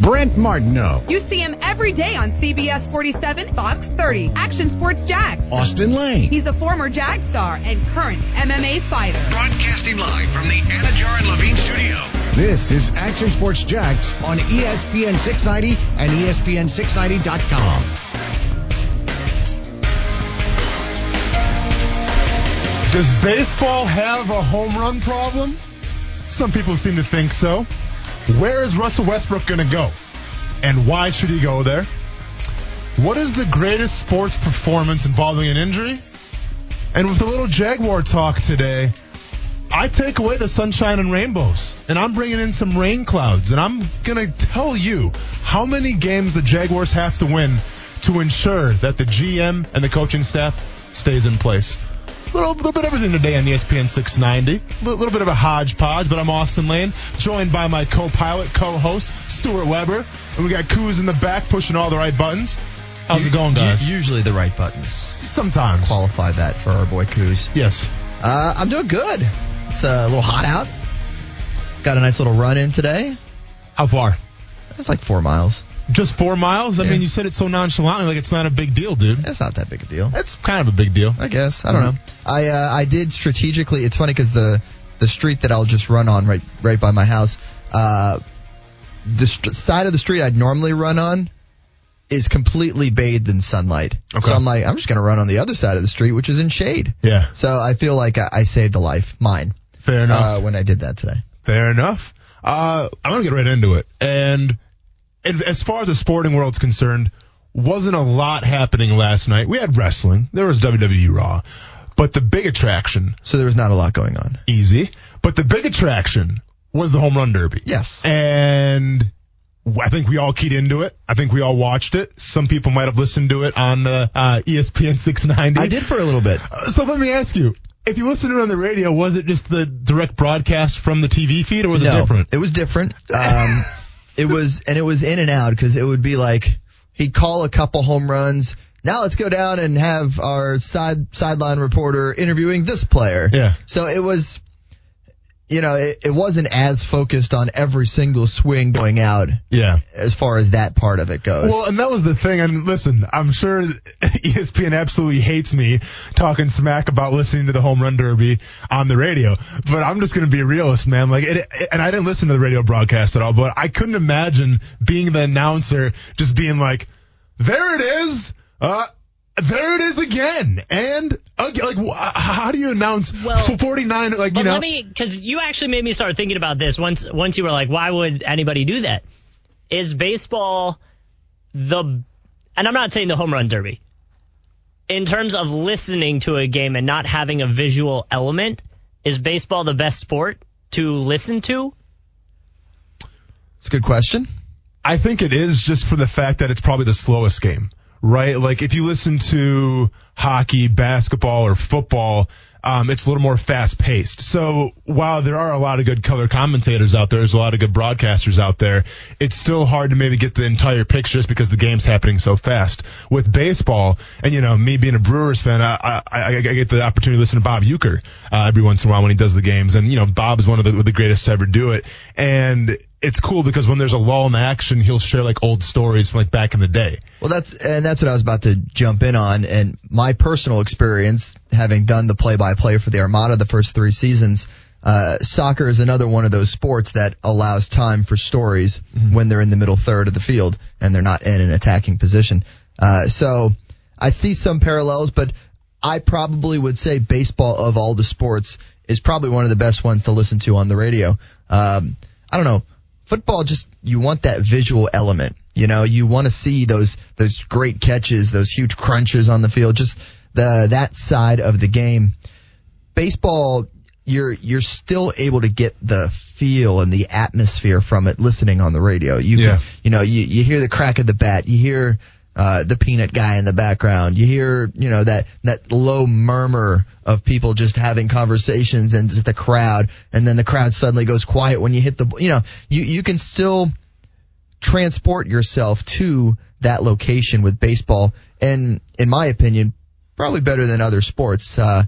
Brent Martineau. You see him every day on CBS 47, Fox 30, Action Sports Jax. Austin Lane. He's a former Jag star and current MMA fighter. Broadcasting live from the Anidjar and Levine studio. This is Action Sports Jax on ESPN 690 and E ESPN690.com. Does baseball have a home run problem? Some people seem to think so. Where is Russell Westbrook going to go? And why should he go there? What is the greatest sports performance involving an injury? And with a little Jaguar talk today, I take away the sunshine and rainbows, and I'm bringing in some rain clouds, and I'm going to tell you how many games the Jaguars have to win to ensure that the GM and the coaching staff stays in place. A little, little bit of everything today on ESPN 690. A little, little bit of a hodgepodge, but I'm Austin Lane, joined by my co-pilot, co-host, Stuart Weber. And we got Coos in the back pushing all the right buttons. How's it going, guys? Usually the right buttons. Sometimes. Qualify that for our boy Coos. Yes. Uh, I'm doing good. It's a little hot out. Got a nice little run in today. How far? It's like four miles. Just four miles? I Yeah. mean, you said it so nonchalantly, like it's not a big deal, dude. It's not that big a deal. It's kind of a big deal. I guess. I don't know. I uh, I did strategically. It's funny because the the street that I'll just run on right right by my house, uh, the st- side of the street I'd normally run on is completely bathed in sunlight. Okay. So I'm like, I'm just gonna run on the other side of the street, which is in shade. Yeah. So I feel like I, I saved a life, mine, Fair enough. uh, when I did that today. Fair enough. Uh, I'm gonna get right into it. And as far as the sporting world's concerned, wasn't a lot happening last night. We had wrestling. There was WWE Raw. But the big attraction, So there was not a lot going on. easy. But the big attraction was the home run derby. Yes. And I think we all keyed into it. I think we all watched it. Some people might have listened to it on uh, uh, ESPN 690. I did for a little bit. Uh, So let me ask you. If you listened to it on the radio, was it just the direct broadcast from the TV feed, or was it different? It was different. Um, it was, and it was in and out because it would be like he'd call a couple home runs. Now let's go down and have our side sideline reporter interviewing this player. Yeah. So it was, you know, it, it wasn't as focused on every single swing going out Yeah. as far as that part of it goes. Well, and that was the thing. And listen, I'm sure ESPN absolutely hates me talking smack about listening to the home run derby on the radio. But I'm just going to be a realist, man. Like, it, it- and I didn't listen to the radio broadcast at all, but I couldn't imagine being the announcer just being like, there it is. Uh, there it is again. And uh, like, wh- how do you announce Well, 49? Like, you know, let me, because you actually made me start thinking about this once. Once you were like, "Why would anybody do that? Is baseball the? And I'm not saying the home run derby. In terms of listening to a game and not having a visual element, is baseball the best sport to listen to? it's a good question. I think it is just for the fact that it's probably the slowest game, right? Like if you listen to hockey, basketball, or football, um, it's a little more fast paced. So while there are a lot of good color commentators out there, there's a lot of good broadcasters out there, it's still hard to maybe get the entire picture just because the game's happening so fast. With baseball, and you know, me being a Brewers fan, I, I, I get the opportunity to listen to Bob Uecker, uh, every once in a while when he does the games. And, you know, Bob is one of the, the greatest to ever do it. And it's cool because when there's a lull in the action, he'll share like old stories from like back in the day. Well, that's and that's what I was about to jump in on. And my personal experience, having done the play-by-play for the Armada the first three seasons, uh, soccer is another one of those sports that allows time for stories when they're in the middle third of the field and they're not in an attacking position. Uh, so I see some parallels, but I probably would say baseball of all the sports is probably one of the best ones to listen to on the radio. Um, I don't know football just you want that visual element. You know, you want to see those those great catches, those huge crunches on the field, just the that side of the game. Baseball, you're you're still able to get the feel and the atmosphere from it listening on the radio. You Yeah. can, you know, you you hear the crack of the bat, you hear uh, the peanut guy in the background. You hear, you know, that, that low murmur of people just having conversations and the crowd. And then the crowd suddenly goes quiet when you hit the, you know, you, you can still transport yourself to that location with baseball. And in my opinion, probably better than other sports. Uh,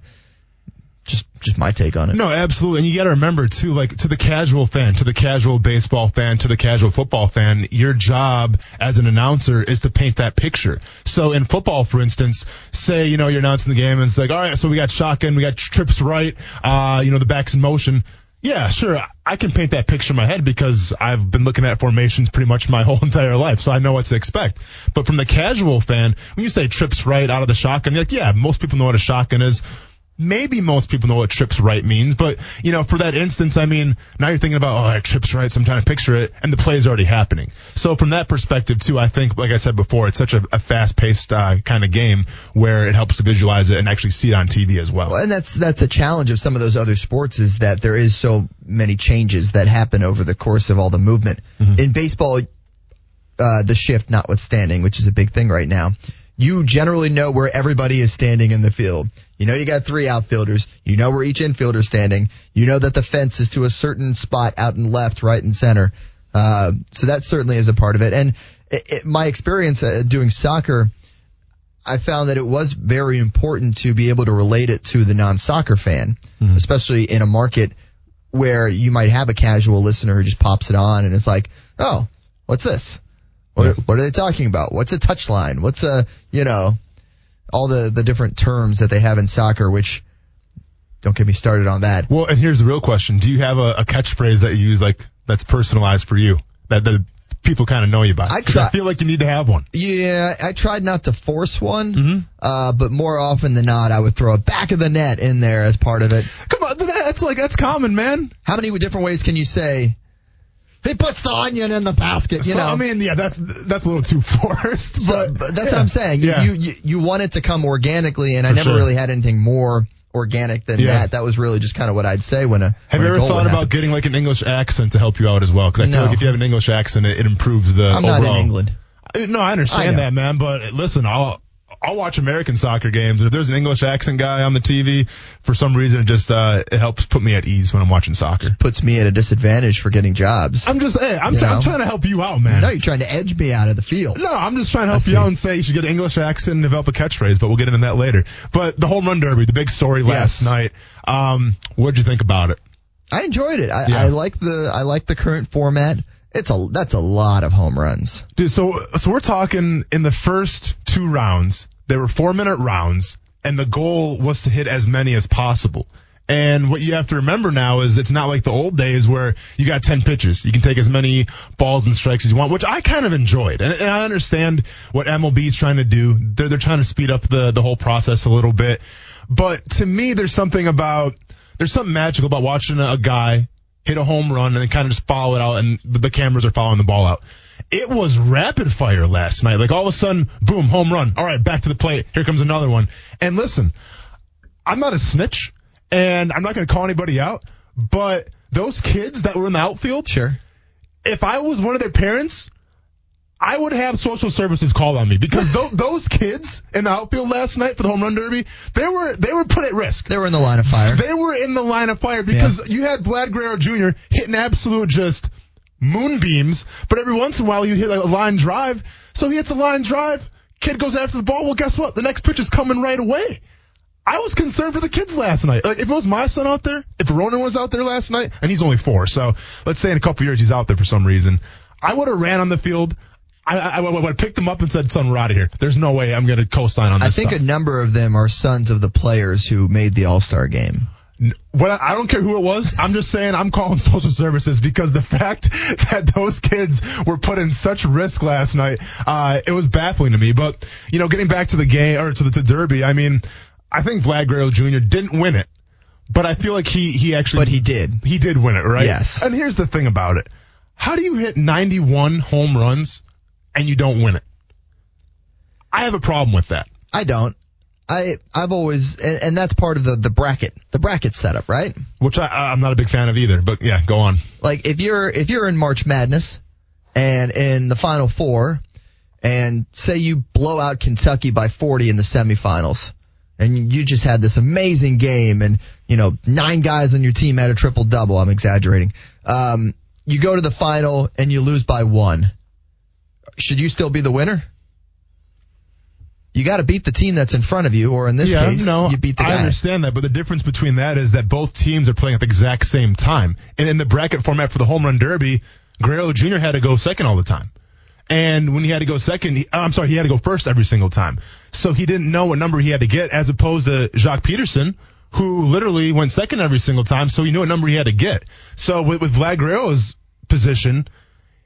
Just just my take on it. No, absolutely. And you got to remember too, like to the casual fan, to the casual baseball fan, to the casual football fan, your job as an announcer is to paint that picture. So in football, for instance, say, you know, you're announcing the game and it's like, all right, so we got shotgun, we got trips right, uh, you know, the back's in motion. Yeah, sure. I can paint that picture in my head because I've been looking at formations pretty much my whole entire life, so I know what to expect. But from the casual fan, when you say trips right out of the shotgun, you're like, yeah, most people know what a shotgun is maybe most people know what trips right means, but you know, for that instance, I mean, now you're thinking about, oh, trips right, so I'm trying to picture it, and the play is already happening. So from that perspective too, I think, like I said before, it's such a, a fast-paced uh, kind of game where it helps to visualize it and actually see it on TV as well. well. And that's that's a challenge of some of those other sports is that there is so many changes that happen over the course of all the movement. Mm-hmm. In baseball, uh, the shift notwithstanding, which is a big thing right now you generally know where everybody is standing in the field. You know you got three outfielders. You know where each infielder is standing. You know that the fence is to a certain spot out and left, right, and center. Uh, so that certainly is a part of it. And it, it, my experience uh, doing soccer, I found that it was very important to be able to relate it to the non-soccer fan, mm-hmm. especially in a market where you might have a casual listener who just pops it on and it's like, oh, what's this? What, what are they talking about? What's a touchline? What's a, you know, all the, the different terms that they have in soccer, which don't get me started on that. Well, and here's the real question. Do you have a, a catchphrase that you use like that's personalized for you that the people kind of know you by? I, try, I feel like you need to have one. Yeah, I tried not to force one, mm-hmm. uh, but more often than not, I would throw a back of the net in there as part of it. Come on, that's like, that's common, man. How many different ways can you say he puts the onion in the basket. You so, know, I mean, yeah, that's that's a little too forced, but, so, but that's yeah. what I'm saying. You, yeah. you, you you want it to come organically, and For I never sure. really had anything more organic than yeah. that. That was really just kind of what I'd say when a. Have when you ever thought about getting like an English accent to help you out as well? Because I no. feel like if you have an English accent, it, it improves the. I'm overall. not in England. Uh, no, I understand I that, man. But listen, I'll I'll watch American soccer games. And if there's an English accent guy on the TV, for some reason, it just uh, it helps put me at ease when I'm watching soccer. Puts me at a disadvantage for getting jobs. I'm just, hey, I'm, I'm trying to help you out, man. No, you're trying to edge me out of the field. No, I'm just trying to help I you see. out and say you should get an English accent and develop a catchphrase, but we'll get into that later. But the home run derby, the big story last yes. night. Um, what'd you think about it? I enjoyed it. I, yeah. I like the I like the current format. It's a that's a lot of home runs. Dude, so so we're talking in the first two rounds, they were four minute rounds, and the goal was to hit as many as possible. And what you have to remember now is it's not like the old days where you got 10 pitches. You can take as many balls and strikes as you want, which I kind of enjoyed. And, and I understand what MLB is trying to do. They're, they're trying to speed up the, the whole process a little bit. But to me, there's something about, there's something magical about watching a, guy hit a home run and then kind of just follow it out and the cameras are following the ball out it was rapid fire last night. Like all of a sudden, boom, home run. All right, back to the plate. Here comes another one. And listen, I'm not a snitch and I'm not going to call anybody out, but those kids that were in the outfield, sure. If I was one of their parents, I would have social services call on me because th- those kids in the outfield last night for the home run derby, they were they were put at risk. They were in the line of fire. They were in the line of fire because yeah. you had Vlad Guerrero Jr. hitting absolute just moonbeams, but every once in a while you hit a line drive. So he hits a line drive, kid goes after the ball. Well, guess what? The next pitch is coming right away. I was concerned for the kids last night. Like, if it was my son out there, if Ronan was out there last night, and he's only four, so let's say in a couple years he's out there for some reason, I would have ran on the field. I, I, I would have picked him up and said, son, we're out of here. There's no way I'm going to co-sign on this I think stuff. a number of them are sons of the players who made the All-Star game. What I don't care who it was. I'm just saying I'm calling social services because the fact that those kids were put in such risk last night, uh, it was baffling to me. But you know, getting back to the game or to the to Derby, I mean, I think Vlad Guerrero Jr. didn't win it, but I feel like he he actually. But he did. He did win it, right? Yes. And here's the thing about it: how do you hit 91 home runs and you don't win it? I have a problem with that. I don't. I I've always and, and, that's part of the the bracket the bracket setup, right? Which I I'm not a big fan of either. But yeah, go on. Like if you're if you're in March Madness and in the Final Four, and say you blow out Kentucky by 40 in the semifinals, and you just had this amazing game, and you know nine guys on your team had a triple double. I'm exaggerating. Um, you go to the final and you lose by one. Should you still be the winner? You got to beat the team that's in front of you, or in this yeah, case, no, you beat the guy. I understand that, but the difference between that is that both teams are playing at the exact same time. And in the bracket format for the home run derby, Guerrero Jr. had to go second all the time. And when he had to go second, he, I'm sorry, he had to go first every single time. So he didn't know what number he had to get as opposed to Joc Pederson, who literally went second every single time. So he knew what number he had to get. So with, with Vlad Guerrero's position,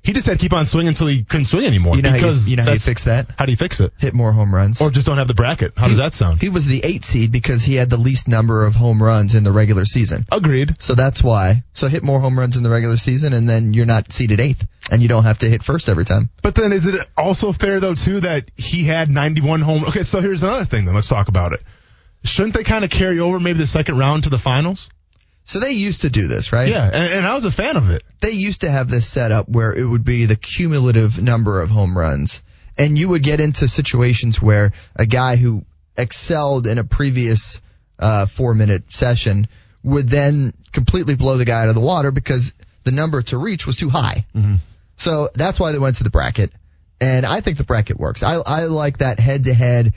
he just had to keep on swinging until he couldn't swing anymore. You know how you- because you know how you fix that? How do you fix it? Hit more home runs. Or just don't have the bracket. How does that sound? He was the eight seed because he had the least number of home runs in the regular season. Agreed. So that's why. So hit more home runs in the regular season, and then you're not seeded eighth, and you don't have to hit first every time. But then is it also fair though too that he had 91 home? Okay, so here's another thing. Then let's talk about it. Shouldn't they kind of carry over maybe the second round to the finals? So they used to do this, right? Yeah, and, and I was a fan of it. They used to have this set up where it would be the cumulative number of home runs, and you would get into situations where a guy who excelled in a previous uh, four-minute session would then completely blow the guy out of the water because the number to reach was too high. So that's why they went to the bracket. And I think the bracket works. I, I like that head to head.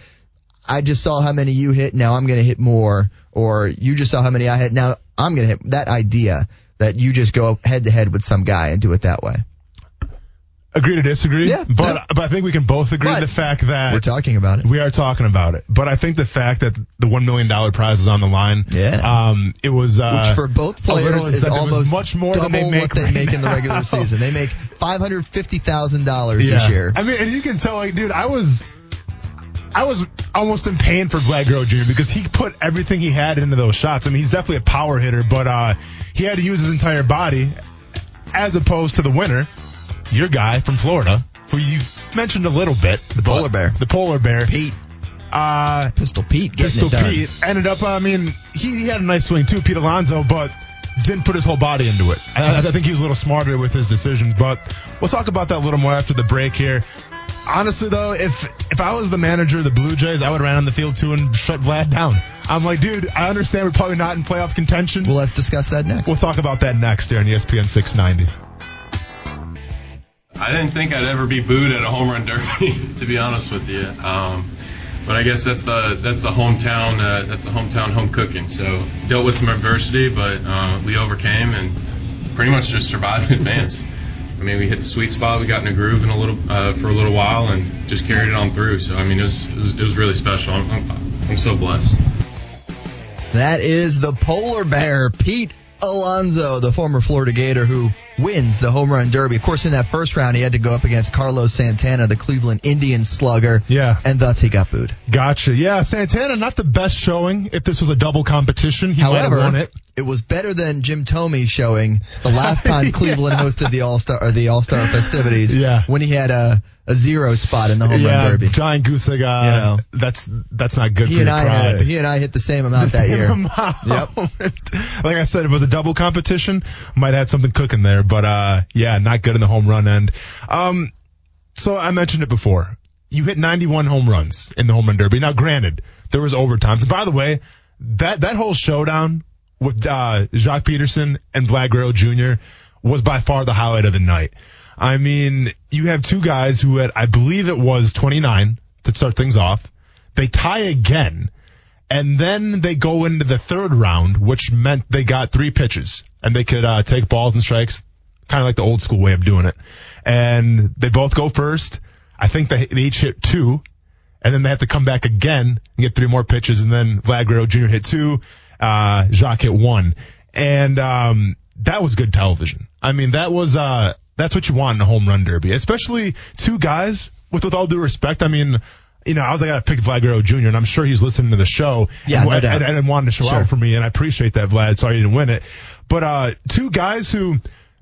I just saw how many you hit. Now I'm going to hit more. Or you just saw how many I hit. Now I'm going to hit that idea that you just go head to head with some guy and do it that way. Agree to disagree. Yeah, but yeah. but I think we can both agree But the fact that We're talking about it. we are talking about it. But I think the fact that the one million dollar prize is on the line. Yeah. Um, it was uh, Which for both players is incentive. It was almost much more double than they make what they right make in the regular season. They make five hundred fifty thousand dollars this year. I mean, and you can tell, like, dude, I was, I was almost in pain for Vlad Guerrero Jr. because he put everything he had into those shots. I mean, he's definitely a power hitter, but uh, he had to use his entire body, as opposed to the winner, your guy from Florida, who you mentioned a little bit, the polar bear. the polar bear, Pete, uh, Pistol Pete, Pistol. Pete ended up. I mean, he, he had a nice swing too, Pete Alonso, but didn't put his whole body into it. I, I think he was a little smarter with his decisions. But we'll talk about that a little more after the break here. Honestly, though, if if I was the manager of the Blue Jays, I would have ran on the field too and shut Vlad down. I'm like, dude, I understand we're probably not in playoff contention. Well, let's discuss that next. we'll talk about that next here on ESPN 690. I didn't think I'd ever be booed at a home run derby, to be honest with you. Um, but I guess that's the that's the hometown uh, that's the hometown home cooking. So dealt with some adversity, but uh, we overcame and pretty much just survived and advanced. I mean, we hit the sweet spot. We got in a groove in a little uh, for a little while and just carried it on through. So I mean, it was it was, it was really special. I'm, I'm, I'm so blessed. That is the polar bear, Pete Alonso, the former Florida Gator who wins the home run derby. Of course, in that first round, he had to go up against Carlos Santana, the Cleveland Indians slugger. Yeah. And thus he got booed. Gotcha. Yeah, Santana, not the best showing. If this was a double competition, he However, won it. it was better than Jim Thome showing the last time Cleveland hosted the All Star or the All Star festivities. Yeah. When he had a, a zero spot in the home yeah, run derby. Giant Goose Egg, uh, You know. that's that's not good He for and I pride. uh, he and I hit the same amount The that same year. amount. like I said, it was a double competition, might have had something cooking there. But uh, yeah, not good in the home run end. Um, so I mentioned it before. You hit 91 home runs in the home run derby. Now, granted, there was overtimes. And by the way, that that whole showdown with uh, Joc Pederson and Vlad Guerrero Jr. was by far the highlight of the night. I mean, you have two guys who had, I believe it was 29 to start things off. They tie again. And then they go into the third round, which meant they got three pitches and they could uh, take balls and strikes, kind of like the old school way of doing it. And they both go first. I think they, they each hit two, and then they have to come back again and get three more pitches. And then Vlad Guerrero Jr. hit two, uh, Joc hit one, and um, that was good television. I mean, that was uh, that's what you want in a home run derby, especially two guys. With with all due respect, I mean. You know, I was like, I picked Vlad Guerrero Jr. and I'm sure he's listening to the show Yeah, and, no doubt. and, and wanted to show Sure. out for me, and I appreciate that, Vlad. Sorry you didn't win it, but uh, two guys who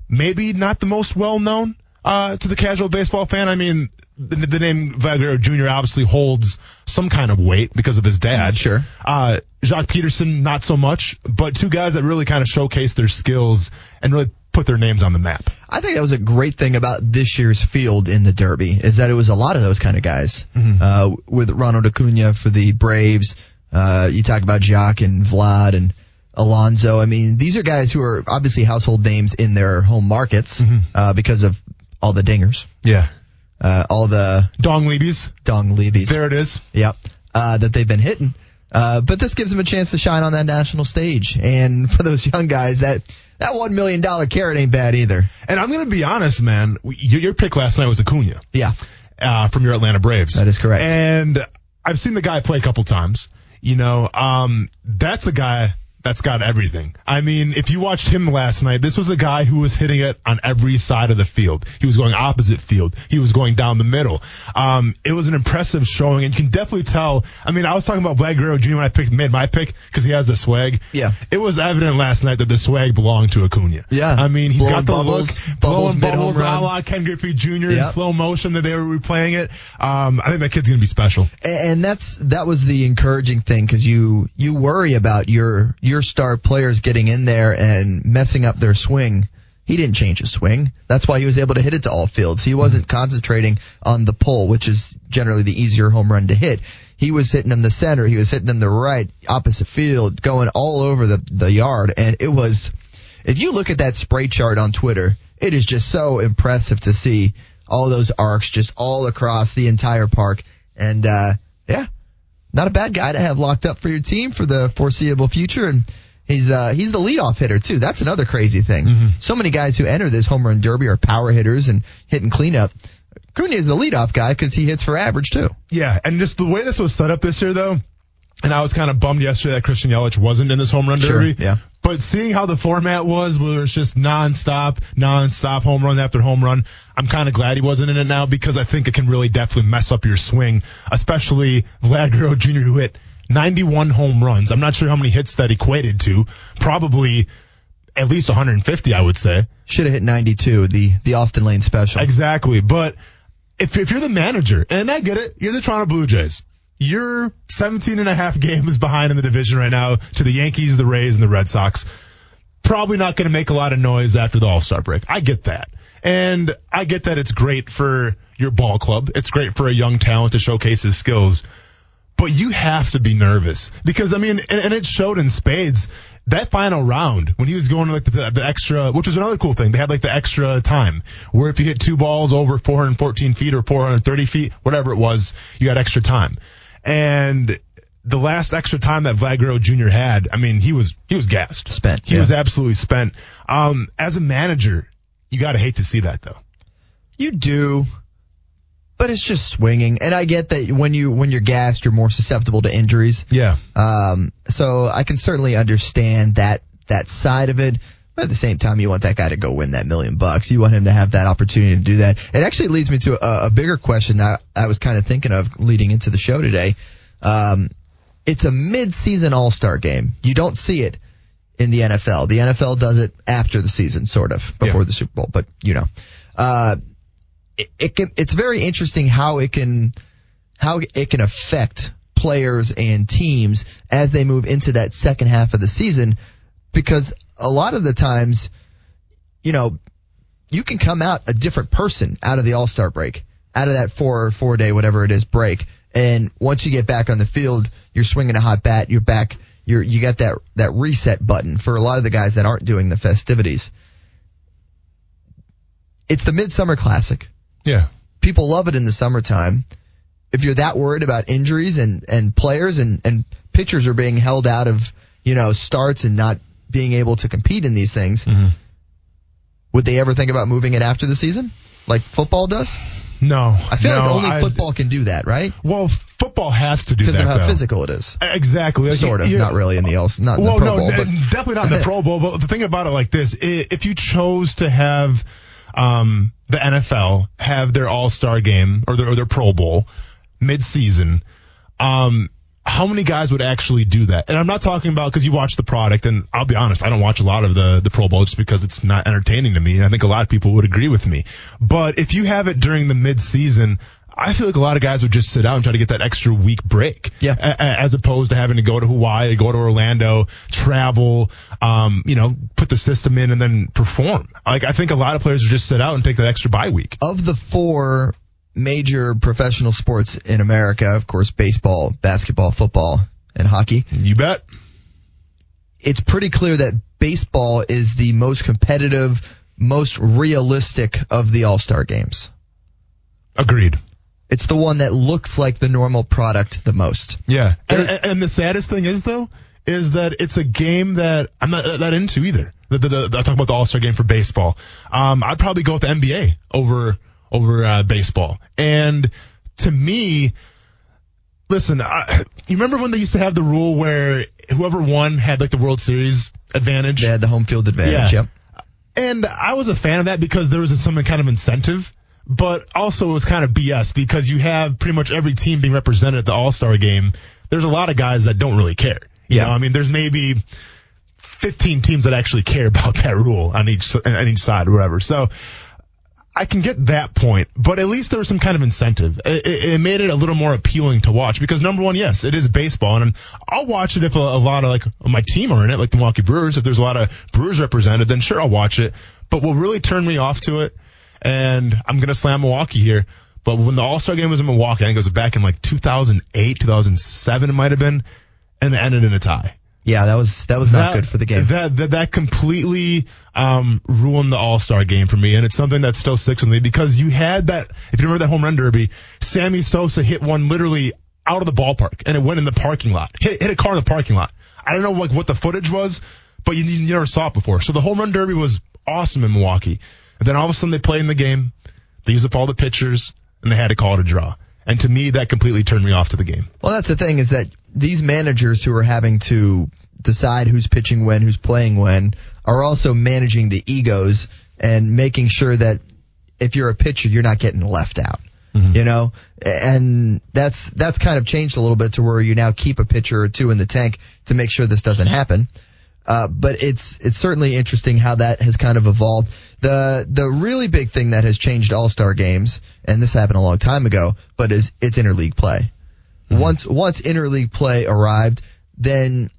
maybe not the most well known uh, to the casual baseball fan. I mean, the, the name Vlad Jr. obviously holds some kind of weight because of his dad. Sure. Uh, Joc Pederson, not so much, but two guys that really kind of showcase their skills and really put their names on the map. I think that was a great thing about this year's field in the Derby is that it was a lot of those kind of guys. Uh, with Ronald Acuna for the Braves, uh, you talk about Joc and Vlad and Alonso. I mean, these are guys who are obviously household names in their home markets uh, because of all the dingers. Yeah. uh, all the Dong Leabies. dong leabies. There it is. Yep. Uh, that they've been hitting. Uh, but this gives them a chance to shine on that national stage. And for those young guys, that that one million dollar carrot ain't bad either. And I'm going to be honest, man. Your, your pick last night was Acuna Yeah. uh, from your Atlanta Braves. That is correct. And I've seen the guy play a couple times. You know, um, that's a guy that's got everything. I mean, if you watched him last night, this was a guy who was hitting it on every side of the field. He was going opposite field. He was going down the middle. Um, it was an impressive showing, and you can definitely tell. I mean, I was talking about Vlad Guerrero Jr. when I picked made my pick because he has the swag. Yeah. It was evident last night that the swag belonged to Acuna. Yeah. I mean, he's Blowing got the bubbles, look, bubbles blowing bubbles a run. la Ken Griffey Jr. in slow motion that they were replaying it. Um, I think that kid's gonna be special. and that's that was the encouraging thing because you you worry about your your star players getting in there and messing up their swing. He didn't change his swing. That's why he was able to hit it to all fields. He wasn't concentrating on the pull, which is generally the easier home run to hit. He was hitting them the center. He was hitting them the right, opposite field, going all over the the yard, and it was. If you look at that spray chart on Twitter, it is just so impressive to see all those arcs just all across the entire park. And uh, not a bad guy to have locked up for your team for the foreseeable future. And he's uh, he's the leadoff hitter too. That's another crazy thing. So many guys who enter this home run derby are power hitters and hitting cleanup. Cunha is the leadoff guy because he hits for average too. Yeah, and just the way this was set up this year, though, and I was kind of bummed yesterday that Christian Yelich wasn't in this home run Sure, derby. yeah. But seeing how the format was, where it's just nonstop, nonstop home run after home run, I'm kind of glad he wasn't in it now because I think it can really definitely mess up your swing, especially Vlad Guerrero Jr. who hit 91 home runs. I'm not sure how many hits that equated to. Probably at least 150, I would say. Should have hit 92, the the Austin Lane special. Exactly. But if, if you're the manager, and I get it, you're the Toronto Blue Jays. You're 17 and a half games behind in the division right now to the Yankees, the Rays, and the Red Sox. Probably not going to make a lot of noise after the All Star break. I get that. And I get that it's great for your ball club. It's great for a young talent to showcase his skills. But you have to be nervous because I mean, and, and it showed in spades that final round when he was going like the, the extra, which was another cool thing. They had like the extra time where if you hit two balls over 414 feet or 430 feet, whatever it was, you got extra time. And the last extra time that Vlad Guerrero Jr. had, I mean, he was he was gassed, Spent, He yeah. was absolutely spent. Um, as a manager, you got to hate to see that though. You do, but it's just swinging. And I get that when you when you're gassed, you're more susceptible to injuries. Yeah. Um, so I can certainly understand that that side of it. But at the same time, you want that guy to go win that million bucks. You want him to have that opportunity to do that. It actually leads me to a, a bigger question that I was kind of thinking of leading into the show today. Um, it's a mid-season All-Star game. You don't see it in the NFL. The NFL does it after the season, sort of, before Yeah. the Super Bowl. But you know, uh, it, it can, it's very interesting how it can how it can affect players and teams as they move into that second half of the season because a lot of the times you know you can come out a different person out of the all-star break out of that four or four day whatever it is break and once you get back on the field you're swinging a hot bat you're back you're you got that that reset button for a lot of the guys that aren't doing the festivities it's the midsummer classic Yeah. people love it in the summertime. If you're that worried about injuries and, and players and, and pitchers are being held out of, you know, starts and not being able to compete in these things, would they ever think about moving it after the season? Like football does? No. I feel like only I- football can do that, right? Well, football has to do that Because of how though. physical it is. Exactly. Like, Sort of. Not really in the else, not in well, the Pro no, Bowl, but definitely not in the Pro Bowl. But the thing about it like this, if you chose to have um, the NFL have their All Star game or their, or their Pro Bowl mid season, um, how many guys would actually do that? And I'm not talking about because you watch the product, and I'll be honest, I don't watch a lot of the the Pro Bowl just because it's not entertaining to me. And I think a lot of people would agree with me. But if you have it during the mid season. I feel like a lot of guys would just sit out and try to get that extra week break. Yeah. As opposed to having to go to Hawaii, go to Orlando, travel, um, you know, put the system in and then perform. Like I think a lot of players would just sit out and take that extra bye week. of the four major professional sports in America, of course, baseball, basketball, football, and hockey, You bet. it's pretty clear that baseball is the most competitive, most realistic of the All-Star games. Agreed. It's the one that looks like the normal product the most. Yeah. And, and, and the saddest thing is though, is that it's a game that I'm not that into either. The, the, the, I talk about the All Star game for baseball. Um, I'd probably go with the NBA over over uh, baseball. And to me, listen, I, you remember when they used to have the rule where whoever won had like the World Series advantage? They had the home field advantage. Yeah. Yep. And I was a fan of that because there was some kind of incentive, but also it was kind of BS because you have pretty much every team being represented at the All Star game. There's a lot of guys that don't really care. You Yeah. know, I mean, there's maybe 15 teams that actually care about that rule on each on each side or whatever. So I can get that point, but at least there was some kind of incentive. It, it, made it a little more appealing to watch because number one, yes, it is baseball, and I'll watch it if a, a lot of like my team are in it, like the Milwaukee Brewers. If there's a lot of Brewers represented, then sure I'll watch it. But what really turned me off to it, and I'm gonna slam Milwaukee here. But when the All Star game was in Milwaukee, I think it was back in like 2008, 2007, it might have been, and it ended in a tie. Yeah, that was that was not good for the game. That that, that completely um, ruined the All Star game for me, and it's something that still sticks with me because you had that. If you remember that home run derby, Sammy Sosa hit one literally out of the ballpark, and it went in the parking lot. Hit, hit a car in the parking lot. I don't know like what the footage was, but you, you never saw it before. So the home run derby was awesome in Milwaukee, and then all of a sudden they play in the game, they use up all the pitchers, and they had to call it a draw. And to me, that completely turned me off to the game. Well, that's the thing is that these managers who are having to decide who's pitching when, who's playing when, are also managing the egos and making sure that if you're a pitcher, you're not getting left out. You know, and that's that's kind of changed a little bit to where you now keep a pitcher or two in the tank to make sure this doesn't happen. Uh, but it's it's certainly interesting how that has kind of evolved. The the really big thing that has changed All Star games, and this happened a long time ago, but is it's interleague play. Hmm. Once once interleague play arrived, then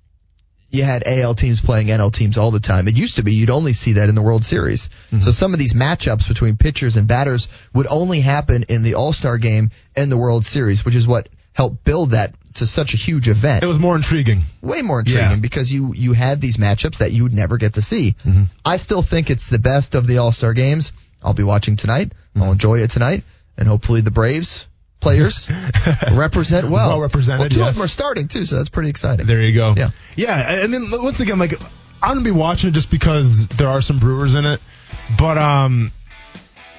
you had AL teams playing NL teams all the time. It used to be you'd only see that in the World Series. Hmm. So some of these matchups between pitchers and batters would only happen in the All Star game and the World Series, which is what helped build that to such a huge event It was more intriguing. way more intriguing Yeah. because you you had these matchups that you would never get to see. I still think it's the best of the All Star games. I'll be watching tonight. I'll enjoy it tonight, and hopefully the Braves players represent well. Well represented, Well, two yes. of them are starting too, so that's pretty exciting. There you go. Yeah. Yeah. And then once again, like, I'm going to be watching it just because there are some Brewers in it. But, um,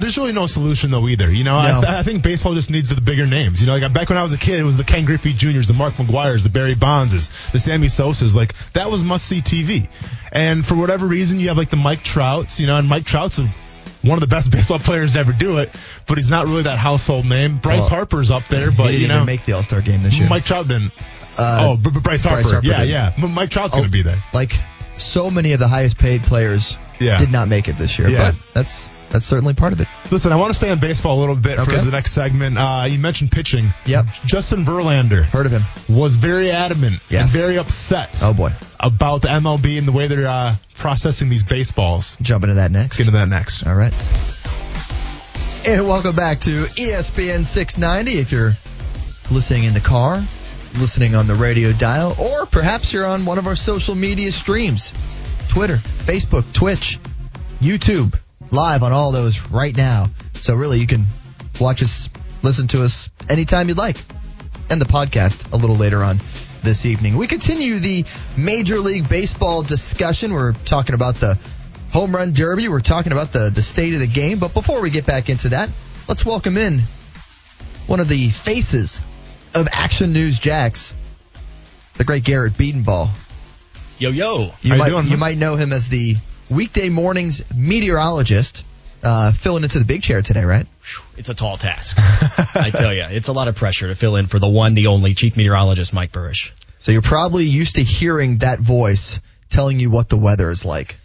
there's really no solution though either. You know, I, th- I think baseball just needs the bigger names. You know, like back when I was a kid, it was the Ken Griffey Juniors, the Mark McGwire's, the Barry Bondses, the Sammy Sosa's. Like that was must see TV. And for whatever reason, you have like the Mike Trouts. You know, and Mike Trout's a, one of the best baseball players to ever do it, but he's not really that household name. Bryce Well, Harper's up there, he but didn't you know, make the All Star game this year. Mike Trout didn't. Uh, oh, B- B- Bryce Harper. Bryce Harper yeah, did. yeah. M- Mike Trout's Oh, going to be there. Like so many of the highest paid players Yeah. did not make it this year, Yeah. but that's that's certainly part of it. Listen, I want to stay on baseball a little bit Okay. for the next segment. Uh, you mentioned pitching. Yep. Justin Verlander Heard of him? was very adamant Yes. and very upset Oh boy, about the MLB and the way they're uh, processing these baseballs. jump into that next. Get into that next. All right. And welcome back to ESPN 690. If you're listening in the car, listening on the radio dial, or perhaps you're on one of our social media streams Twitter, Facebook, Twitch, YouTube, live on all those right now. So really, you can watch us, listen to us anytime you'd like, and the podcast a little later on this evening. We continue the Major League Baseball discussion. We're talking about the home run derby. We're talking about the, the state of the game. But before we get back into that, let's welcome in one of the faces of Action News Jax, the great Garrett Bedenbaugh. Yo, yo. You How you might doing, you might know him as the weekday mornings meteorologist, uh, filling into the big chair today, right? It's a tall task. I tell you, it's a lot of pressure to fill in for the one, the only chief meteorologist, Mike Buresh. So you're probably used to hearing that voice telling you what the weather is like.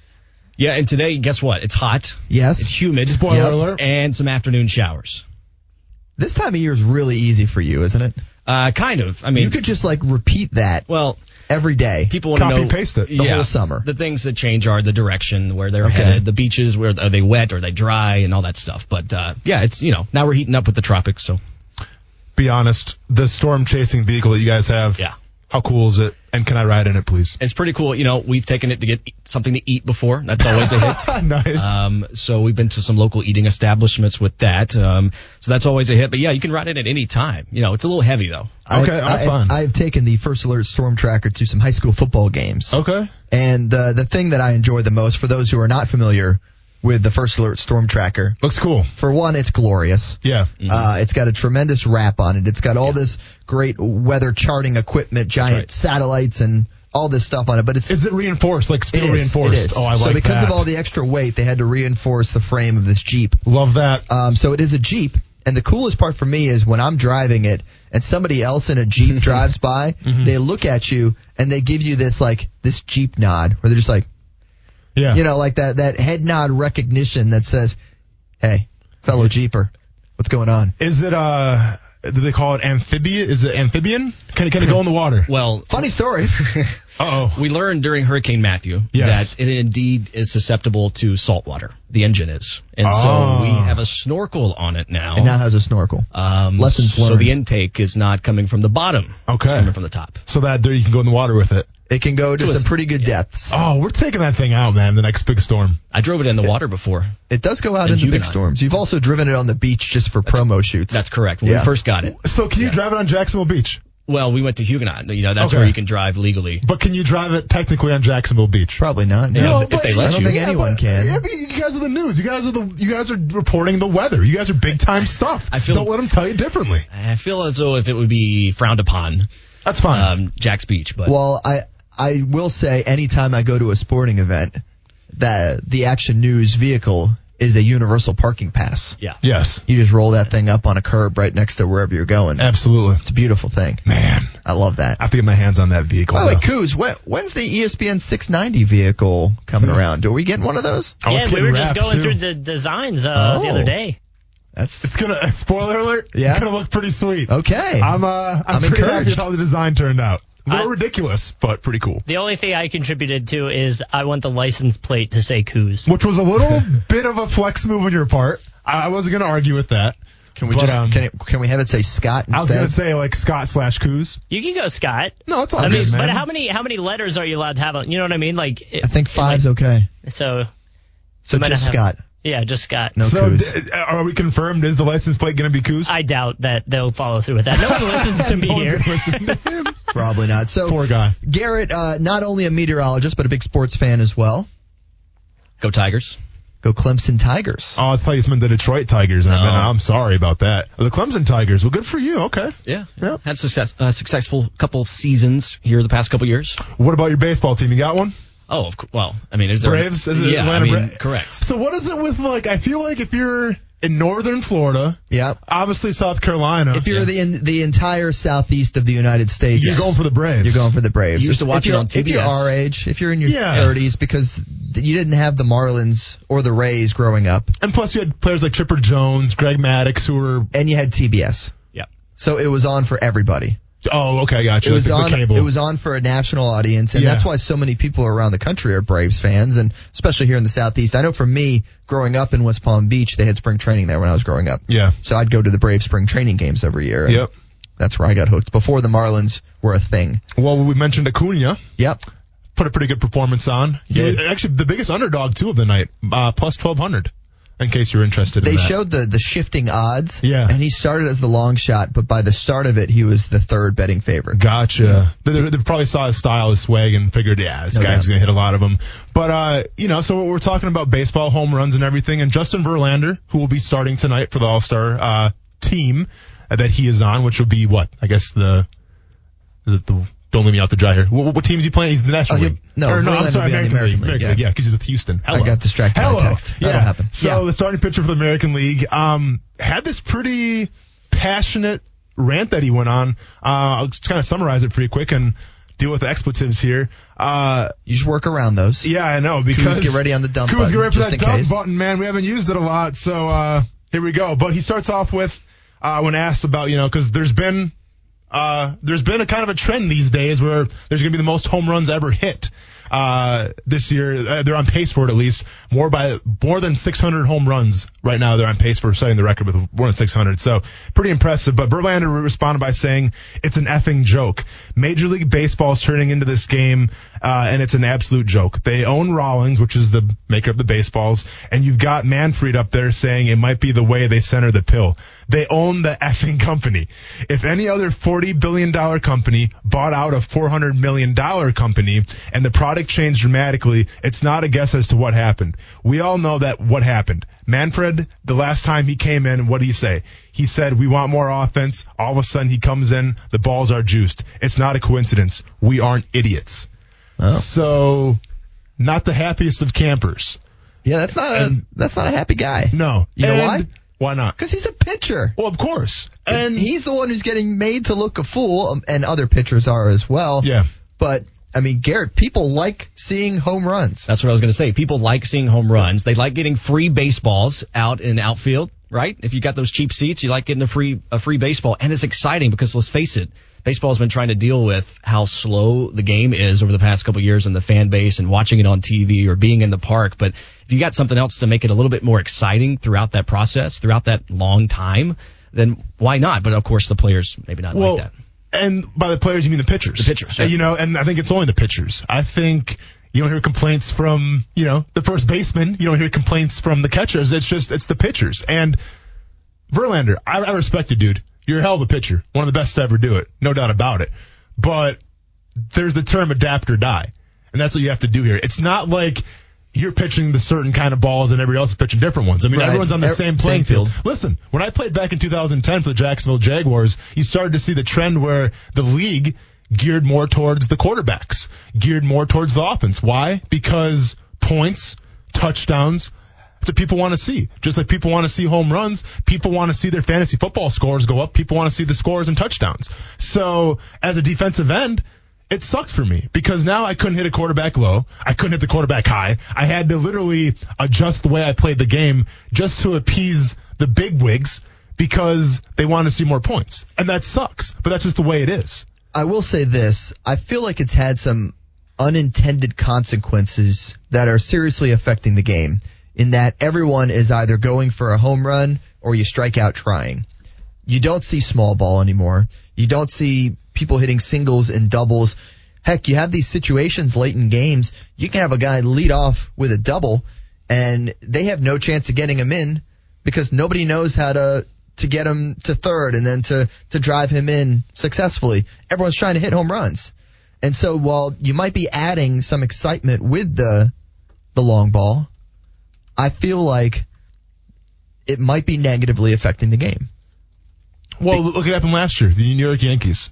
Yeah, and today, guess what? It's hot. Yes. It's humid. Spoiler Yep. alert. And some afternoon showers. This time of year is really easy for you, isn't it? Uh, kind of. I mean, You could just like repeat that well, every day. people want to know and paste it. The whole summer. The things that change are the direction where they're Okay. headed, the beaches, where are they wet, are they dry, and all that stuff. But uh, yeah, it's you know now we're heating up with the tropics, so Be honest, the storm chasing vehicle that you guys have, yeah. How cool is it? And can I ride in it, please? It's pretty cool. You know, we've taken it to get something to eat before. That's always a hit. nice. Um, so we've been to some local eating establishments with that. Um, so that's always a hit. But yeah, you can ride it at any time. You know, it's a little heavy though. Okay, I, that's I, fine. I've taken the First Alert Storm Tracker to some high school football games. okay. And uh, the thing that I enjoy the most, for those who are not familiar with the First Alert Storm Tracker, Looks cool. for one, it's glorious. Yeah. Uh, it's got a tremendous wrap on it. It's got all this great weather charting equipment, giant right. satellites, and all this stuff on it. But it's Is it reinforced? Like it steel is, reinforced? It is. Oh, I so like that. So because that. of all the extra weight, they had to reinforce the frame of this Jeep. Love that. Um, so it is a Jeep. And the coolest part for me is when I'm driving it and somebody else in a Jeep drives by, Mm-hmm. they look at you and they give you this like this Jeep nod where they're just like, Yeah. you know, like that that head nod recognition that says, "Hey, fellow Jeeper, what's going on?" Is it uh? Do they call it amphibian? Is it amphibian? Can it can it go in the water? Well, Funny story. Uh oh. we learned during Hurricane Matthew Yes. that it indeed is susceptible to salt water. The engine is, and Oh. so we have a snorkel on it now. and now has a snorkel. um, Lessons So the intake is not coming from the bottom. Okay. It's coming from the top. So that there you can go in the water with it. It can go to To a- some pretty good depths. Oh, we're taking that thing out, man. The next big storm. I drove it in the water before. It does go out in the big Huguenot. storms. You've also driven it on the beach just for promo shoots. That's correct. When Yeah. we first got it. So can you drive it on Jacksonville Beach? Well, we went to Huguenot. You know, that's Okay. where you can drive legally. But can you drive it technically on Jacksonville Beach? Probably not. Yeah, No. if they I don't you. think anyone but- can. Yeah, but you guys are the news. You guys are the you guys are reporting the weather. You guys are big time stuff. I feel- Don't let them tell you differently. I feel as though if it would be frowned upon, That's fine. um, Jax Beach, but Well, I I will say anytime I go to a sporting event, that the Action News vehicle is a universal parking pass. yeah. yes, You just roll that thing up on a curb right next to wherever you're going. absolutely. It's a beautiful thing. Man, I love that. I have to get my hands on that vehicle. By the way. Coos, when's the ESPN 690 vehicle coming around? Are we getting one of those? Oh, yeah, it's we getting were just going too. through the designs uh, the Oh. other day. That's It's gonna spoiler alert. Yeah. it's gonna look pretty sweet. okay. I'm uh, I'm, I'm pretty happy encouraged. with how the design turned out. A little I- ridiculous, but pretty cool. The only thing I contributed to is I want the license plate to say Coos. Which was a little bit of a flex move on your part. I, I wasn't gonna argue with that. can we but, just um, can, it, can we have it say Scott I was instead? gonna say like Scott slash Coos. You can go Scott. No, it's all I mean, good, man. but how many how many letters are you allowed to have on? You know what I mean? Like, it, I think five's okay. so. So just not have- Scott. Yeah, just Scott. No so Coos. d- are we confirmed? Is the license plate gonna be Coos? I doubt that they'll follow through with that. No one listens to me No here. gonna listen to him. Probably not. So Poor guy. Garrett, uh, not only a meteorologist but a big sports fan as well. Go Tigers. Go Clemson Tigers. Oh, it's probably you meant the Detroit Tigers. I No. mean, I'm sorry about that. The Clemson Tigers. Well, good for you. Okay. Yeah. Yeah. Had success, uh, successful couple seasons here the past couple years. What about your baseball team? You got one? Oh, of cou- well, I mean, is there Braves? Is it yeah, Atlanta I mean, Bra- correct. So what is it with like? I feel like if you're in northern Florida, Yeah. obviously South Carolina, If you're Yeah. the in, the entire southeast of the United States, you're going for the Braves. You're going for the Braves. You used to If- watch if it you're, If you're our age, if you're in your Yeah. 30s, because you didn't have the Marlins or the Rays growing up, and plus you had players like Chipper Jones, Greg Maddux, who were. and you had TBS, Yeah. so it was on for everybody. Oh, okay, gotcha. It was Like on. It was on for a national audience, and Yeah. that's why so many people around the country are Braves fans, and especially here in the southeast. I know for me, growing up in West Palm Beach, they had spring training there when I was growing up. Yeah. So I'd go to the Braves spring training games every year. Yep. That's where I got hooked before the Marlins were a thing. Well, we mentioned Acuna. Yep. Put a pretty good performance on. Did. actually the biggest underdog too of the night, uh, plus twelve hundred. In case you're interested. They in that. showed the the shifting odds. Yeah. And he started as the long shot, but by the start of it, he was the third betting favorite. Gotcha. They, they- they probably saw his style, his swag, and figured, yeah, this No guy's doubt. gonna hit a lot of them. But uh, you know, so we're talking about baseball, home runs, and everything. And Justin Verlander, who will be starting tonight for the All Star uh, team that he is on, which will be what? I guess the is it the don't leave me out to dry here. What, what team is he playing? He's the National Oh, League. no, or, no, Verlander I'm sorry, will be on the American, American League. League, American yeah. yeah, because he's with Houston. Hello. got distracted by Hello. text. That'll Yeah. happen. So Yeah. the starting pitcher for the American League um, had this pretty passionate rant that he went on. Uh, I'll just kind of summarize it pretty quick and deal with the expletives here. Uh, You should work around those. yeah, I know because get ready on the dump Kuz, button, get ready for that dump case. button, man. We haven't used it a lot, so uh, here we go. But he starts off with uh, when asked about you know because there's been uh, there's been a kind of a trend these days where there's going to be the most home runs ever hit. Uh, this year. Uh, they're on pace for it at least. More by more than 600 home runs right now. They're on pace for setting the record with more than 600. So pretty impressive. But Verlander responded by saying it's an effing joke. Major League Baseball is turning into this game, uh, and it's an absolute joke. They own Rawlings, which is the maker of the baseballs, and you've got Manfred up there saying it might be the way they center the pill. They own the effing company. If any other $40 billion company bought out a $400 million company and the product changed dramatically, it's not a guess as to what happened. We all know that what happened. Manfred, the last time he came in, what did he say? He said, we want more offense. All of a sudden he comes in, the balls are juiced. It's not a coincidence. We aren't idiots. Oh. So, not the happiest of campers. Yeah, that's not a that's not a happy guy. No. You know why? Why not? Because he's a pitcher. Well, of course. And And he's the one who's getting made to look a fool, and other pitchers are as well. Yeah. But I mean, Garrett, people like seeing home runs. That's what I was going to say. People like seeing home runs. They like getting free baseballs out in outfield, right? If you got those cheap seats, you like getting a free a free baseball, and it's exciting because let's face it, baseball's been trying to deal with how slow the game is over the past couple of years and the fan base and watching it on TV or being in the park. But if you got something else to make it a little bit more exciting throughout that process, throughout that long time, then why not? But of course, the players maybe not well, like that. And by the players you mean the pitchers. The pitchers, And, you know, and I think it's only the pitchers. I think you don't hear complaints from you know the first baseman. You don't hear complaints from the catchers. It's just it's the pitchers. And Verlander, I, I respect you, dude. You're a hell of a pitcher. One of the best to ever do it. No doubt about it. But there's the term adapt or die. And that's what you have to do here. It's not like you're pitching the certain kind of balls and everybody else is pitching different ones. I mean, Right. everyone's on the same same playing field. field. Listen, when I played back in 2010 for the Jacksonville Jaguars, you started to see the trend where the league geared more towards the quarterbacks, geared more towards the offense. Why? Because points, touchdowns, that's what people want to see. Just like people want to see home runs, people want to see their fantasy football scores go up. People want to see the scores and touchdowns. So as a defensive end, it sucked for me because now I couldn't hit a quarterback low. I couldn't hit the quarterback high. I had to literally adjust the way I played the game just to appease the big wigs because they want to see more points. And that sucks, but that's just the way it is. I will say this. I feel like it's had some unintended consequences that are seriously affecting the game in that everyone is either going for a home run or you strike out trying. You don't see small ball anymore. You don't see people hitting singles and doubles. Heck, you have these situations late in games. You can have a guy lead off with a double and they have no chance of getting him in because nobody knows how to to get him to third and then to to drive him in successfully. Everyone's trying to hit home runs. And so while you might be adding some excitement with the the long ball, I feel like it might be negatively affecting the game. Well, look what happened last year. The New York Yankees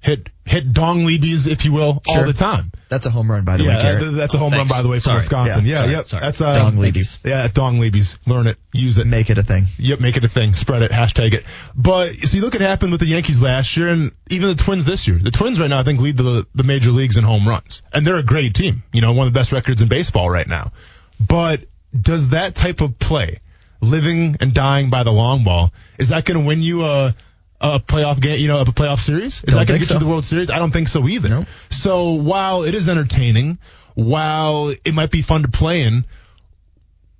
hit hit dong leabies, if you will, all the time. That's a home run, by the way, Yeah, Garrett. that- that's a home thanks. run, by the way, from Sorry. Wisconsin. Yeah, Yeah, sorry, yep. sorry. That's uh, Dong leabies. Yeah, dong leabies. Learn it, use it. Make it a thing. Yep, make it a thing. Spread it. Hashtag it. But so you look at what happened with the Yankees last year, and even the Twins this year. The Twins right now, I think, lead the the major leagues in home runs, and they're a great team. You know, one of the best records in baseball right now. But does that type of play, living and dying by the long ball, is that going to win you a a playoff game? You know, a playoff series? Is Don't that going to get so. you the World Series? I don't think so either. No. So while it is entertaining, while it might be fun to play in,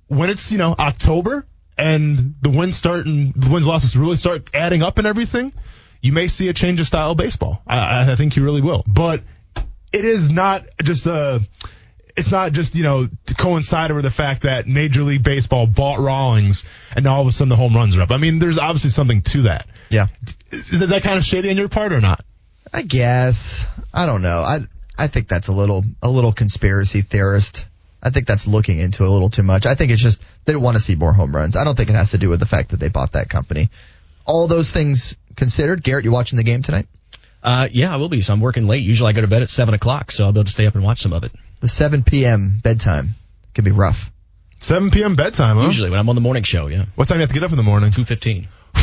when it's you know October and the wins start and the wins losses really start adding up and everything, you may see a change of style of baseball. I, I think you really will. But it is not just a. It's not just you know to coincide with the fact that Major League Baseball bought Rawlings and now all of a sudden the home runs are up. I mean, there's obviously something to that. Yeah. Is, is that kind of shady on your part or not? I guess. I don't know. I I think that's a little a little conspiracy theorist. I think that's looking into a little too much. I think it's just they want to see more home runs. I don't think it has to do with the fact that they bought that company. All those things considered, Garrett, you watching the game tonight? Uh, yeah, I will be. So I'm working late. Usually I go to bed at seven o'clock, so I'll be able to stay up and watch some of it. The 7 p.m. bedtime could be rough. 7 p.m. bedtime, huh? Usually when I'm on the morning show, yeah, What time do you have to get up in the morning? two fifteen.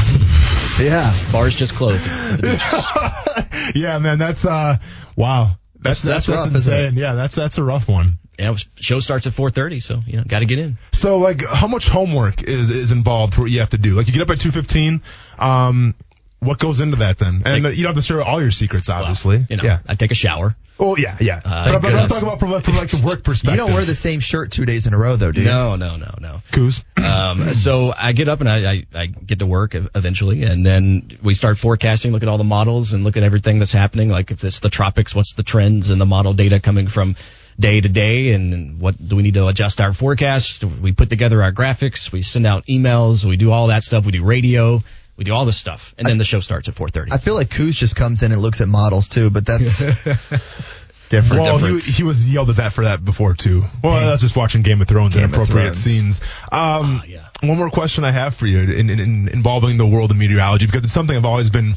Yeah. Bars just closed at the beaches. yeah, man, that's uh, wow. That's That's- that's, that's that's, rough, insane. Yeah, that's that's a rough one. Yeah, was- show starts at four thirty, so you know, got to get in. So like, how much homework is is involved for what you have to do? Like, you get up at two fifteen. Um, what goes into that then? And uh, you don't have to share all your secrets, obviously. You know, yeah. I take a shower. Oh yeah, yeah. but, thank but I'm talking about from, like- from like the work perspective. You don't wear the same shirt two days in a row, though, do you? No, no, no, no. Coos. Um, so I get up and I, I, I get to work eventually, and then we start forecasting, look at all the models and look at everything that's happening. Like if it's the tropics, what's the trends and the model data coming from day to day, and what do we need to adjust our forecast? We put together our graphics, we send out emails, we do all that stuff. We do radio, we do all this stuff, and then the show starts at 4:30. I feel like Coos just comes in and looks at models too, but that's different. Well, he, he was yelled at that for that before too. Well, that's just watching Game of Thrones Game and of appropriate Thrones. scenes. Um, yeah. One more question I have for you in, in, in involving the world of meteorology because it's something I've always been.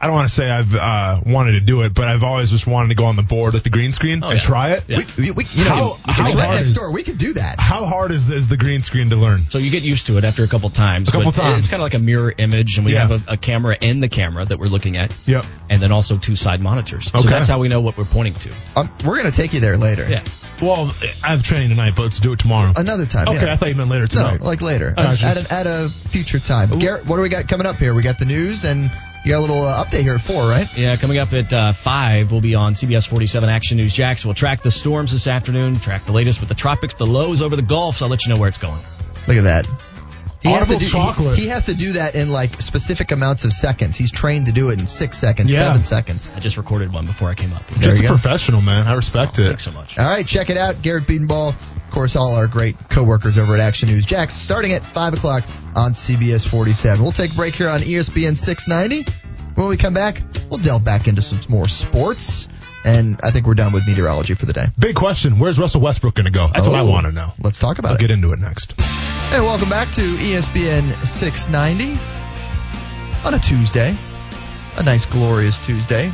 I don't want to say I've uh, wanted to do it, but I've always just wanted to go on the board with the green screen and yeah. try it. Yeah. We, we, you know, How- how it's right hard next is- door. We could do that. How hard is, is the green screen to learn? So you get used to it after a couple times. A couple times. It's kind of like a mirror image, and we Yeah. have a, a camera in the camera that we're looking at. Yep. And then also two side monitors. Okay. So that's how we know what we're pointing to. Um, we're gonna take you there later. Yeah. Well, I have training tonight, but let's do it tomorrow. Another time. okay, yeah. I thought you meant later tonight. No, like later. At, a, at a future time. Garrett, what do we got coming up here? We got the news and you got a little uh, update here at four, right? Yeah, coming up at uh, 5, we'll be on CBS 47 Action News Jax. We'll track the storms this afternoon, track the latest with the tropics, the lows over the Gulf, so I'll let you know where it's going. Look at that. He has, to Audible do, chocolate. He, he has to do that in like specific amounts of seconds. He's trained to do it in six seconds, Yeah. seven seconds. I just recorded one before I came up. There Just you a go. professional, man. I respect oh, it. Thanks so much. All right, check it out. Garrett Bedenbaugh, of course, all our great coworkers over at Action News Jax, starting at 5 o'clock on CBS 47. We'll take a break here on ESPN 690. When we come back, we'll delve back into some more sports. And I think we're done with meteorology for the day. Big question. Where's Russell Westbrook going to go? That's what I Oh, want to know. Let's talk about I'll it. get into it next. Hey, welcome back to ESPN 690 on a Tuesday. A nice, glorious Tuesday.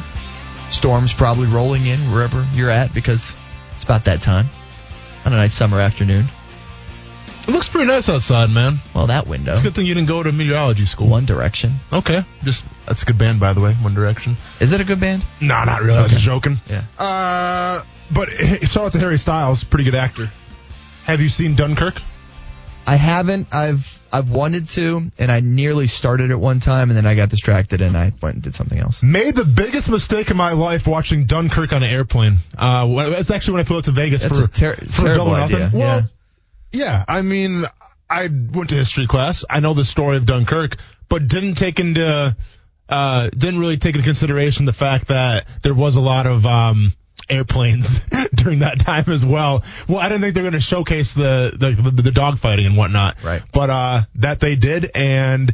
Storms probably rolling in wherever you're at because it's about that time on a nice summer afternoon. It looks pretty nice outside, man. Well, that window. It's a good thing you didn't go to meteorology school. One Direction. Okay, just that's a good band, by the way. One Direction. Is it a good band? No, not really. I was Okay. just joking. Yeah. Uh, but shout out to Harry Styles, pretty good actor. Have you seen Dunkirk? I haven't. I've I've wanted to, and I nearly started at one time, and then I got distracted, and I went and did something else. Made the biggest mistake of my life watching Dunkirk on an airplane. Uh, that's actually when I flew out to Vegas That's for a ter- for terrible double nothing. idea. Well, yeah. I mean, I went to history class. I know the story of Dunkirk, but didn't take into uh, didn't really take into consideration the fact that there was a lot of um, airplanes during that time as well. Well, I didn't think they're going to showcase the the, the the dogfighting and whatnot. Right. But uh, that they did, and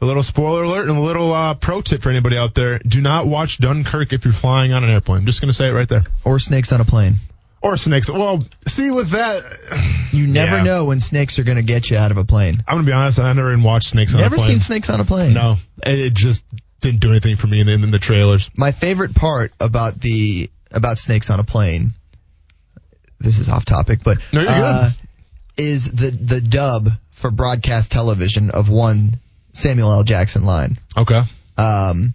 a little spoiler alert and a little uh, pro tip for anybody out there: do not watch Dunkirk if you're flying on an airplane. I'm just going to say it right there. Or snakes on a plane. Or snakes. Well, see with that, You never Yeah. know when snakes are going to get you out of a plane. I'm gonna be honest. I never even watched Snakes on Never a Plane. Never seen snakes on a plane. No, it just didn't do anything for me in the, in the trailers. My favorite part about the about snakes on a plane. This is off topic, but No, you're uh, is the the dub for broadcast television of one Samuel L. Jackson line. Okay. Um,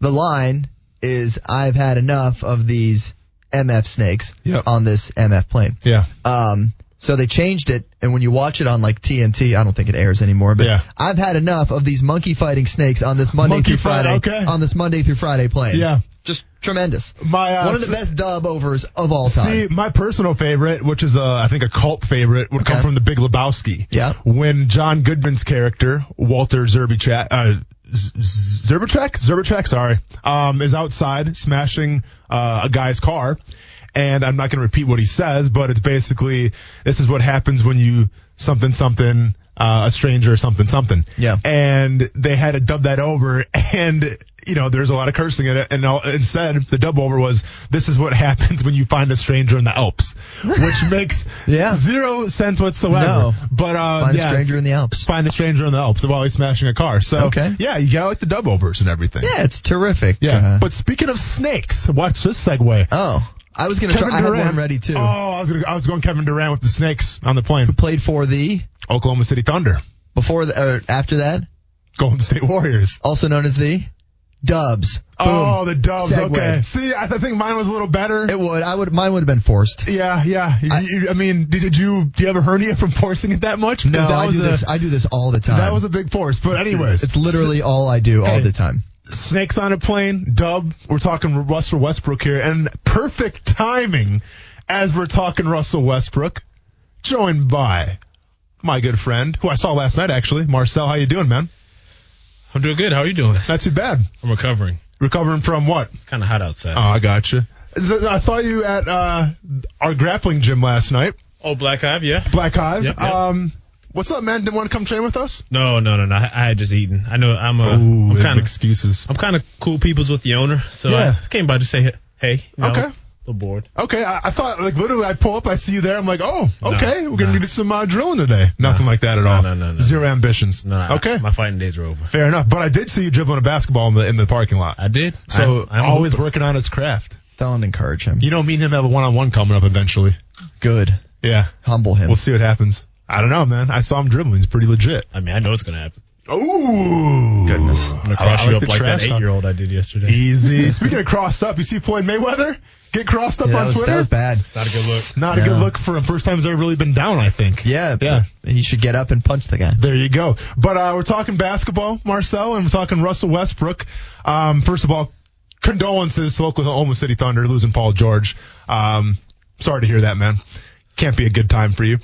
the line is I've had enough of these MF snakes Yep. on this MF plane. Yeah. Um, so they changed it, and when you watch it on like TNT, I don't think it airs anymore. But Yeah. I've had enough of these monkey fighting snakes on this Monday Monkey through fight, Friday. okay. On this Monday through Friday plane. Yeah. just tremendous. My uh, One of the best dub overs of all time. See, my personal favorite, which is a, I think a cult favorite, would come from The Big Lebowski. Yeah. When John Goodman's character, Walter Zerbichak, uh, Z- Z- Zerbichak, Zerbichak, sorry, um, is outside smashing uh, a guy's car, and I'm not going to repeat what he says, but it's basically this is what happens when you something something uh, a stranger something something. Yeah. And they had to dub that over, and you know there's a lot of cursing in it, and instead the dub over was this is what happens when you find a stranger in the Alps, which makes Yeah. zero sense whatsoever. No. But uh, Find yeah, a stranger in the Alps. Find a stranger in the Alps while he's smashing a car. So Okay. yeah, you got like the dub overs and everything. Yeah, it's terrific. Yeah. Uh, but speaking of snakes, watch this segue. oh, I was gonna try. I had one ready too. Oh, I was gonna, I was going Kevin Durant with the snakes on the plane. Played for the Oklahoma City Thunder, before the, or after that, Golden State Warriors. also known as the Dubs. Oh, Boom. Oh, the Dubs. Segue. Okay. See, I think mine was a little better. It would. I would. Mine would have been forced. yeah, yeah. I- you- I, mean, did, did you do you have a hernia from forcing it that much? No, that I was do a, this. I do this all the time. That was a big force. But anyways, It's literally all I do all the time. Snakes on a plane, dub. We're talking Russell Westbrook here, and perfect timing as we're talking Russell Westbrook, joined by my good friend who I saw last night actually, Marcel. How you doing, man? I'm doing good. How are you doing? Not too bad. I'm recovering. Recovering from what? It's kind of hot outside. Oh, I gotcha. I saw you at uh, our grappling gym last night, oh, Black Hive, yeah. Black Hive. Yep, yep. Um, what's up, man? Didn't want to come train with us? No, no, no, no. I, I had just eaten. I know I'm a. Ooh, I'm kind of. excuses. I'm kind of cool peoples with the owner, so Yeah. I came by to say hey. You know, Okay. Was board. Okay, I, I thought like literally I pull up, I see you there, I'm like, oh, okay, we're gonna nah. do some uh, drilling today. Nothing like that at all. no, no, no. Zero ambitions. No, no, okay, I, my fighting days are over. fair enough. But I did see you dribbling a basketball in the in the parking lot. I did. so I'm, I'm always hooper. working on his craft. Don't encourage him. You know, me and him have a one on one coming up eventually. Good. Yeah, Humble him. we'll see what happens. I don't know, man. I saw him dribbling. He's pretty legit. I mean, I know it's gonna happen. Ooh, Goodness. I'm gonna cross I you like up the like that trash eight year old I did yesterday. Easy. Speaking of cross up, you see Floyd Mayweather get crossed up Yeah, that, on was, Twitter. that was bad. Not a good look. Not a good look for him. First time he's ever really been down. I think. Yeah, Yeah. but He should get up and punch the guy. There you go. But uh, we're talking basketball, Marcel, and we're talking Russell Westbrook. Um, first of all, condolences to Oklahoma City Thunder losing Paul George. Um, sorry to hear that, man. Can't be a good time for you.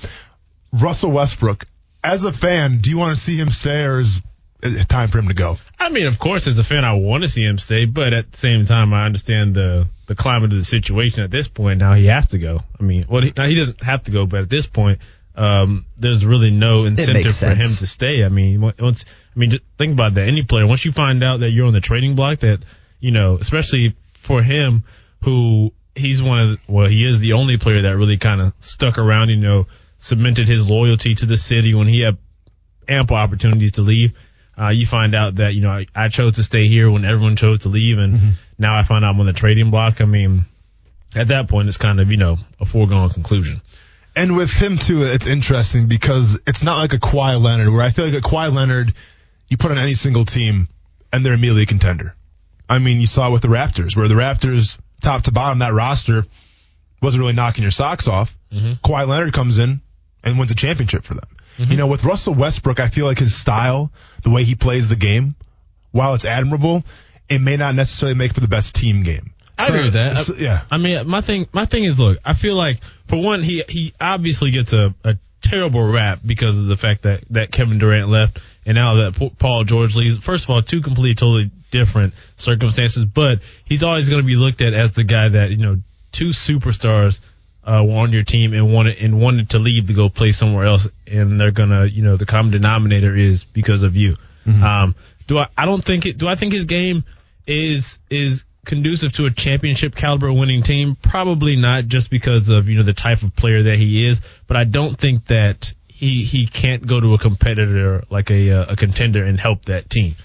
Russell Westbrook, as a fan, do you want to see him stay, or is it time for him to go? I mean, of course, as a fan, I want to see him stay, but at the same time, I understand the the climate of the situation at this point. Now he has to go. I mean, well, he, now he doesn't have to go, but at this point, um, there's really no incentive for him to stay. I mean, once I mean, just think about that. Any player, once you find out that you're on the trading block, that you know, especially for him, who he's one of the, well, he is the only player that really kind of stuck around. You know, cemented his loyalty to the city when he had ample opportunities to leave. Uh, you find out that, you know, I, I chose to stay here when everyone chose to leave and now I find out I'm on the trading block. I mean, at that point, it's kind of, you know, a foregone conclusion. And with him too, it's interesting because it's not like a Kawhi Leonard, where I feel like a Kawhi Leonard, you put on any single team and they're immediately a contender. I mean, you saw with the Raptors, where the Raptors, top to bottom, that roster wasn't really knocking your socks off. Kawhi Leonard comes in and wins a championship for them. Mm-hmm. You know, with Russell Westbrook, I feel like his style, the way he plays the game, while it's admirable, it may not necessarily make for the best team game. I So- agree with that. so- yeah. I mean, my thing, my thing is, look, I feel like for one, he he obviously gets a, a terrible rap because of the fact that that Kevin Durant left, and now that Paul George leaves. First of all, two completely totally different circumstances, but he's always going to be looked at as the guy that you know two superstars. Uh, were on your team and wanted and wanted to leave to go play somewhere else, and they're gonna, you know, the common denominator is because of you. Um, do I? I don't think it. Do I think his game is is conducive to a championship caliber winning team? Probably not, just because of you know the type of player that he is. But I don't think that he he can't go to a competitor like a uh, a contender and help that team.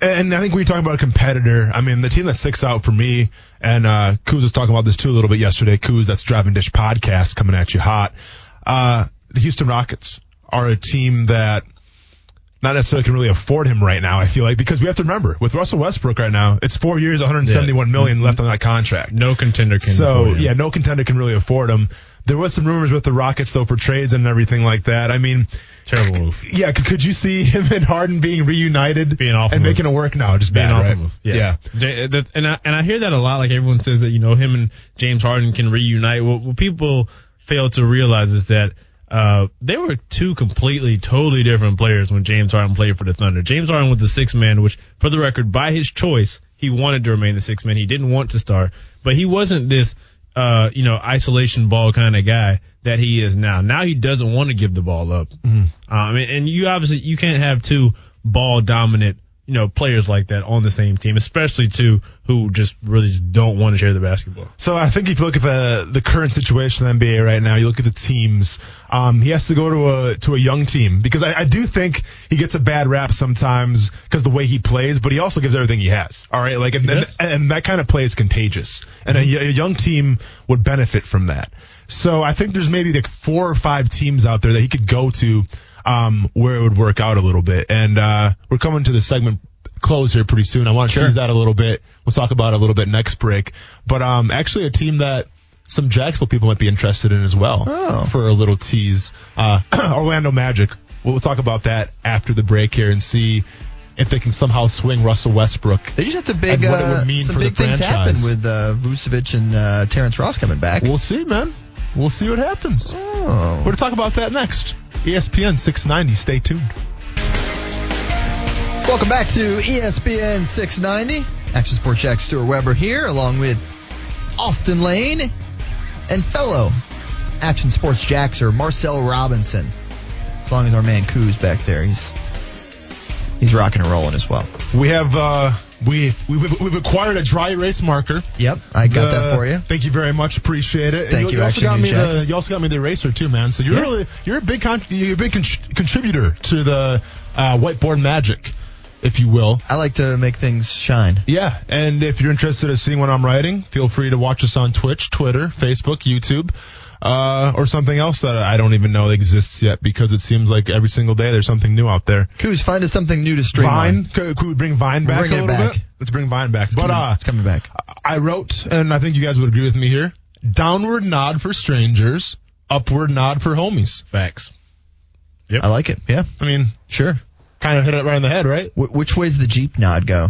And I think when you talk about a competitor, I mean, the team that sticks out for me, and uh, Kuz was talking about this too a little bit yesterday. Kuz, that's Driving Dish podcast coming at you hot. Uh, the Houston Rockets are a team that not necessarily can really afford him right now, I feel like, because we have to remember, with Russell Westbrook right now, it's four years, 171 million left on that contract. No contender can. So afford him. yeah, no contender can really afford him. There was some rumors with the Rockets though for trades and everything like that. I mean, terrible move. yeah, could you see him and Harden being reunited Being awful and move. making it work? No, just Being bad, awful right? move. Yeah. J- that- and I and I hear that a lot. Like everyone says that you know him and James Harden can reunite. What, what people fail to realize is that uh, they were two completely, totally different players when James Harden played for the Thunder. James Harden was the sixth man, which, for the record, by his choice, he wanted to remain the sixth man. He didn't want to start, but he wasn't this, uh, you know, isolation ball kind of guy that he is now. Now he doesn't want to give the ball up. Um, and, and you obviously you can't have two ball dominant, you know, players like that on the same team, especially two who just really just don't want to share the basketball. So I think if you look at the the current situation in the NBA right now, you look at the teams. Um, he has to go to a to a young team because I, I do think he gets a bad rap sometimes because the way he plays, but he also gives everything he has. All right, like and and, and that kind of play is contagious, and a, a young team would benefit from that. So I think there's maybe like four or five teams out there that he could go to um, where it would work out a little bit. And uh, we're coming to the segment close here pretty soon. I want to tease that a little bit. We'll talk about it a little bit next break. But um, actually, a team that some Jacksonville people might be interested in as well Oh. for a little tease. Uh, Orlando Magic. We'll, talk about that after the break here and see if they can somehow swing Russell Westbrook. They just have to big, what it uh, would mean some for the big things happen franchise. with uh, Vucevic and uh, Terrence Ross coming back. We'll see, man. We'll see what happens. Oh. We're going to talk about that next. ESPN 690. Stay tuned. Welcome back to ESPN 690. Action Sports Jack Stuart Weber here, along with Austin Lane and fellow Action Sports Jackser Marcel Robinson. As long as our man Koo's back there, he's he's rocking and rolling as well. We have uh, we we've, we've acquired a dry erase marker. Yep, I got The- that for you. Thank you very much. Appreciate it. Thank you, also Action got News me the, you also got me the eraser too, man. So you're Yeah. really you're a big con- you're a big con- contributor to the uh, whiteboard magic, if you will. I like to make things shine. Yeah, and if you're interested in seeing what I'm writing, feel free to watch us on Twitch, Twitter, Facebook, YouTube, uh, or something else that I don't even know exists yet because it seems like every single day there's something new out there. Coos, find us something new to stream Vine, could, could we bring Vine back a little back. bit? Let's bring Vine back. but coming- uh, it's coming back. I wrote, and I think you guys would agree with me here. Downward nod for strangers, upward nod for homies. Facts. I like it. Yeah, I mean, sure. kind of hit it right in the head, right? Wh- which way's the Jeep nod go?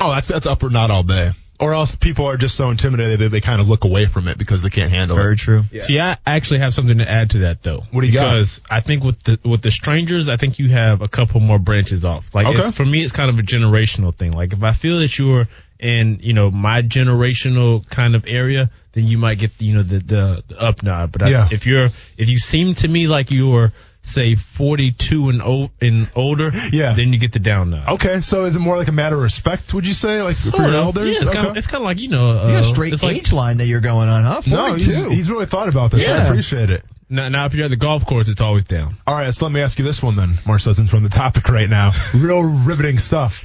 Oh, that's that's upward nod all day. Or else people are just so intimidated that they kind of look away from it because they can't handle Very it. Very true. Yeah. See, I actually have something to add to that though. What do you got? because I think with the with the strangers, I think you have a couple more branches off. Like Okay. it's, for me, it's kind of a generational thing. Like if I feel that you're in, you know, my generational kind of area, then you might get, you know, the the, the up nod. But I, if you're if you seem to me like you're say 42 and o- and older, Yeah. then you get the down nod. Okay, so is it more like a matter of respect? Would you say, like for Sort your of. elders? Yeah, it's, kind of, it's kind of like you know, uh, You got a straight it's like, age line that you're going on, huh? 42. no, he's, he's really thought about this. I appreciate it. now, now if you're at the golf course, it's always down. All right, so let me ask you this one then, Marcel, since we're the topic right now. Real riveting stuff.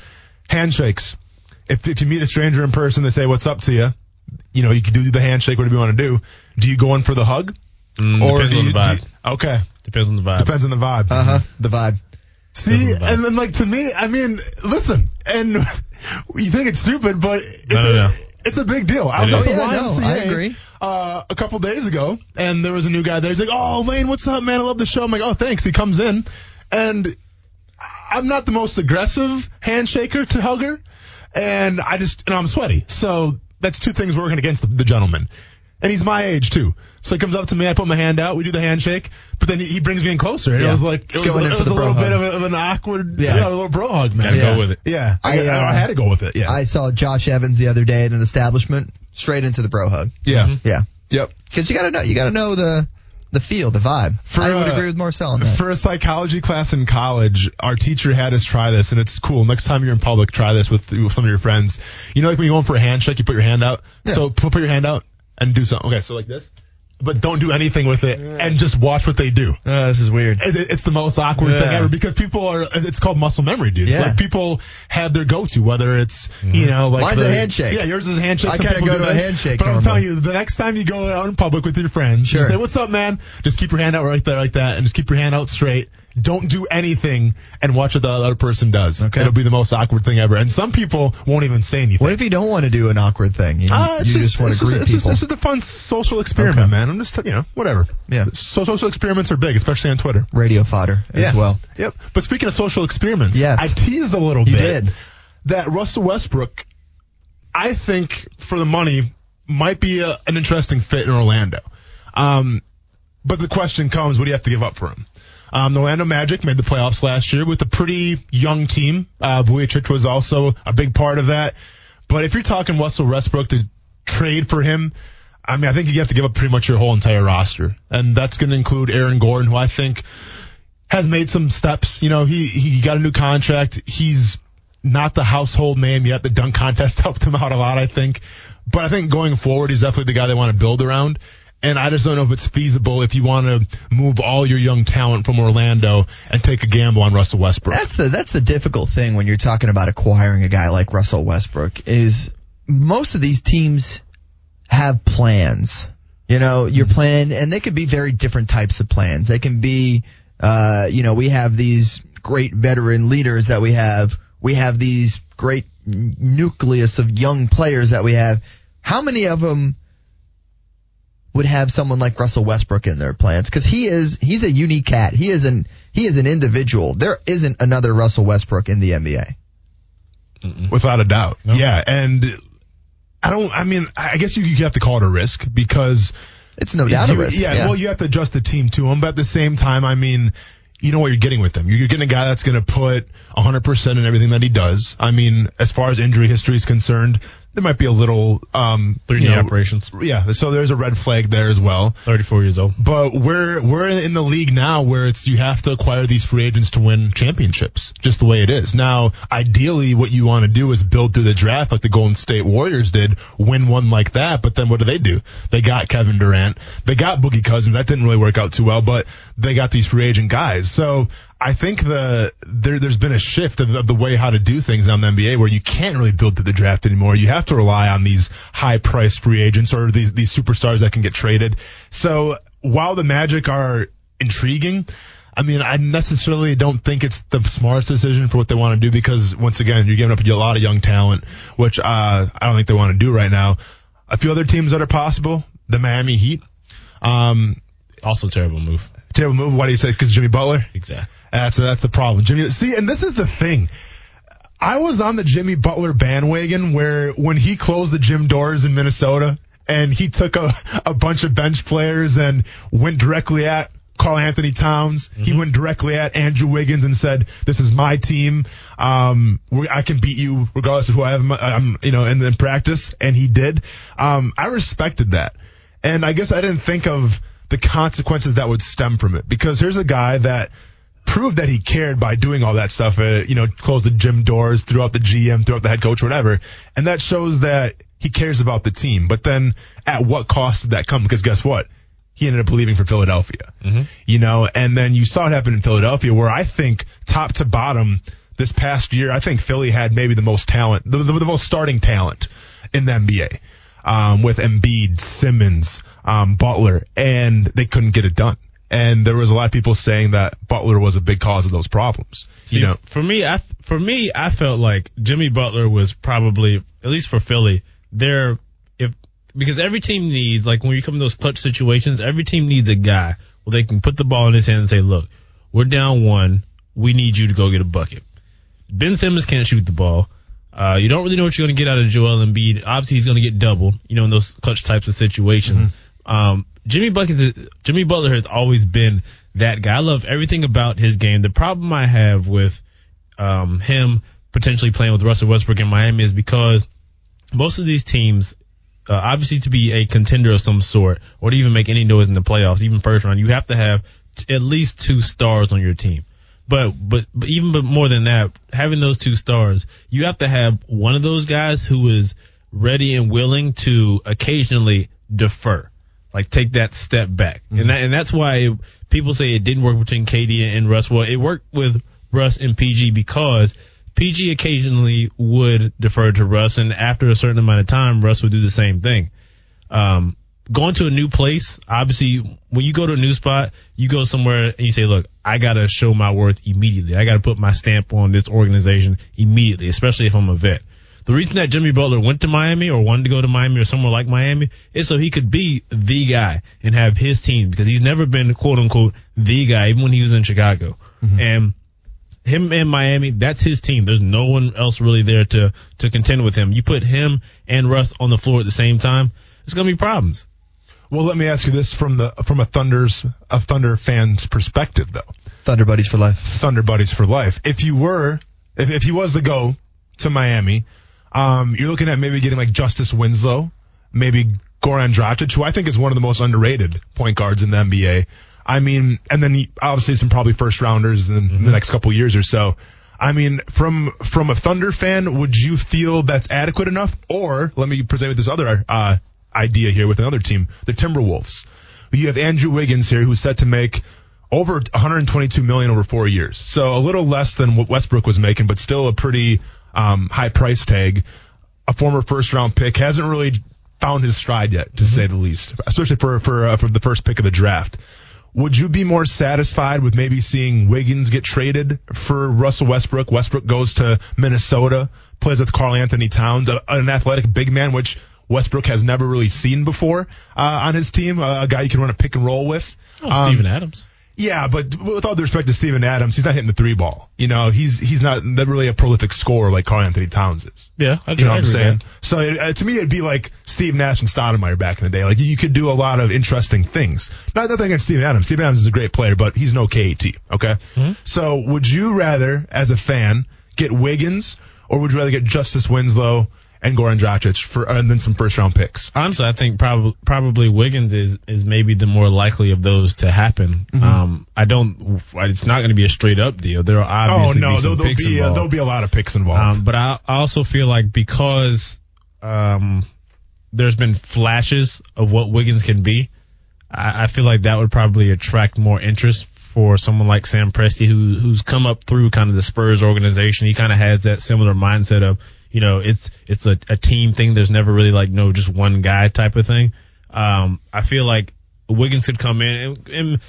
Handshakes. If if you meet a stranger in person, they say what's up to you. You know, you can do the handshake, whatever you want to do. Do you go in for the hug? Mm, or depends do on the vibe. you- okay. depends on the vibe. Depends on the vibe. Uh huh. The vibe. See, the vibe. and then like to me, I mean, listen, and you think it's stupid, but it's, No, no, a, no. it's a big deal. I It was at the Oh, yeah, no, I agree. Uh, a couple days ago, and there was a new guy there. He's like, "Oh, Lane, what's up, man? I love the show." I'm like, "Oh, thanks." He comes in, and I'm not the most aggressive handshaker to hugger, and I just and I'm sweaty, so that's two things working against the, the gentleman. And he's my age too. So he comes up to me, I put my hand out, we do the handshake, but then he, he brings me in closer. And it was like, it was, going it was a little bro bit of, a, of an awkward, Yeah. yeah. a little bro hug, man. Gotta Yeah. go with it. Yeah, I, I, uh, I had to go with it. Yeah, I saw Josh Evans the other day at an establishment, straight into the bro hug. yeah, Yeah, yep. because you gotta know, you gotta know the the feel, the vibe. For, I would uh, agree with Marcel on that. For a psychology class in college, our teacher had us try this, and it's cool. Next time you're in public, try this with, with some of your friends. You know, like when you go in for a handshake, you put your hand out. Yeah. So put, put your hand out and do something. Okay, so like this, but don't do anything with it, and just watch what they do. Uh, this is weird. It, it's the most awkward thing ever because people are. It's called muscle memory, dude. Yeah. Like people have their go-to, whether it's you know like Mine's a handshake. Yeah, yours is a handshake. I Some kinda go to a this. handshake But I'm telling you, the next time you go out in public with your friends, you say, "What's up, man?" Just keep your hand out right there, like that, and just keep your hand out straight. Don't do anything, and watch what the other person does. Okay. It'll be the most awkward thing ever. And some people won't even say anything. What if you don't want to do an awkward thing? You, Uh, you it's just, want to greet people. Just, it's just a fun social experiment, Okay. man. I'm just, you know, whatever. Yeah. So social experiments are big, especially on Twitter. Radio fodder as well. Yep. But speaking of social experiments, Yes. I teased a little You bit did. that Russell Westbrook, I think for the money, might be a, an interesting fit in Orlando. Um, but the question comes, what do you have to give up for him? Um, the Orlando Magic made the playoffs last year with a pretty young team. Uh, Vujic was also a big part of that. But if you're talking Russell Westbrook to trade for him, I mean, I think you have to give up pretty much your whole entire roster. And that's going to include Aaron Gordon, who I think has made some steps. You know, he, he got a new contract. He's not the household name yet. The dunk contest helped him out a lot, I think. But I think going forward, he's definitely the guy they want to build around. And I just don't know if it's feasible if you want to move all your young talent from Orlando and take a gamble on Russell Westbrook. That's the that's the difficult thing when you're talking about acquiring a guy like Russell Westbrook is most of these teams have plans. You know, your plan, and they could be very different types of plans. They can be, uh, you know, we have these great veteran leaders that we have. We have these great n- nucleus of young players that we have. How many of them would have someone like Russell Westbrook in their plans because he is he's a unique cat. He is an he is an individual. There isn't another Russell Westbrook in the NBA. without a doubt. Yeah, and I don't. I mean, I guess you, you have to call it a risk because It's no doubt a risk. Yeah, Yeah. well, you have to adjust the team to him, but at the same time, I mean, you know what you're getting with him. You're getting a guy that's going to put 100% in everything that he does. I mean, as far as injury history is concerned, there might be a little um, Three you know, operations. Yeah, so there's a red flag there as well. 34 years old. But we're we're in the league now where it's you have to acquire these free agents to win championships, just the way it is. Now, ideally, what you want to do is build through the draft like the Golden State Warriors did, win one like that. But then what do they do? They got Kevin Durant, they got Boogie Cousins. That didn't really work out too well, but they got these free agent guys. So I think the there there's been a shift of, of the way how to do things on the NBA where you can't really build through the draft anymore. You have to rely on these high priced free agents or these these superstars that can get traded. So while the Magic are intriguing, I mean, I necessarily don't think it's the smartest decision for what they want to do because once again, you're giving up a lot of young talent, which uh, I don't think they want to do right now. A few other teams that are possible, the Miami Heat. Um, Also terrible move. Terrible move. Why do you say? Because Jimmy Butler. Exactly. That's that's the problem. Jimmy, see, and this is the thing. I was on the Jimmy Butler bandwagon where when he closed the gym doors in Minnesota and he took a, a bunch of bench players and went directly at Carl Anthony Towns. He went directly at Andrew Wiggins and said, "This is my team. Um, we, I can beat you regardless of who I have. I'm, you know, in, in practice." And he did. Um, I respected that, and I guess I didn't think of the consequences that would stem from it because here's a guy that proved that he cared by doing all that stuff. Uh, you know, close the gym doors, throughout the GM, throughout the head coach, whatever, and that shows that he cares about the team. But then, at what cost did that come? Because guess what? He ended up leaving for Philadelphia. You know, and then you saw it happen in Philadelphia, where I think top to bottom this past year, I think Philly had maybe the most talent, the, the, the most starting talent in the NBA. Um, with Embiid, Simmons, um, Butler, and they couldn't get it done. And there was a lot of people saying that Butler was a big cause of those problems. See, you know, for me, I for me, I felt like Jimmy Butler was probably at least for Philly. There, if because every team needs like when you come to those clutch situations, every team needs a guy where they can put the ball in his hand and say, "Look, we're down one. We need you to go get a bucket." Ben Simmons can't shoot the ball. Uh, you don't really know what you're going to get out of Joel Embiid. Obviously, he's going to get doubled, you know, in those clutch types of situations. Um, Jimmy Bucket, Jimmy Butler has always been that guy. I love everything about his game. The problem I have with um, him potentially playing with Russell Westbrook in Miami is because most of these teams, uh, obviously to be a contender of some sort or to even make any noise in the playoffs, even first round, you have to have t- at least two stars on your team. But, but, but even but more than that, having those two stars, you have to have one of those guys who is ready and willing to occasionally defer, like take that step back. And that, and that's why it, people say it didn't work between KD and Russ. Well, it worked with Russ and PG because PG occasionally would defer to Russ, and after a certain amount of time, Russ would do the same thing. Um, going to a new place, obviously, when you go to a new spot, you go somewhere and you say, look, I got to show my worth immediately. I got to put my stamp on this organization immediately, especially if I'm a vet. The reason that Jimmy Butler went to Miami or wanted to go to Miami or somewhere like Miami is so he could be the guy and have his team because he's never been quote unquote the guy, even when he was in Chicago. Mm-hmm. And him in Miami, that's his team. There's no one else really there to, to contend with him. You put him and Russ on the floor at the same time, it's going to be problems. Well, let me ask you this from the from a Thunder's a Thunder fan's perspective, though. Thunder buddies for life. Thunder buddies for life. If you were, if, if he was to go to Miami, um, you're looking at maybe getting like Justice Winslow, maybe Goran Dragic, who I think is one of the most underrated point guards in the NBA. I mean, and then he, obviously some probably first rounders in, in the next couple years or so. I mean, from from a Thunder fan, would you feel that's adequate enough? Or let me present with this other uh, idea here with another team, the Timberwolves. You have Andrew Wiggins here, who's set to make over 122 million over four years. So a little less than what Westbrook was making, but still a pretty um, high price tag. A former first round pick hasn't really found his stride yet, to say the least, especially for for uh, for the first pick of the draft. Would you be more satisfied with maybe seeing Wiggins get traded for Russell Westbrook? Westbrook goes to Minnesota, plays with Carl Anthony Towns, an athletic big man, which Westbrook has never really seen before uh, on his team. Uh, a guy you can run a pick and roll with. Oh, Um, Steven Adams. Yeah, but with all due respect to Steven Adams, he's not hitting the three ball. You know, he's he's not really a prolific scorer like Carl Anthony Towns is. Yeah, I You know what I'm saying? that. So it, uh, to me, it'd be like Steve Nash and Stoudemire back in the day. Like you could do a lot of interesting things. Not nothing against Steven Adams. Steven Adams is a great player, but he's no KAT. Okay. Mm-hmm. So would you rather, as a fan, get Wiggins or would you rather get Justice Winslow and Goran Dragic for and then some first round picks? Honestly, I think probably probably Wiggins is is maybe the more likely of those to happen. Mm-hmm. Um, I don't. It's not going to be a straight up deal. There will Oh obviously no, be there'll, some there'll picks be uh, there'll be a lot of picks involved. Um, but I, I also feel like because um, there's been flashes of what Wiggins can be, I, I feel like that would probably attract more interest for someone like Sam Presti, who who's come up through kind of the Spurs organization. He kind of has that similar mindset of you know it's it's a, a team thing. There's never really like no just one guy type of thing. Um, I feel like Wiggins could come in and, and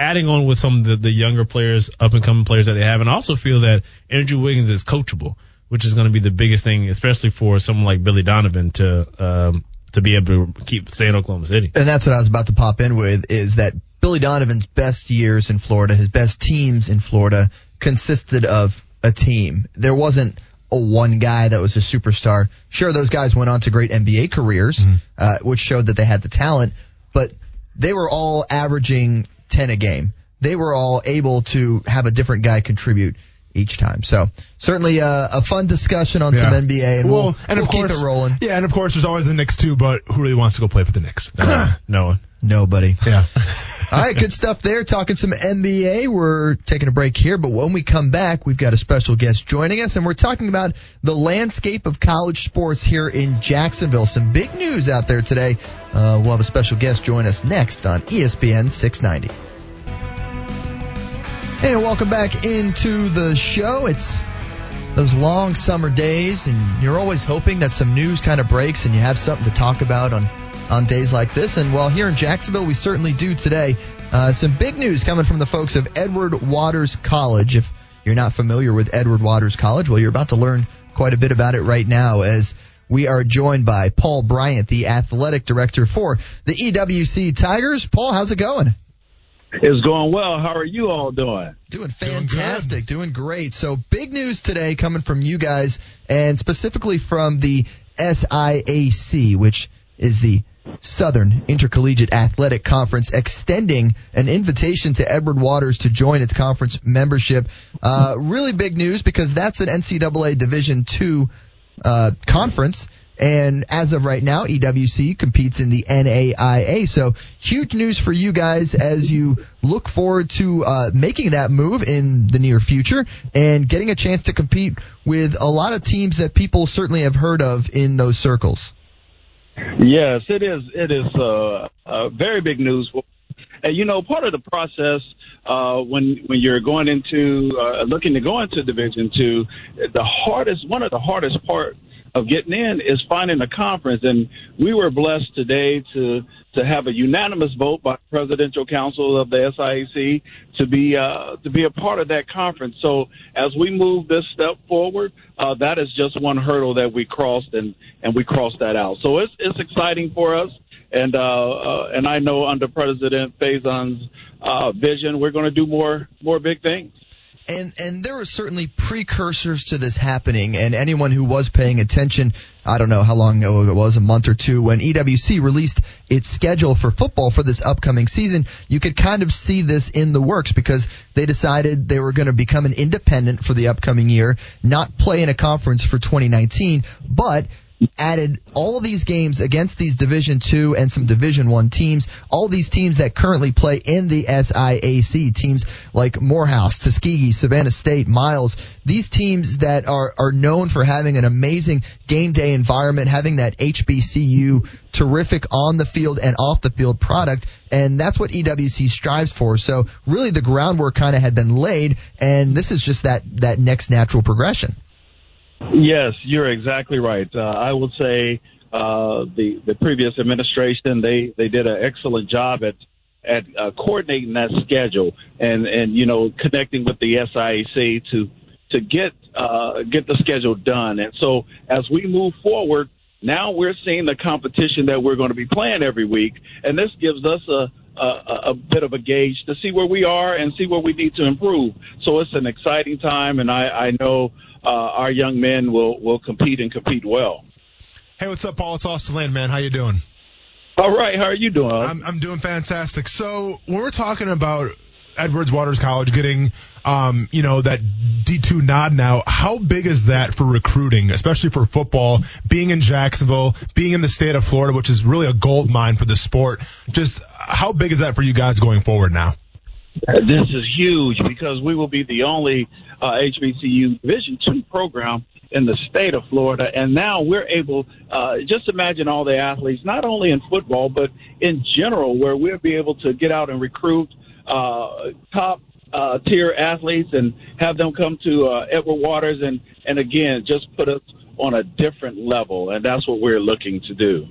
adding on with some of the, the younger players, up and coming players that they have, and I also feel that Andrew Wiggins is coachable, which is going to be the biggest thing, especially for someone like Billy Donovan to um, to be able to keep staying in Oklahoma City. And that's what I was about to pop in with is that Billy Donovan's best years in Florida, his best teams in Florida consisted of a team. There wasn't one guy that was a superstar. Sure, those guys went on to great NBA careers, uh, which showed that they had the talent, but they were all averaging 10 a game. They were all able to have a different guy contribute each time. So certainly uh, a fun discussion on some NBA, and well, we'll, and we'll of course, keep it rolling. Yeah, and of course, there's always the Knicks too. But who really wants to go play for the Knicks? no one. Nobody. yeah. All right, good stuff there. Talking some NBA. We're taking a break here, but when we come back, we've got a special guest joining us, and we're talking about the landscape of college sports here in Jacksonville. Some big news out there today. Uh, we'll have a special guest join us next on ESPN 690. And welcome back into the show. It's those long summer days, and you're always hoping that some news kind of breaks and you have something to talk about on on days like this. And well, here in Jacksonville, we certainly do today. Uh, some big news coming from the folks of Edward Waters College. If you're not familiar with Edward Waters College, well, you're about to learn quite a bit about it right now as we are joined by Paul Bryant, the athletic director for the EWC Tigers. Paul, how's it going? It's going well. How are you all doing? Doing fantastic, doing, great. So big news today coming from you guys, and specifically from the SIAC, which is the Southern Intercollegiate Athletic Conference, extending an invitation to Edward Waters to join its conference membership. Uh, really big news because that's an NCAA Division two uh, conference. And as of right now, EWC competes in the NAIA. So huge news for you guys as you look forward to uh, making that move in the near future and getting a chance to compete with a lot of teams that people certainly have heard of in those circles. Yes, it is. It is uh, uh, very big news. And you know, part of the process uh, when when you're going into uh, looking to go into Division Two, the hardest one of the hardest part of getting in is finding a conference. And we were blessed today to to have a unanimous vote by the Presidential Council of the SIAC to be uh, to be a part of that conference. So as we move this step forward, uh, that is just one hurdle that we crossed, and and we crossed that out. So it's it's exciting for us. And uh, uh, and I know under President Faison's uh, vision, we're going to do more more big things. And and there were certainly precursors to this happening, and anyone who was paying attention, I don't know how long ago it was, a month or two, when EWC released its schedule for football for this upcoming season, you could kind of see this in the works because they decided they were going to become an independent for the upcoming year, not play in a conference for 2019, but added all these games against these division 2 and some division 1 teams all these teams that currently play in the SIAC teams like Morehouse, Tuskegee, Savannah State, Miles these teams that are are known for having an amazing game day environment having that HBCU terrific on the field and off the field product and that's what EWC strives for. So really the groundwork kind of had been laid and this is just that that next natural progression Yes, you're exactly right. Uh, I would say uh, the the previous administration they they did an excellent job at at uh, coordinating that schedule and and you know connecting with the SIAC to to get uh, get the schedule done. And so as we move forward, Now we're seeing the competition that we're going to be playing every week, and this gives us a a, a bit of a gauge to see where we are and see where we need to improve. So it's an exciting time, and I, I know uh, our young men will will compete and compete well. Hey, what's up, Paul? It's Austin Lane, man. How you doing? All right. How are you doing? I'm, I'm doing fantastic. So when we're talking about Edwards Waters College getting, um, you know, that D2 nod now. How big is that for recruiting, especially for football? Being in Jacksonville, being in the state of Florida, which is really a gold mine for the sport. Just how big is that for you guys going forward now? This is huge because we will be the only uh, HBCU Division two program in the state of Florida, and now we're able. Uh, just imagine all the athletes, not only in football but in general, where we'll be able to get out and recruit uh, top uh, tier athletes and have them come to uh, Edward Waters and and again just put us on a different level, and that's what we're looking to do.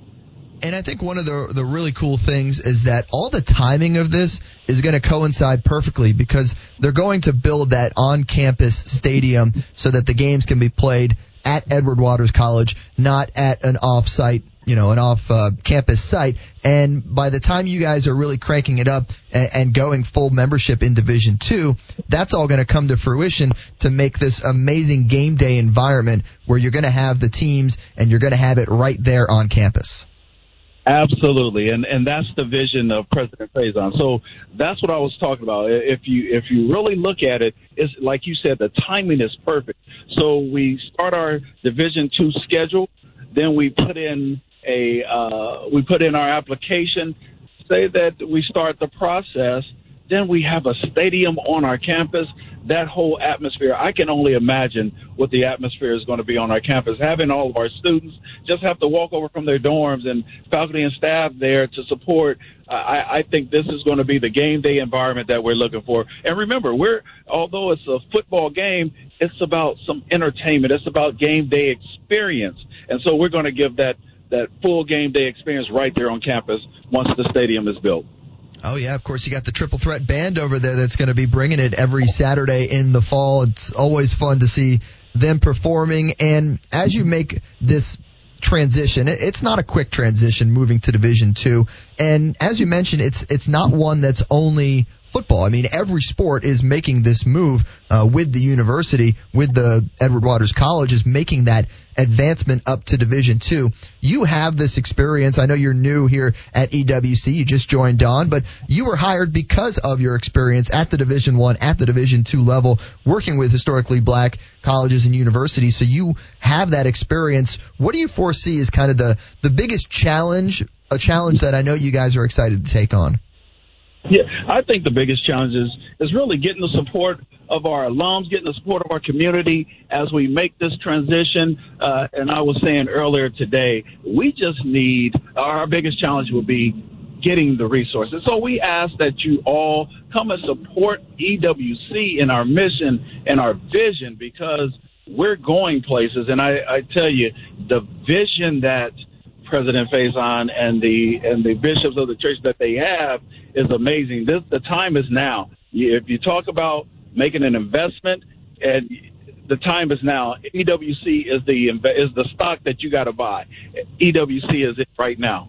And I think one of the the really cool things is that all the timing of this is going to coincide perfectly because they're going to build that on-campus stadium so that the games can be played at Edward Waters College, not at an off-site you know, an off uh, campus site. And by the time you guys are really cranking it up and, and going full membership in Division Two, that's all going to come to fruition to make this amazing game day environment where you're going to have the teams and you're going to have it right there on campus. Absolutely, and and that's the vision of President Faison. So that's what I was talking about. If you if you really look at it, it's like you said, the timing is perfect. So we start our Division two schedule, then we put in a uh, we put in our application, say that we start the process, then we have a stadium on our campus. That whole atmosphere, I can only imagine what the atmosphere is going to be on our campus. Having all of our students just have to walk over from their dorms and faculty and staff there to support. I, I think this is going to be the game day environment that we're looking for. And remember, we're although it's a football game, it's about some entertainment. It's about game day experience, and so we're going to give that that full game day experience right there on campus once the stadium is built. Oh yeah, of course you got the triple threat band over there that's going to be bringing it every Saturday in the fall. It's always fun to see them performing and as you make this transition. It's not a quick transition moving to Division Two, and as you mentioned, it's it's not one that's only football. I mean, every sport is making this move uh, with the university, with the Edward Waters College, is making that advancement up to Division Two. You have this experience. I know you're new here at EWC. You just joined Don, but you were hired because of your experience at the Division One, at the Division Two level, working with historically black colleges and universities. So you have that experience. What do you foresee as kind of the the biggest challenge? A challenge that I know you guys are excited to take on. Yeah, I think the biggest challenge is, is really getting the support of our alums, getting the support of our community as we make this transition. Uh, and I was saying earlier today, we just need our biggest challenge will be getting the resources. So we ask that you all come and support EWC in our mission and our vision because we're going places. And I, I tell you, the vision that President Faison and the and the bishops of the church that they have is amazing. This the time is now. If you talk about making an investment, and the time is now. EWC is the is the stock that you got to buy. EWC is it right now.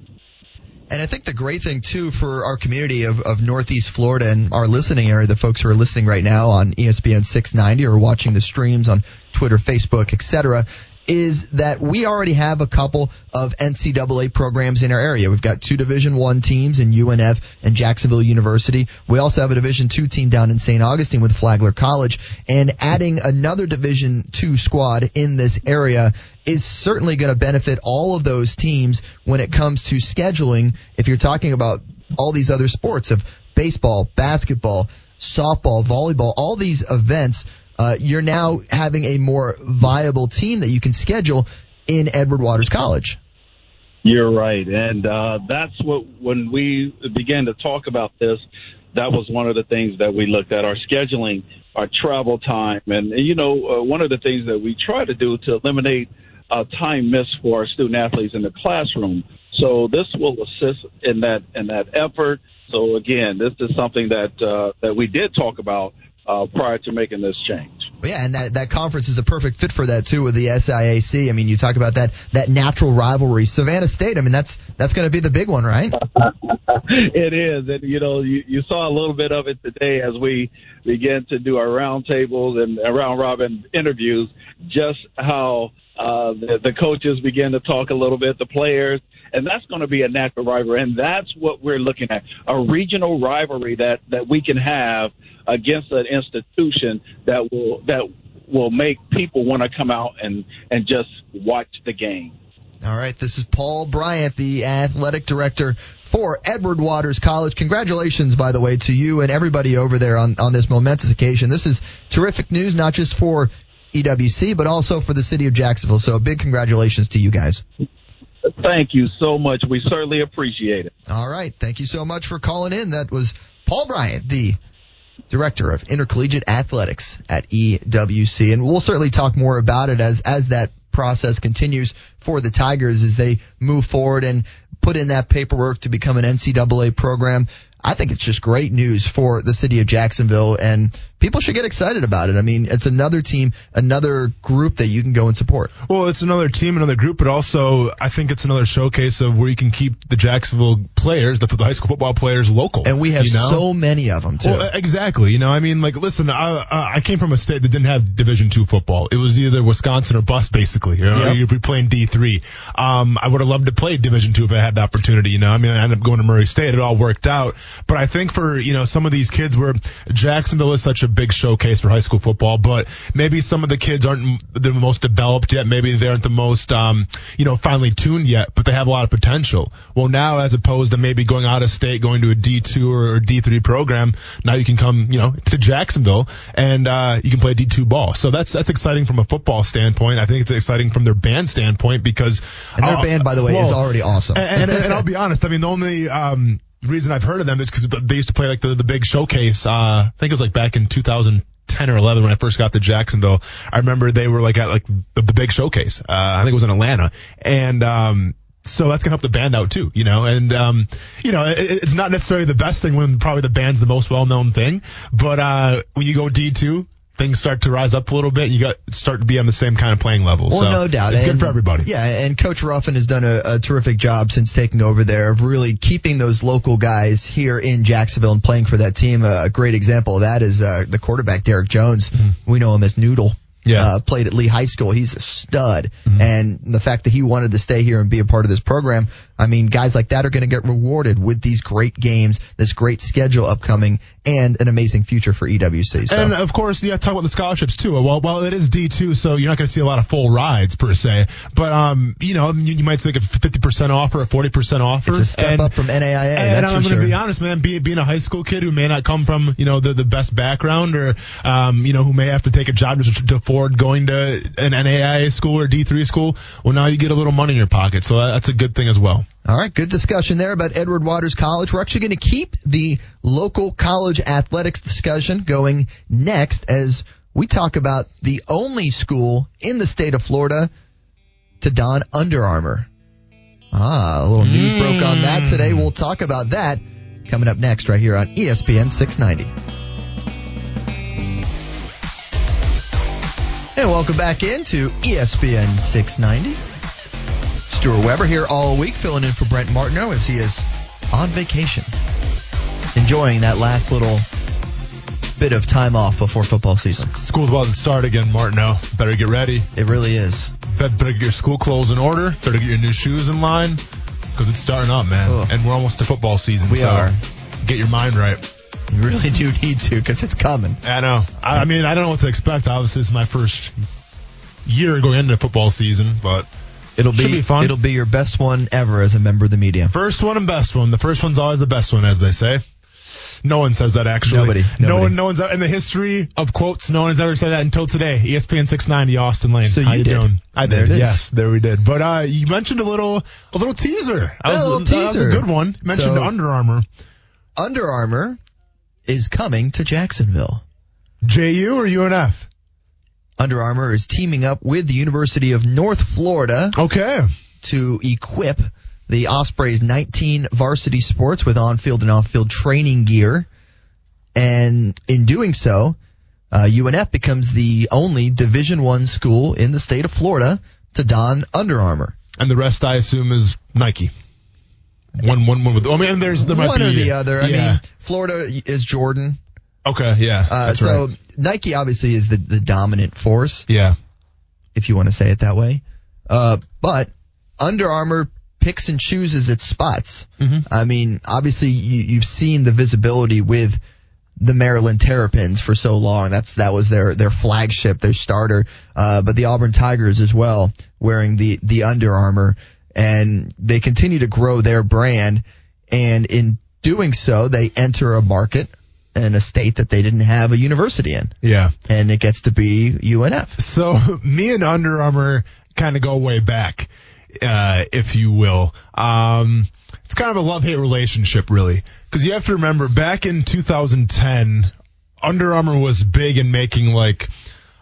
And I think the great thing too for our community of, of Northeast Florida and our listening area, the folks who are listening right now on ESPN 690 or watching the streams on Twitter, Facebook, etc., is that we already have a couple of NCAA programs in our area. We've got two Division One teams in UNF and Jacksonville University. We also have a Division Two team down in St. Augustine with Flagler College, and adding another Division Two squad in this area is certainly going to benefit all of those teams when it comes to scheduling. If you're talking about all these other sports of baseball, basketball, softball, volleyball, all these events uh, you're now having a more viable team that you can schedule in Edward Waters College. You're right, and uh, that's what when we began to talk about this, that was one of the things that we looked at our scheduling, our travel time, and, you know uh, one of the things that we try to do to eliminate uh, time missed for our student athletes in the classroom. So this will assist in that in that effort. So again, this is something that uh, that we did talk about uh, prior to making this change. Yeah, and that, that conference is a perfect fit for that too with the SIAC. I mean, you talk about that that natural rivalry. Savannah State. I mean, that's that's going to be the big one, right? it is, and you know, you, you saw a little bit of it today as we began to do our roundtables and round robin interviews. Just how uh, the, the coaches begin to talk a little bit, the players, and that's going to be a natural rivalry, and that's what we're looking at: a regional rivalry that that we can have against an institution that will that will make people want to come out and and just watch the game. All right, this is Paul Bryant, the athletic director for Edward Waters College. Congratulations, by the way, to you and everybody over there on, on this momentous occasion. This is terrific news, not just for EWC, but also for the city of Jacksonville. So big congratulations to you guys. Thank you so much. We certainly appreciate it. All right. Thank you so much for calling in. That was Paul Bryant, the director of intercollegiate athletics at EWC. And we'll certainly talk more about it as, as that process continues for the Tigers as they move forward and put in that paperwork to become an NCAA program. I think it's just great news for the city of Jacksonville and people should get excited about it. I mean, it's another team, another group that you can go and support. Well, it's another team, another group, but also I think it's another showcase of where you can keep the Jacksonville players, the, the high school football players, local. And we have you know? so many of them too. Well, exactly. You know, I mean, like, listen, I, I came from a state that didn't have Division two football. It was either Wisconsin or bust, basically. You know, Yep. you'd be playing D three. Um, I would have loved to play Division two if I had the opportunity. You know, I mean, I ended up going to Murray State. It all worked out. But I think for you know some of these kids, where Jacksonville is such a big showcase for high school football, but maybe some of the kids aren't the most developed yet. Maybe they aren't the most um, you know finely tuned yet, but they have a lot of potential. Well, now as opposed to maybe going out of state, going to a D two or D three program, now you can come you know to Jacksonville and uh, you can play D two ball. So that's that's exciting from a football standpoint. I think it's exciting from their band standpoint because and their uh, band, by the way, is already awesome. and, and, and I'll be honest. I mean, the only um, reason I've heard of them is because they used to play like the the big showcase. Uh, I think it was like back in 2010 or 11 when I first got to Jacksonville. I remember they were like at like the, the big showcase. Uh, I think it was in Atlanta, and um, so that's gonna help the band out too, you know. And um, you know, it, it's not necessarily the best thing when probably the band's the most well known thing, but uh, when you go D two. Things start to rise up a little bit. You got start to be on the same kind of playing level. Well, so no doubt. it's and, good for everybody. Yeah, and Coach Ruffin has done a, a terrific job since taking over there of really keeping those local guys here in Jacksonville and playing for that team. Uh, a great example of that is uh, the quarterback Derek Jones. We know him as Noodle. Yeah. Uh, played at Lee High School. He's a stud. And the fact that he wanted to stay here and be a part of this program, I mean, guys like that are going to get rewarded with these great games, this great schedule upcoming, and an amazing future for EWC. So. And of course, yeah, talk about the scholarships too. Well, well, it is D two, so you're not going to see a lot of full rides per se. But um, you know, you, you might take a 50% offer, a 40% offer. it's a step and, up from NAIA. And that's I'm going to sure. be honest, man. Be, being a high school kid who may not come from you know the, the best background, or um, you know who may have to take a job to afford going to an NAIA school or D3 school. Well, now you get a little money in your pocket, so that's a good thing as well. All right, good discussion there about Edward Waters College. We're actually going to keep the local college athletics discussion going next as we talk about the only school in the state of Florida to don Under Armour. Ah, a little news broke on that today. We'll talk about that coming up next right here on ESPN 690. And welcome back into ESPN 690. Stuart Weber here all week, filling in for Brent Martineau as he is on vacation, enjoying that last little bit of time off before football season. School's about to start again, Martineau. Better get ready. It really is. Better get your school clothes in order. Better get your new shoes in line because it's starting up, man. Ugh. And we're almost to football season. We so are. Get your mind right. You really do need to because it's coming. I know. I, I mean, I don't know what to expect. Obviously, it's my first year going into football season, but It'll be, be fun. It'll be your best one ever as a member of the media. first one and best one. The first one's always the best one, as they say. No one says that actually. Nobody, No nobody. one. No one's in the history of quotes. No one has ever said that until today. ESPN 690 Austin Lane. So How you you did. doing? I There did. it is. Yes, there we did. But uh, you mentioned a little, a little teaser. That A was, little that was teaser. a good one. You mentioned So- Under Armour. Under Armour is coming to Jacksonville. JU or UNF? Under Armour is teaming up with the University of North Florida Okay. to equip the Ospreys 19 varsity sports with on-field and off-field training gear. And in doing so, uh, UNF becomes the only Division One school in the state of Florida to don Under Armour. And the rest, I assume, is Nike. One, one, one with. I mean, there's there might One be or the other. I mean, Florida is Jordan. Okay, yeah, Uh, so right. Nike obviously is the, the dominant force, Yeah, if you want to say it that way. Uh, but Under Armour picks and chooses its spots. Mhm. I mean, obviously you, you've seen the visibility with the Maryland Terrapins for so long. That's that was their their flagship, their starter. Uh, but the Auburn Tigers as well, wearing the the Under Armour, and they continue to grow their brand. And in doing so, they enter a market and a state that they didn't have a university in, yeah. and it gets to be UNF. So me and Under Armour kind of go way back, uh, if you will. Um, it's kind of a love hate relationship, really, because you have to remember back in 2010, Under Armour was big in making like.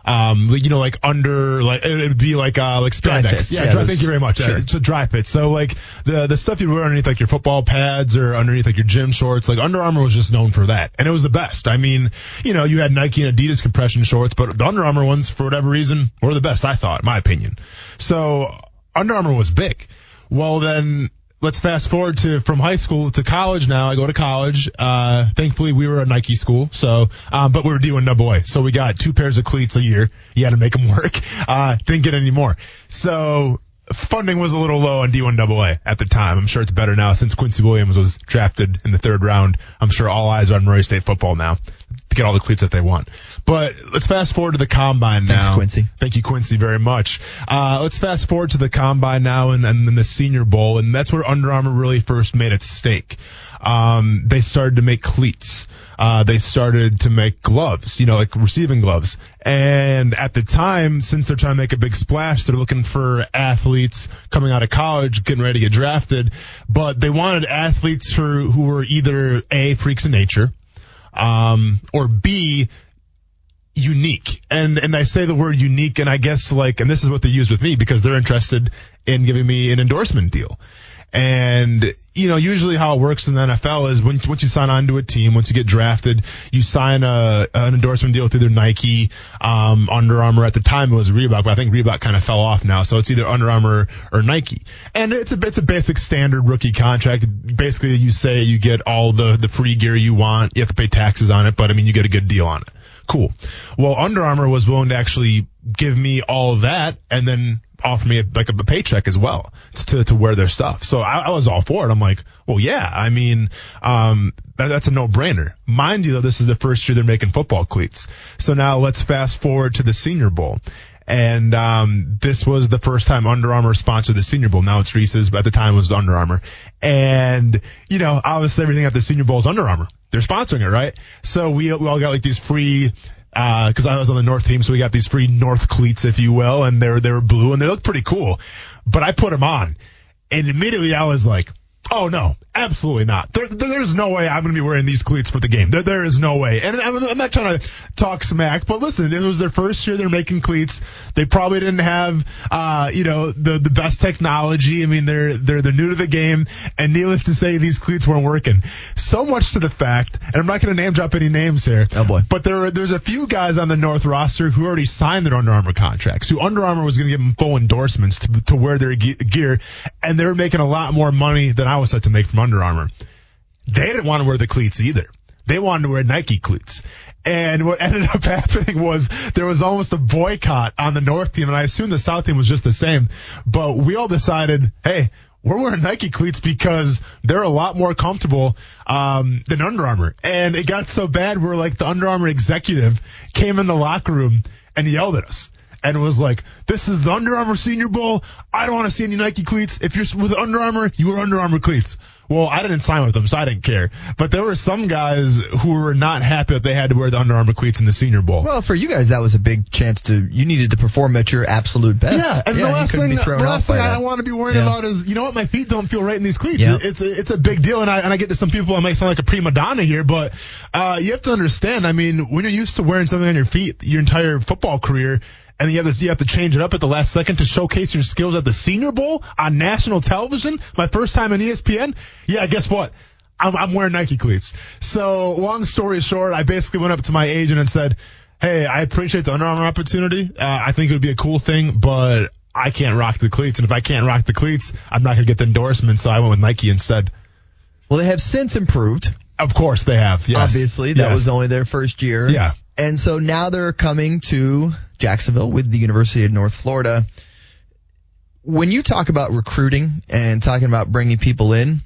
Um, you know, like under, like it would be like uh, like spandex. fits, Yeah, yeah, dry, thank you very much. sure. Uh, it's a dry fit. So like the the stuff you wear underneath like your football pads or underneath like your gym shorts, like Under Armour was just known for that, and it was the best. I mean, you know, you had Nike and Adidas compression shorts, but the Under Armour ones, for whatever reason, were the best. I thought, in my opinion. So Under Armour was big. Well, then let's fast forward to from high school to college. Now I go to college. Uh, thankfully we were a Nike school, so um, but we were doing double boy, so we got two pairs of cleats a year. You had to make them work. Uh, didn't get any more. So funding was a little low on D1AA at the time. I'm sure it's better now since Quincy Williams was drafted in the third round. I'm sure all eyes are on Murray State football now to get all the cleats that they want. But let's fast forward to the combine now. Thanks, Quincy. Thank you, Quincy, very much. Uh, let's fast forward to the combine now and, and then the Senior Bowl, and that's where Under Armour really first made its stake. Um, they started to make cleats. Uh, they started to make gloves, you know, like receiving gloves. And at the time, since they're trying to make a big splash, they're looking for athletes coming out of college, getting ready to get drafted. But they wanted athletes who, who were either A, freaks of nature, um, or B, unique. And and I say the word unique and I guess like and this is what they use with me because they're interested in giving me an endorsement deal. And you know, usually how it works in the NFL is when once you sign on to a team, once you get drafted, you sign a an endorsement deal with either Nike, um, Under Armour. At the time it was Reebok, but I think Reebok kind of fell off now. So it's either Under Armour or Nike. And it's a it's a basic standard rookie contract. Basically, you say you get all the the free gear you want. You have to pay taxes on it, but I mean you get a good deal on it. Cool. Well, Under Armour was willing to actually give me all of that and then offer me a, like a, paycheck as well to to wear their stuff. So I, I was all for it. I'm like, well, yeah. I mean, um, that, that's a no brainer. Mind you, though, this is the first year they're making football cleats. So now let's fast forward to the Senior Bowl. And um, this was the first time Under Armour sponsored the Senior Bowl. Now it's Reese's, but at the time it was Under Armour. And you know, obviously everything at the Senior Bowl is Under Armour. They're sponsoring it, right? So we we all got like these free. Uh, because I was on the North team, so we got these free North cleats, if you will, and they're they were blue and they look pretty cool. But I put them on, and immediately I was like, "Oh no, absolutely not! There, there's no way I'm going to be wearing these cleats for the game. There, there is no way." And I'm, I'm not trying to talk smack, but listen, it was their first year they're making cleats. They probably didn't have, uh, you know, the the best technology. I mean, they're they're they're new to the game, and needless to say, these cleats weren't working. So much to the fact, and I'm not going to name drop any names here. Oh boy. But there, there's a few guys on the North roster who already signed their Under Armour contracts. Who Under Armour was going to give them full endorsements to, to wear their ge- gear, and they were making a lot more money than I was set to make from Under Armour. They didn't want to wear the cleats either. They wanted to wear Nike cleats. And what ended up happening was there was almost a boycott on the North team, and I assume the South team was just the same. But we all decided, hey, we're wearing Nike cleats because they're a lot more comfortable um, than Under Armour. And it got so bad where like the Under Armour executive came in the locker room and yelled at us and was like, "This is the Under Armour Senior Bowl. I don't want to see any Nike cleats. If you're with Under Armour, you wear Under Armour cleats." Well, I didn't sign with them, so I didn't care. But there were some guys who were not happy that they had to wear the Under Armour cleats in the Senior Bowl. Well, for you guys, that was a big chance to. You needed to perform at your absolute best. Yeah, and the last thing, the last thing I want to be worried Yeah. about is, you know what, my feet don't feel right in these cleats. Yeah. It's a, it's a big deal, and I and I get to some people I might sound like a prima donna here, but uh, you have to understand. I mean, when you're used to wearing something on your feet your entire football career. And you have, to, you have to change it up at the last second to showcase your skills at the Senior Bowl on national television. My first time on ESPN. Yeah, guess what? I'm, I'm wearing Nike cleats. So long story short, I basically went up to my agent and said, hey, I appreciate the Under Armour opportunity. Uh, I think it would be a cool thing, but I can't rock the cleats. And if I can't rock the cleats, I'm not going to get the endorsement. So I went with Nike instead. Well, they have since improved. Of course they have. Yes. Obviously, that Yes. was only their first year. Yeah. And so now they're coming to Jacksonville with the University of North Florida. When you talk about recruiting and talking about bringing people in,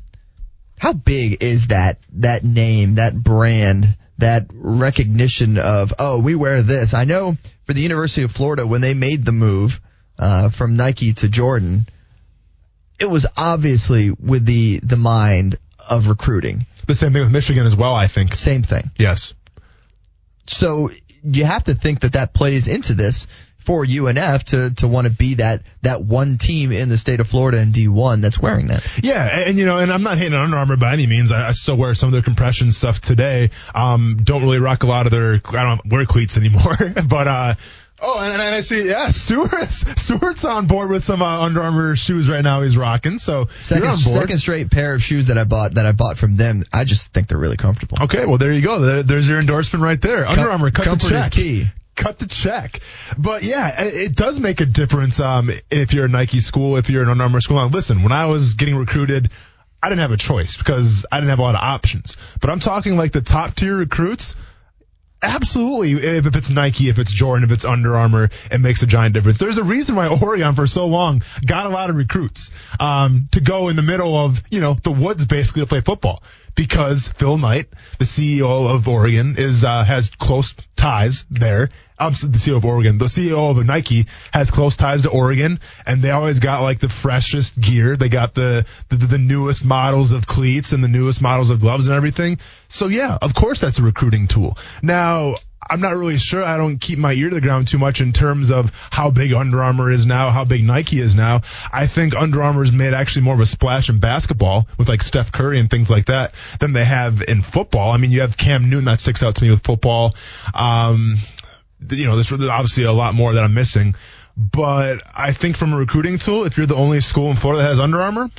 how big is that that name, that brand, that recognition of oh we wear this? I know for the University of Florida when they made the move uh, from Nike to Jordan, it was obviously with the the mind of recruiting. The same thing with Michigan as well, I think. Same thing. Yes. So you have to think that that plays into this for UNF to to want to be that that one team in the state of Florida in D1 that's wearing that. Yeah, and, and, you know, and I'm not hating on Under Armour by any means. I, I still wear some of their compression stuff today. Um, don't really rock a lot of their. I don't wear cleats anymore, but uh. Oh, and, and I see, yeah, Stewart's Stewart's on board with some uh, Under Armour shoes right now. He's rocking, so Second you're on board. second straight pair of shoes that I bought that I bought from them. I just think they're really comfortable. Okay, well there you go. There, there's your endorsement right there. Under Armour, cut comfort the is check. key. Cut the check. But yeah, it, it does make a difference um, if you're a Nike school, if you're an Under Armour school. Now, listen, when I was getting recruited, I didn't have a choice because I didn't have a lot of options. But I'm talking like the top tier recruits. Absolutely. If, it's Nike, if it's Jordan, if it's Under Armour, it makes a giant difference. There's a reason why Oregon for so long got a lot of recruits um, to go in the middle of, you know, the woods basically to play football because Phil Knight, the CEO of Oregon, is uh, has close ties there. I'm the CEO of Oregon. The CEO of Nike has close ties to Oregon, and they always got like the freshest gear. They got the the, the newest models of cleats and the newest models of gloves and everything. So yeah, of course that's a recruiting tool. Now. I'm not really sure. I don't keep my ear to the ground too much in terms of how big Under Armour is now, how big Nike is now. I think Under Armour has made actually more of a splash in basketball with like Steph Curry and things like that than they have in football. I mean, you have Cam Newton that sticks out to me with football. Um, you know, there's obviously a lot more that I'm missing. But I think from a recruiting tool, if you're the only school in Florida that has Under Armour,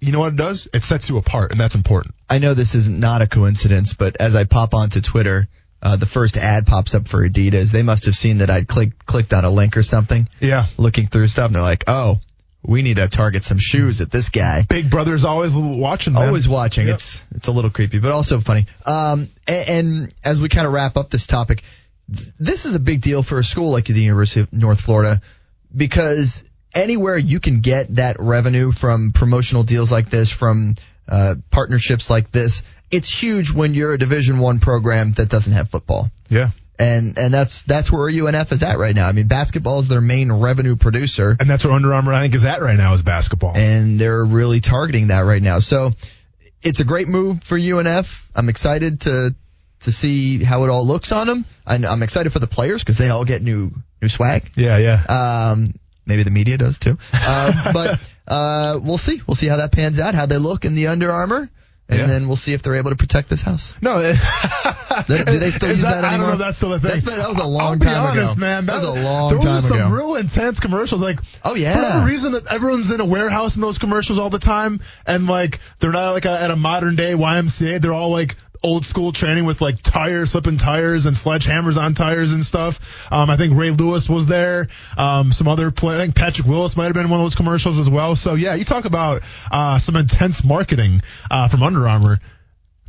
you know what it does? It sets you apart, and that's important. I know this is not a coincidence, but as I pop onto Twitter, uh, the first ad pops up for Adidas. They must have seen that I'd clicked clicked on a link or something. Yeah. Looking through stuff, and they're like, "Oh, we need to target some shoes at this guy." Big Brother's always watching. Man. Always watching. Yep. It's it's a little creepy, but also funny. Um, and, and as we kind of wrap up this topic, this is a big deal for a school like the University of North Florida because anywhere you can get that revenue from promotional deals like this, from uh, partnerships like this, it's huge when you're a Division One program that doesn't have football. Yeah. And and that's that's where UNF is at right now. I mean, basketball is their main revenue producer, And that's where Under Armour, I think, is at right now is basketball. and they're really targeting that right now. So it's a great move for UNF. I'm excited to to see how it all looks on them. And I'm excited for the players because they all get new new swag. yeah, yeah. Um, maybe the media does too. Uh, but uh, we'll see. We'll see how that pans out, how they look in the Under Armour, and Yeah. then we'll see if they're able to protect this house. No, it, Do they still use that, I don't know if that's still a thing. That's been- that was a long I'll time ago. honest, man. That was a long time ago. there was some ago. real intense commercials. Like, Oh, yeah. for whatever reason that everyone's in a warehouse in those commercials all the time, and like they're not like a, at a modern day YMCA. They're all like old school training with like tires, slipping tires, and sledgehammers on tires and stuff. Um, I think Ray Lewis was there. Um, some other play. I think Patrick Willis might have been in one of those commercials as well. So yeah, you talk about uh, some intense marketing uh, from Under Armour.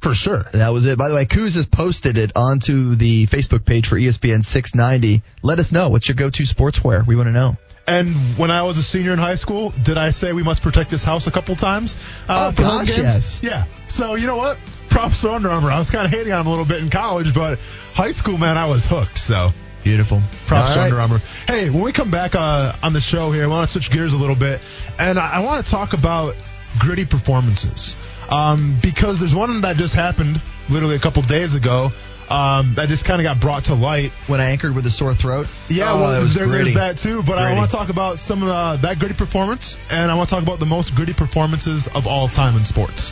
For sure. That was it. By the way, Kuz has posted it onto the Facebook page for ESPN 690. Let us know. What's your go-to sportswear? We want to know. And when I was a senior in high school, did I say we must protect this house a couple times? Uh, Oh, gosh, yes. Yeah. So you know what? Props to Under Armour. I was kind of hating on them a little bit in college, but high school, man, I was hooked. So Beautiful. props All to right. Under Armour. Hey, when we come back uh, on the show here, I want to switch gears a little bit, and I, I want to talk about gritty performances um, because there's one that just happened literally a couple days ago. Um, that just kind of got brought to light When I anchored with a sore throat. yeah, oh, well, there, there's that too. But I want to talk about some of uh, that gritty performance, and I want to talk about the most gritty performances of all time in sports.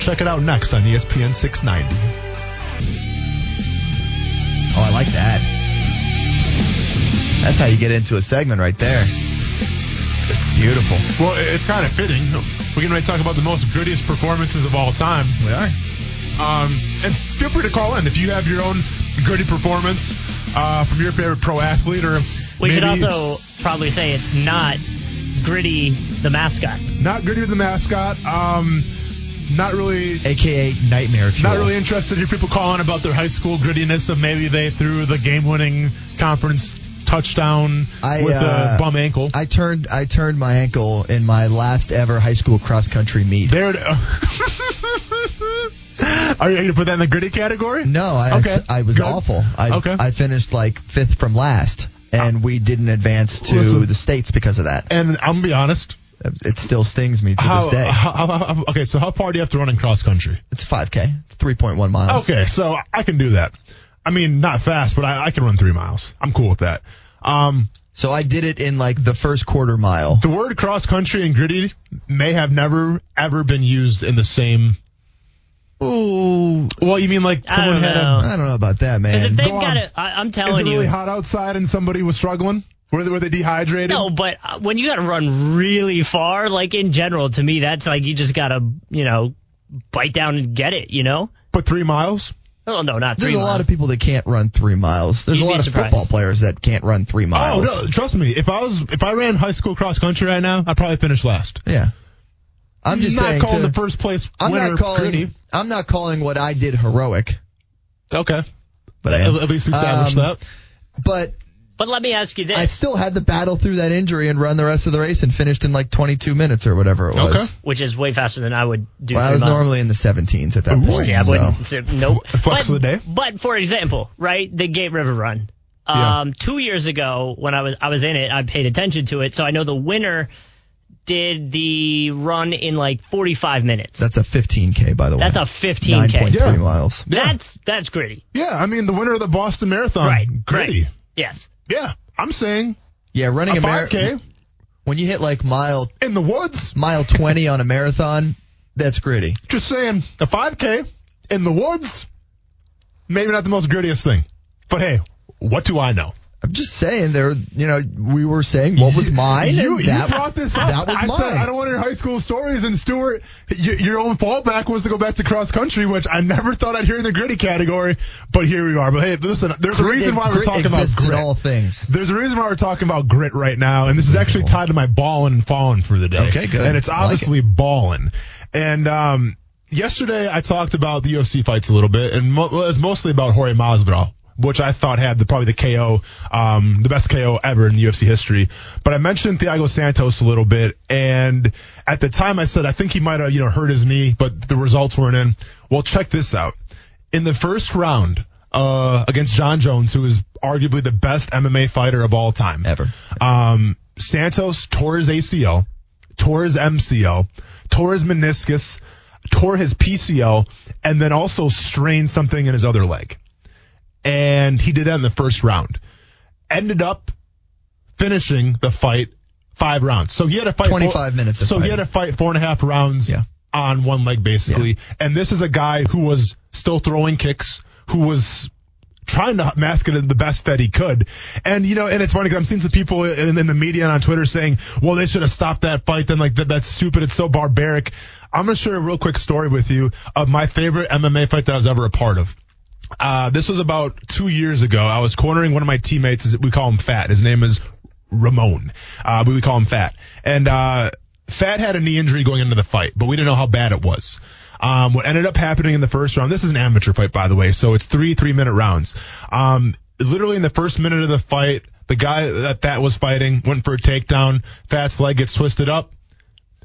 Check it out next on ESPN 690. Oh, I like that. That's how you get into a segment right there. Beautiful. Well, it's kind of fitting. We're getting ready to talk about the most grittiest performances of all time. We are. Um, and feel free to call in if you have your own gritty performance. uh, from your favorite pro athlete, or We should also probably say it's not Gritty the mascot. not Gritty the mascot. Um, not really AKA Nightmare Fuel. Not really interested hear people calling about their high school grittiness of maybe they threw the game-winning conference touchdown I, with uh, a bum ankle. I turned I turned my ankle in my last ever high school cross country meet. There. it- Are you going to put that in the gritty category? No, I, Okay, I was good. awful. I, Okay. I finished like fifth from last, and we didn't advance to Listen. the states because of that. And I'm gonna be honest. It still stings me to How, this day. how, how, how- okay, so how far do you have to run in cross country? it's 5K. It's 3.1 miles. Okay, so I can do that. I mean, not fast, but I, I can run three miles. I'm cool with that. Um, So I did it in like the first quarter mile. the word cross country and gritty may have never ever been used in the same. Ooh, Well, you mean like someone don't had know. a I don't know about that, Because if man. they've go got on. it, I, I'm Is telling it really you. hot outside and somebody was struggling? Were they, were they dehydrated? No, but uh, when you got to run really far, like in general, to me, that's like you just got to, you know, bite down and get it, you know? But three miles? Oh, no, not three. There's three a lot of people that can't run three miles. There's You'd a lot of football players that can't run three miles. Oh, no, trust me. If I was, if I ran high school cross country right now, I'd probably finish last. Yeah. I'm just not saying. calling to- the first place I'm winner not calling. gritty. I'm not calling what I did heroic, Okay. but I At, at least we established Um, that. But But let me ask you this. I still had to battle through that injury and run the rest of the race and finished in like 22 minutes or whatever it was. Okay. which is way faster than I would do. Well, I was miles. normally in the 17s at that point. See, I so. wouldn't. say- Nope. Flex but, of the day? But for example, right, the Gate River Run. Yeah. Um, two years ago, when I was I was in it, I paid attention to it, so I know the winner did the run in like 45 minutes. That's a 15k by the way. That's a 15K. 9.3 Yeah. miles. That's that's gritty, Yeah, I mean the winner of the Boston Marathon, right? gritty. Right. Yes. Yeah, I'm saying Yeah, running a a, mar- 5K when you hit like mile in the woods. mile 20 on a marathon, that's gritty. Just saying, a 5K in the woods, maybe not the most grittiest thing, but hey, what do I know? I'm just saying there. You know, we were saying what was mine. You, and you that, brought this up. That was I mine. said I don't want to hear high school stories. And Stuart, y- your own fallback was to go back to cross country, which I never thought I'd hear in the gritty category. But here we are. But hey, listen, there's a reason why we're talking about grit. all things. There's a reason why we're talking about grit right now, and this is actually tied to my balling and falling for the day. Okay, good. And it's I like obviously balling. And um, yesterday I talked about the UFC fights a little bit, and mo- it was mostly about Jorge Masvidal, which I thought had the, probably the KO, um, the best KO ever in UFC history. But I mentioned Thiago Santos a little bit, and at the time I said I think he might have you know hurt his knee, but the results weren't in. Well, check this out. In the first round uh, against Jon Jones, who is arguably the best MMA fighter of all time Ever. um, Santos tore his ACL, tore his MCL, tore his meniscus, tore his PCL, and then also strained something in his other leg. And he did that in the first round. Ended up finishing the fight five rounds. So he had to fight 25 minutes So he had to fight four and a half rounds Yeah. on one leg basically. And this is a guy who was still throwing kicks, who was trying to mask it the best that he could. And, you know, and it's funny because I'm seeing some people in, in the media and on Twitter saying, well, they should have stopped that fight. Then like that, that's stupid. It's so barbaric. I'm going to share a real quick story with you of my favorite MMA fight that I was ever a part of. Uh, this was about two years ago. I was cornering one of my teammates. We call him Fat. His name is Ramon. Uh, we call him Fat. And, uh, Fat had a knee injury going into the fight, but we didn't know how bad it was. Um, what ended up happening in the first round, this is an amateur fight, by the way, so it's three three minute rounds. Um, literally in the first minute of the fight, the guy that Fat was fighting went for a takedown. Fat's leg gets twisted up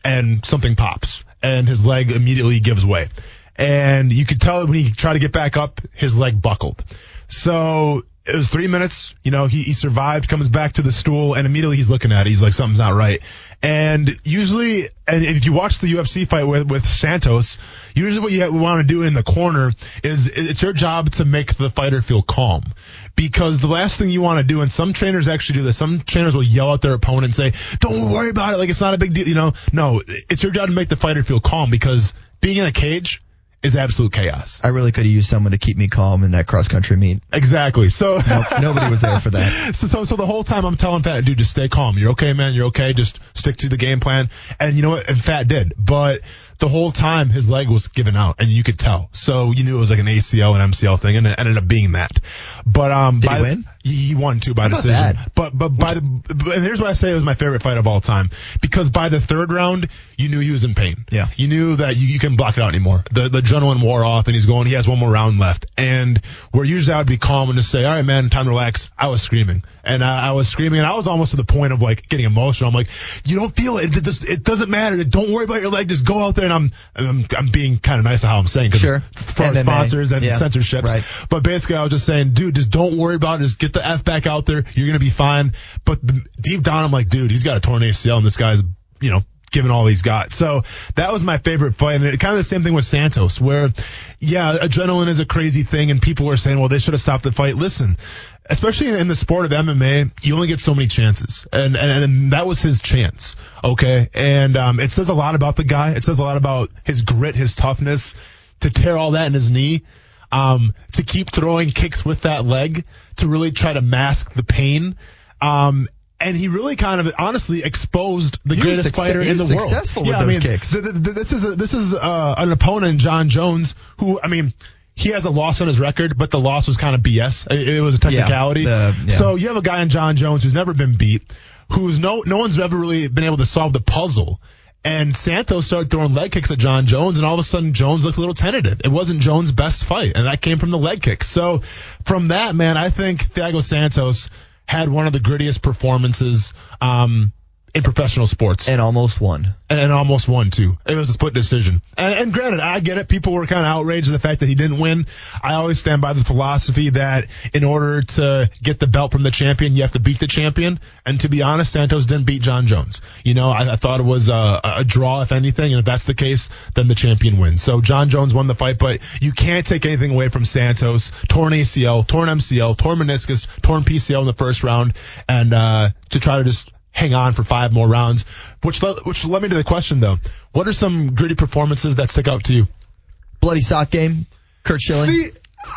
and something pops and his leg immediately gives way. And you could tell when he tried to get back up, his leg buckled. So it was three minutes. You know, he, he survived, comes back to the stool, and immediately he's looking at it. He's like, something's not right. And usually, and if you watch the UFC fight with, with Santos, usually what you want to do in the corner is it's your job to make the fighter feel calm. Because the last thing you want to do, and some trainers actually do this, some trainers will yell at their opponent and say, don't worry about it, like it's not a big deal, you know. No, it's your job to make the fighter feel calm because being in a cage is absolute chaos. I really could have used someone to keep me calm in that cross country meet. Exactly. So Nope, nobody was there for that. so, so so the whole time I'm telling Fat, dude, just stay calm. You're okay, man. You're okay. Just stick to the game plan. And you know what? And Fat did. But the whole time his leg was given out, and you could tell. So you knew it was like an ACL and MCL thing, and it ended up being that. But um, Did by he win? He won too by How decision. But but by the and here's why I say it was my favorite fight of all time because by the third round you knew he was in pain. Yeah. You knew that you, you couldn't block it out anymore. The the adrenaline wore off and he's going. He has one more round left. And where usually I would be calm and just say, all right, man, time to relax. I was screaming and I, I was screaming and I was almost to the point of like getting emotional. I'm like, you don't feel it. It just it doesn't matter. Don't worry about your leg. Just go out there and I'm I'm, I'm being kind of nice of how I'm saying 'cause Sure. for MMA. sponsors and Yeah. censorships. Right. But basically, I was just saying, dude, just don't worry about it. Just get the f back out there. You're gonna be fine. But the, deep down, I'm like, dude, he's got a torn ACL, and this guy's, you know, giving all he's got. So that was my favorite fight, and it, kind of the same thing with Santos, where, yeah, adrenaline is a crazy thing, and people were saying, well, they should have stopped the fight. Listen. Especially in the sport of MMA, you only get so many chances, and and, and that was his chance, okay. And um, it says a lot about the guy. It says a lot about his grit, his toughness, to tear all that in his knee um, to keep throwing kicks with that leg to really try to mask the pain. Um, and he really kind of honestly exposed the He greatest success- fighter in the world. successful with yeah, I those mean, kicks. th- th- th- this is a, this is uh, an opponent, Jon Jones, who I mean. He has a loss on his record, but the loss was kind of BS. It, it was a technicality. the- yeah. So you have a guy in Jon Jones who's never been beat, who's no no one's ever really been able to solve the puzzle. And Santos started throwing leg kicks at Jon Jones, and all of a sudden Jones looked a little tentative. It wasn't Jones' best fight, and that came from the leg kicks. So from that, man, I think Thiago Santos had one of the grittiest performances um, in professional sports, and almost won. and, and almost won too. It was a split decision. And, and granted, I get it. People were kind of outraged at the fact that he didn't win. I always stand by the philosophy that in order to get the belt from the champion, you have to beat the champion. And to be honest, Santos didn't beat Jon Jones. You know, I, I thought it was a, a draw, if anything. And if that's the case, then the champion wins. So Jon Jones won the fight, but you can't take anything away from Santos. Torn ACL, torn MCL, torn meniscus, torn PCL in the first round, and uh, to try to just hang on for five more rounds. Which which led me to the question though: What are some gritty performances that stick out to you? Bloody sock game. Curt Schilling. See,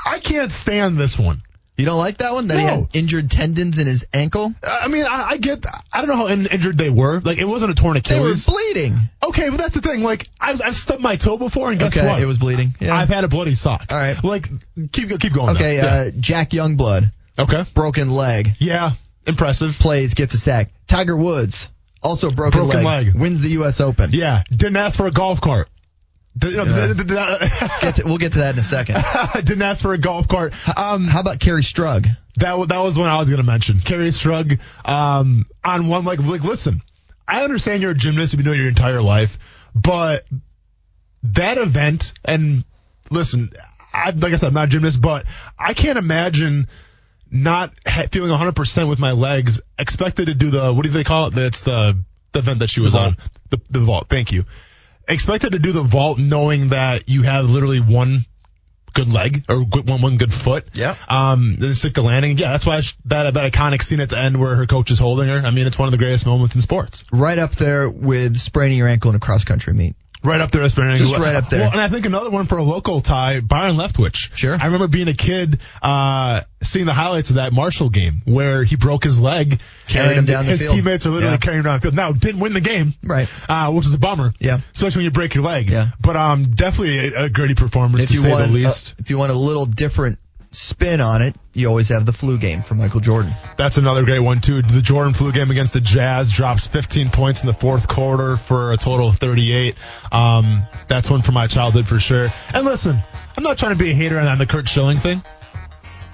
I can't stand this one. you don't like that one? That he No. had injured tendons in his ankle. I mean, I, I get. I don't know how in- injured they were. Like it wasn't a torn Achilles. They were bleeding. okay, but that's the thing. Like I've, I've stubbed my toe before, and guess okay, what? it was bleeding. Yeah. I've had a bloody sock. All right. Like keep keep going. okay, uh, Jack Youngblood, Yeah. okay. broken leg, Yeah. Impressive. plays, gets a sack. Tiger Woods, also broken, Broken leg. wins the U.S. Open. Yeah. Didn't ask for a golf cart. Did- you know, Yeah. did- did- Get to- we'll get to that in a second. didn't ask for a golf cart. Um, How about Kerri Strug? That that was one I was gonna mention. Kerri Strug, um, on one like like listen, I understand you're a gymnast, you've been doing it your entire life, but that event and listen, I like I said, I'm not a gymnast, but I can't imagine not ha- feeling 100% with my legs. Expected to do the what do they call it? That's the the event that she was vault. on. The the vault. Thank you. Expected to do the vault knowing that you have literally one good leg or good- one one good foot. Yeah. Um, then stick the landing. Yeah, that's why sh- that that iconic scene at the end where her coach is holding her. I mean, it's one of the greatest moments in sports. Right up there with spraining your ankle in a cross country meet. Right up there as. Just right up there. Well, and I think another one for a local tie, Byron Leftwich. Sure. I remember being a kid, uh, seeing the highlights of that Marshall game where he broke his leg. Carried him down the his field. teammates are literally Yeah. carrying him down the field. Now, didn't win the game. Right. Uh, which is a bummer. Yeah. Especially when you break your leg. Yeah. But, um, definitely a, a gritty performance If to say want, the least. uh, if you want a little different spin on it, you always have the flu game for Michael Jordan. That's another great one too. The Jordan flu game against the Jazz drops 15 points in the fourth quarter for a total of 38. Um, that's one from my childhood for sure. And listen, I'm not trying to be a hater on the Curt Schilling thing.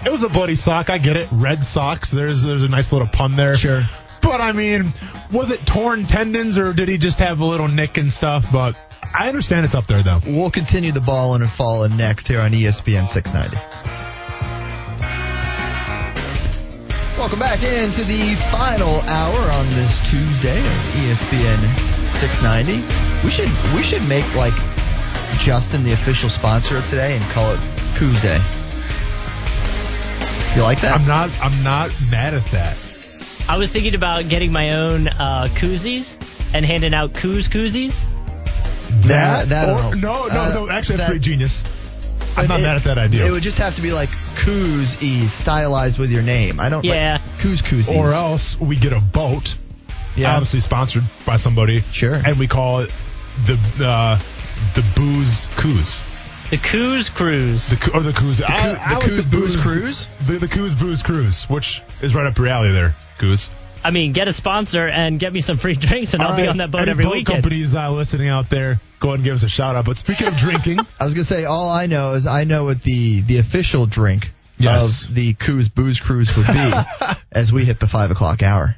It was a bloody sock. I get it. Red socks. There's there's a nice little pun there. Sure. But I mean, was it torn tendons or did he just have a little nick and stuff? But I understand it's up there though. We'll continue the ball and falling next here on ESPN 690. Welcome back into the final hour on this Tuesday of ESPN 690. We should we should make like Justin the official sponsor of today and call it Tuesday. You like that? I'm not I'm not mad at that. I was thinking about getting my own uh, koozies and handing out coos koozies. That- that I or, no no Uh, no. Actually, that's that- pretty genius. I'm not It- mad at that idea. It would just have to be like Coos E stylized with your name. I don't Yeah. like Coos Coosies. Or else we get a boat, Yeah. obviously sponsored by somebody. Sure. And we call it the uh, the booze coos. The Coos Cruise. The, coo- or the coos. The, Coo- the Coos Booze Cruise? The, the coos booze cruise, which is right up your alley there, coos. I mean, get a sponsor and get me some free drinks, and I'll be on that boat Any every boat weekend. companies uh, listening out there, go ahead and give us a shout out. But speaking of drinking, I was gonna say all I know is I know what the the official drink Yes. of the Coos Booze Cruise would be as we hit the five o'clock hour.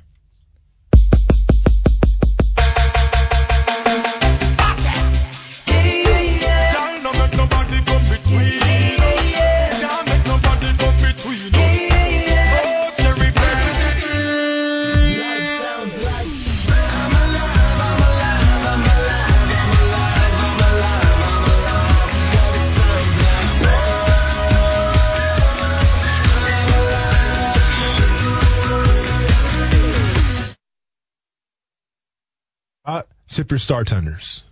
Tip your star tenders.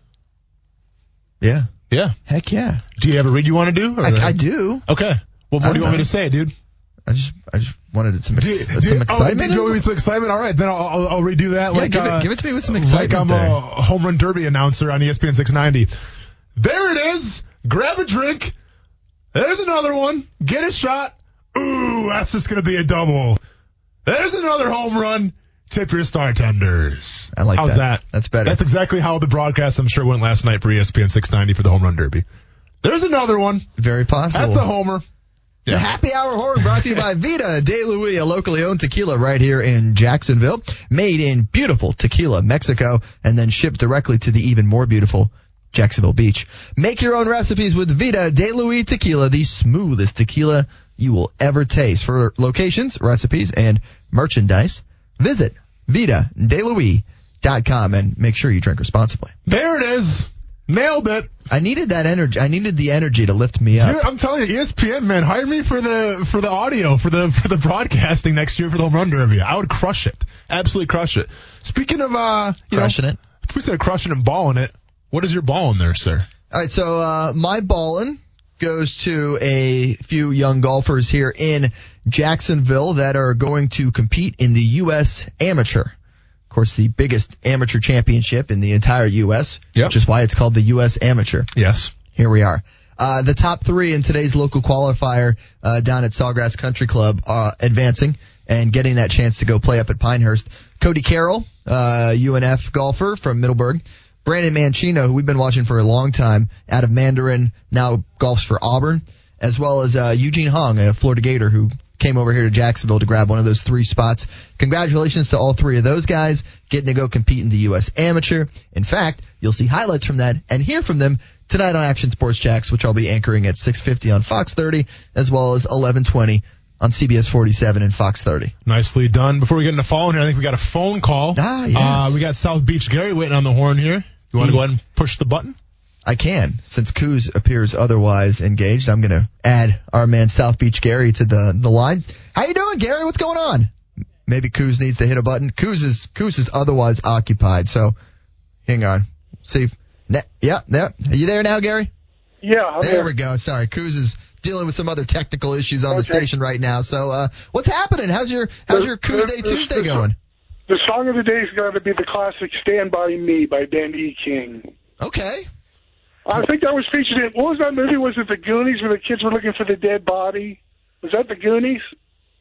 Yeah. Yeah. Heck yeah. Do you have a read you want to do? or- I, I do. Okay. Well, what do you don't want me to say, dude? I just I just wanted some ex- do- some oh, excitement. do you want me some excitement? All right, then I'll, I'll, I'll redo that. Yeah, like, give it- uh, give it to me with some Like excitement I'm there. a home run derby announcer on ESPN 690. There it is. Grab a drink. There's another one. Get a shot. Ooh, that's just going to be a double. There's another home run. Tip your star tenders. I like How's that. that? That's better. That's exactly how the broadcast, I'm sure, went last night for ESPN 690 for the home run derby. There's another one. Very possible. That's a homer. The happy hour horn brought to you by Vita de Luis, a locally owned tequila right here in Jacksonville, made in beautiful Tequila, Mexico, and then shipped directly to the even more beautiful Jacksonville Beach. Make your own recipes with Vita de Luis tequila, the smoothest tequila you will ever taste. For locations, recipes, and merchandise, visit VitaDeLuis.com and make sure you drink responsibly. There it is. Nailed it. I needed that energy. I needed the energy to lift me up. Dude, I'm telling you, ESPN man, hire me for the for the audio for the for the broadcasting next year for the home run derby. I would crush it, absolutely crush it. Speaking of uh, you Crushing know, it. If we said crushing and balling it, what is your ball in there, sir? All right, so uh, my ballin goes to a few young golfers here in Jacksonville that are going to compete in the U.S. Amateur. Of course, the biggest amateur championship in the entire U.S., Yep. which is why it's called the U.S. Amateur. Yes. Here we are. Uh, the top three in today's local qualifier uh, down at Sawgrass Country Club are advancing and getting that chance to go play up at Pinehurst. Cody Carroll, uh, UNF golfer from Middleburg. Brandon Mancino, who we've been watching for a long time, out of Mandarin, now golfs for Auburn, as well as uh, Eugene Hong, a Florida Gator who came over here to Jacksonville to grab one of those three spots. Congratulations to all three of those guys getting to go compete in the U.S. Amateur. In fact, you'll see highlights from that and hear from them tonight on Action Sports Jax, which I'll be anchoring at 6:50 on Fox 30 as well as 11:20 on CBS 47 and Fox 30. Nicely done. Before we get into phone here, I think we got a phone call. Ah, yes. Uh, we got South Beach Gary waiting on the horn here. You want to go ahead and push the button? I can. Since Coos appears otherwise engaged, I'm going to add our man South Beach Gary to the, the line. How you doing, Gary? What's going on? Maybe Coos needs to hit a button. Coos is Coos is otherwise occupied. So, hang on. See. If, ne- yeah, yeah. Are you there now, Gary? Yeah, I'm there here. we go. Sorry, Coos is dealing with some other technical issues on the station right now. So, uh, what's happening? How's your How's your Coos Day Tuesday going? The song of the day is going to be the classic "Stand by Me" by Ben E. King. Okay. I think that was featured in what was that movie? Was it The Goonies, where the kids were looking for the dead body? Was that The Goonies?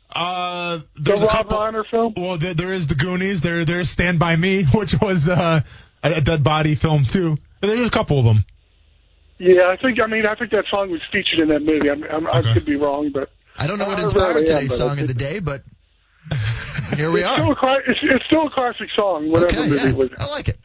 Uh, The there's a Rob couple. Reiner film. Well, there, there is the Goonies. There, there's Stand by Me, which was uh, a, a dead body film too. There's a couple of them. Yeah, I think. I mean, I think that song was featured in that movie. I'm, I'm, I could be wrong, but I don't know what inspired really today's song of the day, but here we it's are. Still a, it's, it's still a classic song. Whatever Okay, movie yeah, it was. I like it.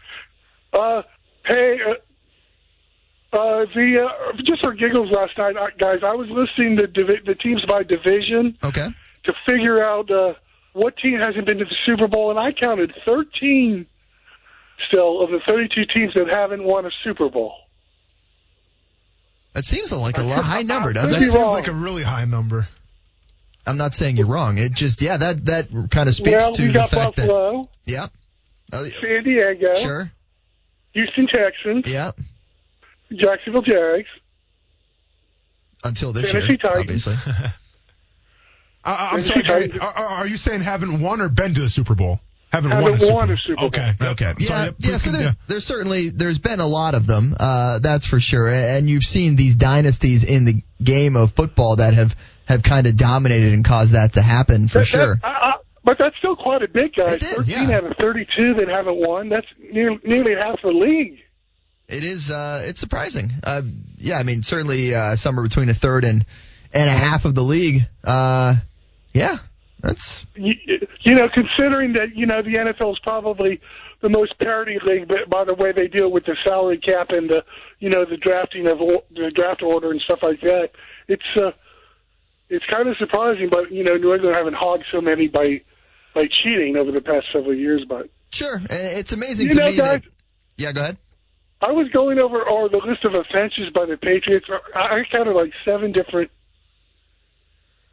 Uh, hey, uh, uh, the uh, just for giggles last night, uh, guys. I was listening to divi- the teams by division Okay. to figure out uh, what team hasn't been to the Super Bowl, and I counted 13 still of the 32 teams that haven't won a Super Bowl. That seems like a lot, high number, doesn't That seems wrong. like a really high number. I'm not saying you're wrong. It just, yeah, that that kind of speaks well, to we the got fact that, yeah, Oh, San Diego, sure, Houston Texans, yeah, Jacksonville Jags. until this Tennessee year, Titans. obviously. I, uh, uh, I'm sorry, Titans. are, are uh, are you saying haven't won or been to the Super Bowl? Haven't, haven't won, a Super won a Bowl. Super Bowl. Okay. Okay. Yeah, Sorry, yeah. please So con- there, there's certainly there's been a lot of them. Uh, that's for sure. And you've seen these dynasties in the game of football that have have kind of dominated and caused that to happen for That- sure. that- I, I, but that's still quite a bit, guys. It is, 13 yeah. out of 32 that haven't won. That's near, nearly half the league. It is. Uh, it's surprising. Uh, yeah, I mean, certainly uh, somewhere between a third and and a half of the league. Uh, yeah, that's You, you know, considering that you know the NFL is probably the most parity league, but by the way they deal with the salary cap and the you know the drafting of or- the draft order and stuff like that. It's uh, it's kind of surprising, but you know New England haven't hogged so many by by cheating over the past several years. But sure. And it's amazing You to know, me guys- that. Yeah, go ahead. I was going over or the list of offenses by the Patriots. I I counted like seven different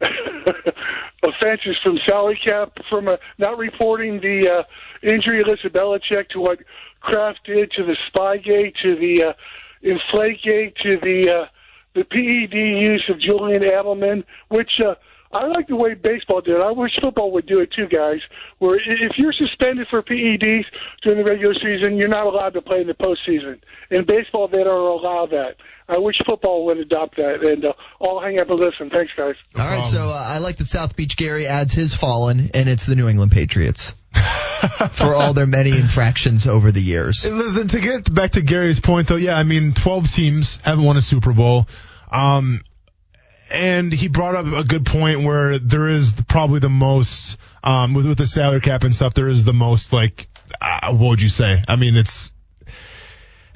offenses from salary cap, from uh, not reporting the uh, injury list of Belichick to what Kraft did to the Spygate to the uh, Inflategate to the uh, the PED use of Julian Edelman, which uh, I like the way baseball did. I wish football would do it too, guys. Where if you're suspended for PEDs during the regular season, you're not allowed to play in the postseason. In baseball, they don't allow that. I wish football would adopt that. And uh, I'll hang up and listen. Thanks, guys. All right, so uh, I like that South Beach Gary adds his fallen, and it's the New England Patriots for all their many infractions over the years. Listen, to get back to Gary's point, though, yeah, I mean, 12 teams haven't won a Super Bowl. Um, and he brought up a good point where there is probably the most, um, with, with the salary cap and stuff, there is the most, like, uh, what would you say? I mean, it's,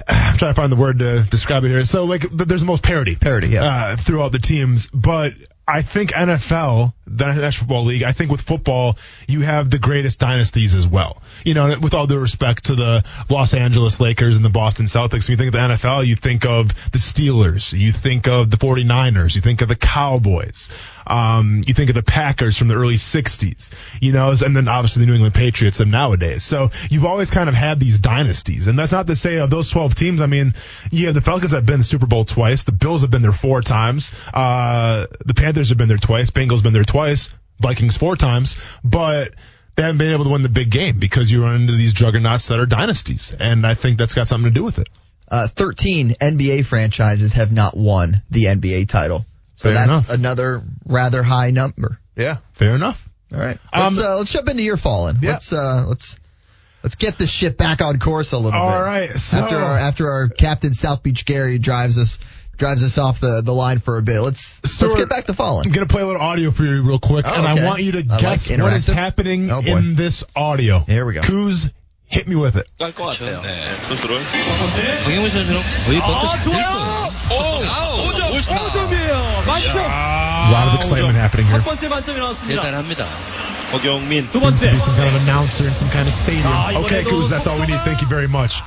I'm trying to find the word to describe it here. So, like, th- there's the most parity. Parity, yeah. Uh, throughout the teams. But I think NFL, the National Football League, I think with football, you have the greatest dynasties as well. You know, with all due respect to the Los Angeles Lakers and the Boston Celtics, when you think of the NFL, you think of the Steelers, you think of the 49ers, you think of the Cowboys, um, you think of the Packers from the early 60s, you know, and then obviously the New England Patriots of nowadays. So you've always kind of had these dynasties. And that's not to say of those 12 teams, I mean, yeah, the Falcons have been the Super Bowl twice, the Bills have been there four times, uh, the Panthers have been there twice, Bengals been there twice, Vikings four times, but they haven't been able to win the big game because you run into these juggernauts that are dynasties. And I think that's got something to do with it. Uh, 13 NBA franchises have not won the NBA title. So Fair that's enough. another rather high number. Yeah, fair enough. All right. Let's, Um, uh, let's jump into your fallen. Yeah. Let's, uh, let's, let's get this ship back on course a little All bit. right, so- after our, after our captain South Beach Gary drives us, drives us off the, the line for a bit. Let's, let's Stuart, get back to fallen. I'm going to play a little audio for you real quick, Oh, and okay. I want you to I like guess what is interactive. happening Oh, boy. in this audio. Here we go. Kuz, hit me with it. 것 같아요. 네, 투수를. 박영훈 선수는 거의 버터 좋아요. 오, 5점. 5점이에요. A lot of excitement happening here. 대단합니다. 박영민. Seems to be some kind of announcer in some kind of stadium. Okay, Kuz, that's all we need. Thank you very much.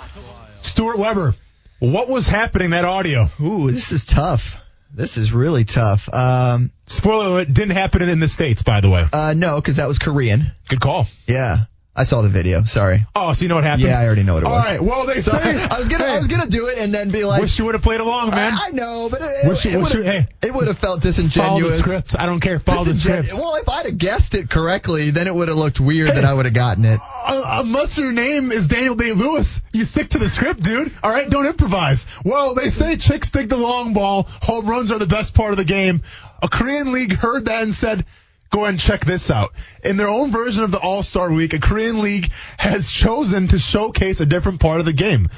Stuart Weber, what was happening that audio? Ooh, this is tough. This is really tough. Um, Spoiler alert, it didn't happen in the States, by the way. uh, no, because that was Korean. Good call. Yeah, I saw the video. Sorry. Oh, so you know what happened? Yeah, I already know what it All was. right, well, they Sorry. say. I was gonna, I was gonna do it and then be like, Wish you would have played along, man. I, I know, but it, Wish it, wish would you- hey. have, it would have felt Follow the disingenuous. script. I don't care. Follow the script. Well, if I'd have guessed it correctly, then it would have looked weird that I would have gotten it. Uh, unless your name is Daniel Day Lewis, you stick to the script, dude. All right, don't improvise. Well, they say chicks dig the long ball. Home runs are the best part of the game. A Korean league heard that and said, "Go ahead and check this out." In their own version of the All Star Week, a Korean league has chosen to showcase a different part of the game.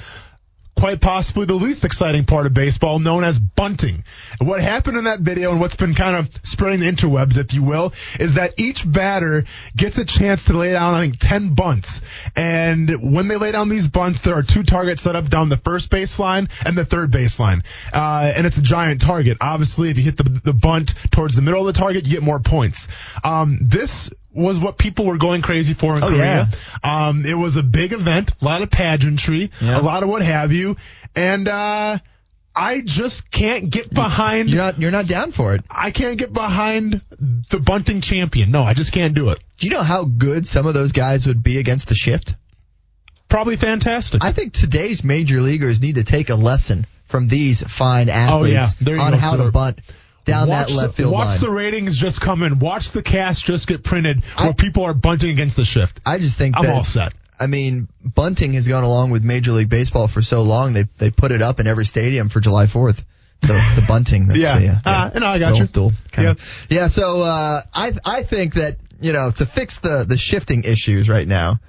Quite possibly the least exciting part of baseball, known as bunting. What happened in that video and what's been kind of spreading the interwebs, if you will, is that each batter gets a chance to lay down, I think, 10 bunts. And when they lay down these bunts, there are two targets set up down the first baseline and the third baseline. Uh, and it's a giant target. Obviously, if you hit the, the bunt towards the middle of the target, you get more points. Um, this was what people were going crazy for in Oh, Korea. Um, it was a big event, a lot of pageantry, Yeah. a lot of what have you, and uh, I just can't get behind. You're not, you're not down for it. I can't get behind the bunting champion. No, I just can't do it. Do you know how good some of those guys would be against the shift? Probably fantastic. I think today's major leaguers need to take a lesson from these fine athletes Oh, yeah. On go, how to bunt. Down watch that left the, field Watch line. the ratings just come in. Watch the cast just get printed where people are bunting against the shift. I just think I'm that, all set. I mean, bunting has gone along with Major League Baseball for so long. They they put it up in every stadium for July 4th. The, the bunting. That's Yeah. The, uh, Ah, no, I got you. kind of. Yeah. So uh, I I think that you know to fix the the shifting issues right now.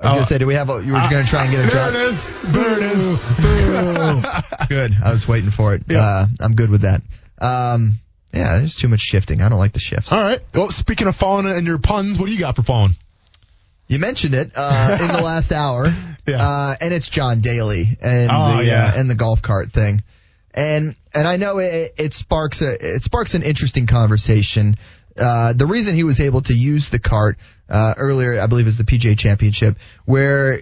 I was Oh, gonna say, do we have a? You were gonna try and get a There job. it is. There it is. Good. I was waiting for it. Uh, I'm good with that. Um, yeah, there's too much shifting. I don't like the shifts. All right. Well, speaking of falling and your puns, what do you got for falling? You mentioned it uh, in the last hour, uh, and it's John Daly and Oh, the yeah. uh, and the golf cart thing, and and I know it, it sparks a it sparks an interesting conversation. Uh, the reason he was able to use the cart uh, earlier, I believe, is the PGA Championship, where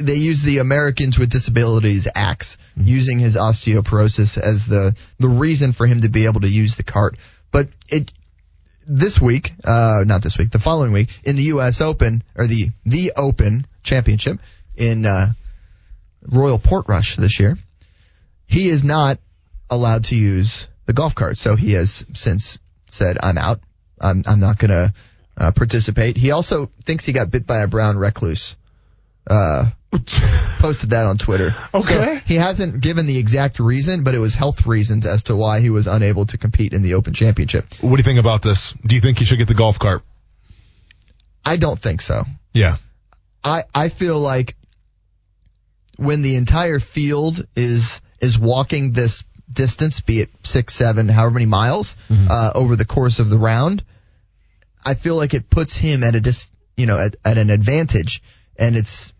they use the Americans with Disabilities Acts, using his osteoporosis as the the reason for him to be able to use the cart. But it this week, uh, not this week, the following week in the U.S. Open or the the Open Championship in uh, Royal Portrush this year, he is not allowed to use the golf cart. So he has since said, "I'm out. I'm I'm not going to uh, participate." He also thinks he got bit by a brown recluse. Uh, posted that on Twitter. Okay. So he hasn't given the exact reason, but it was health reasons as to why he was unable to compete in the Open Championship. What do you think about this? Do you think he should get the golf cart? I don't think so. Yeah. I I feel like when the entire field is is walking this distance, be it six, seven, however many miles uh, over the course of the round, I feel like it puts him at a dis you know at, at an advantage, and it's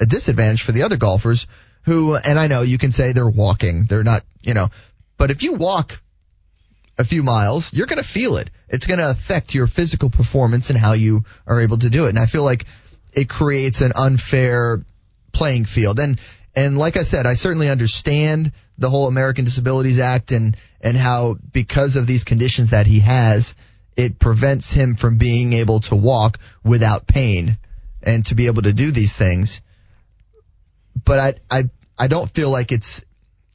a disadvantage for the other golfers who and I know you can say they're walking, they're not you know, but if you walk a few miles, you're going to feel it. It's going to affect your physical performance and how you are able to do it. And I feel like it creates an unfair playing field. And and like I said, I certainly understand the whole American Disabilities Act and and how because of these conditions that he has, it prevents him from being able to walk without pain and to be able to do these things. But I I I don't feel like it's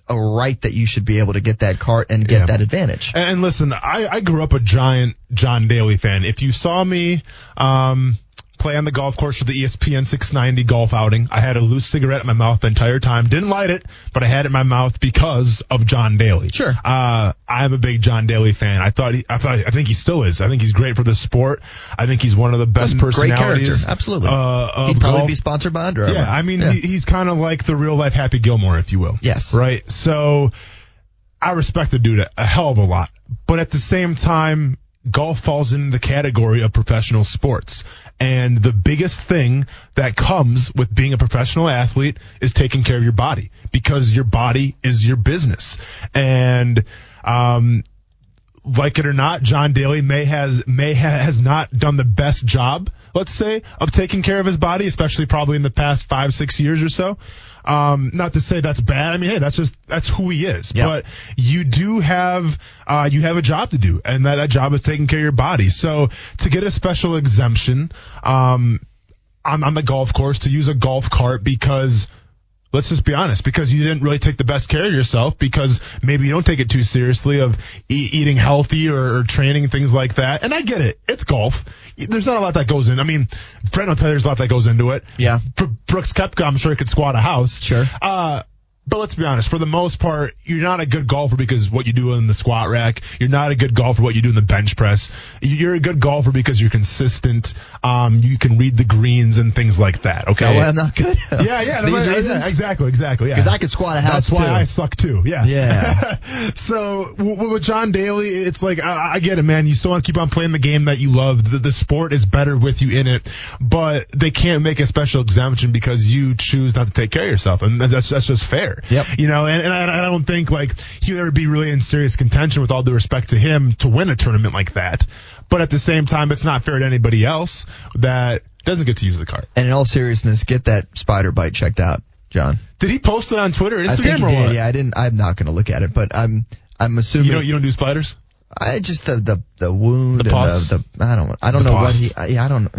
a right that you should be able to get that cart and get Yeah. that advantage. And, and listen, I, I grew up a giant John Daly fan. If you saw me um, play on the golf course for the ESPN 690 golf outing, I had a loose cigarette in my mouth the entire time. Didn't light it, but I had it in my mouth because of John Daly. Sure. Uh, I'm a big John Daly fan. I thought he, I thought, I think he still is. I think he's great for the sport. I think he's one of the best personalities. absolutely. Uh, He'd probably golf. be sponsored by Under Armour. Yeah, I mean, Yeah. He, he's kind of like the real life Happy Gilmore, if you will. Yes. Right. So I respect the dude a hell of a lot, but at the same time, golf falls in the category of professional sports. And the biggest thing that comes with being a professional athlete is taking care of your body because your body is your business. And, um, like it or not, John Daly may has may ha, has not done the best job, let's say, of taking care of his body, especially probably in the past five six years or so. Um, not to say that's bad. I mean, hey, that's just that's who he is. Yeah. But you do have uh, you have a job to do, and that, that job is taking care of your body. So to get a special exemption um, on on the golf course to use a golf cart because let's just be honest, because you didn't really take the best care of yourself, because maybe you don't take it too seriously of e- eating healthy or, or training things like that. And I get it. It's golf. There's not a lot that goes in. I mean, Brent will tell you there's a lot that goes into it. Yeah. Brooks Koepka, I'm sure could squat a house. Sure. Uh, but let's be honest, for the most part, you're not a good golfer because what you do in the squat rack. You're not a good golfer what you do in the bench press. You're a good golfer because you're consistent. Um, you can read the greens and things like that. Okay. So I'm not good. Yeah, yeah, These yeah, reasons? exactly, exactly. Yeah, 'Cause I could squat a house, That's why too. I suck too. Yeah, Yeah. so w- w- with John Daly, it's like I, I get it, man. You still want to keep on playing the game that you love. The, the sport is better with you in it, but they can't make a special exemption because you choose not to take care of yourself, and that's that's just fair. Yep. You know, and, and I, I don't think like he would ever be really in serious contention with all due respect to him to win a tournament like that. But at the same time, it's not fair to anybody else that doesn't get to use the cart. And in all seriousness, get that spider bite checked out, John. Did he post it on Twitter or Instagram or did. what? Yeah, I didn't. I'm not going to look at it, but I'm. I'm assuming You don't you don't do spiders? I just the the the wound The and pus? the, the I don't I don't The know what he I, yeah I don't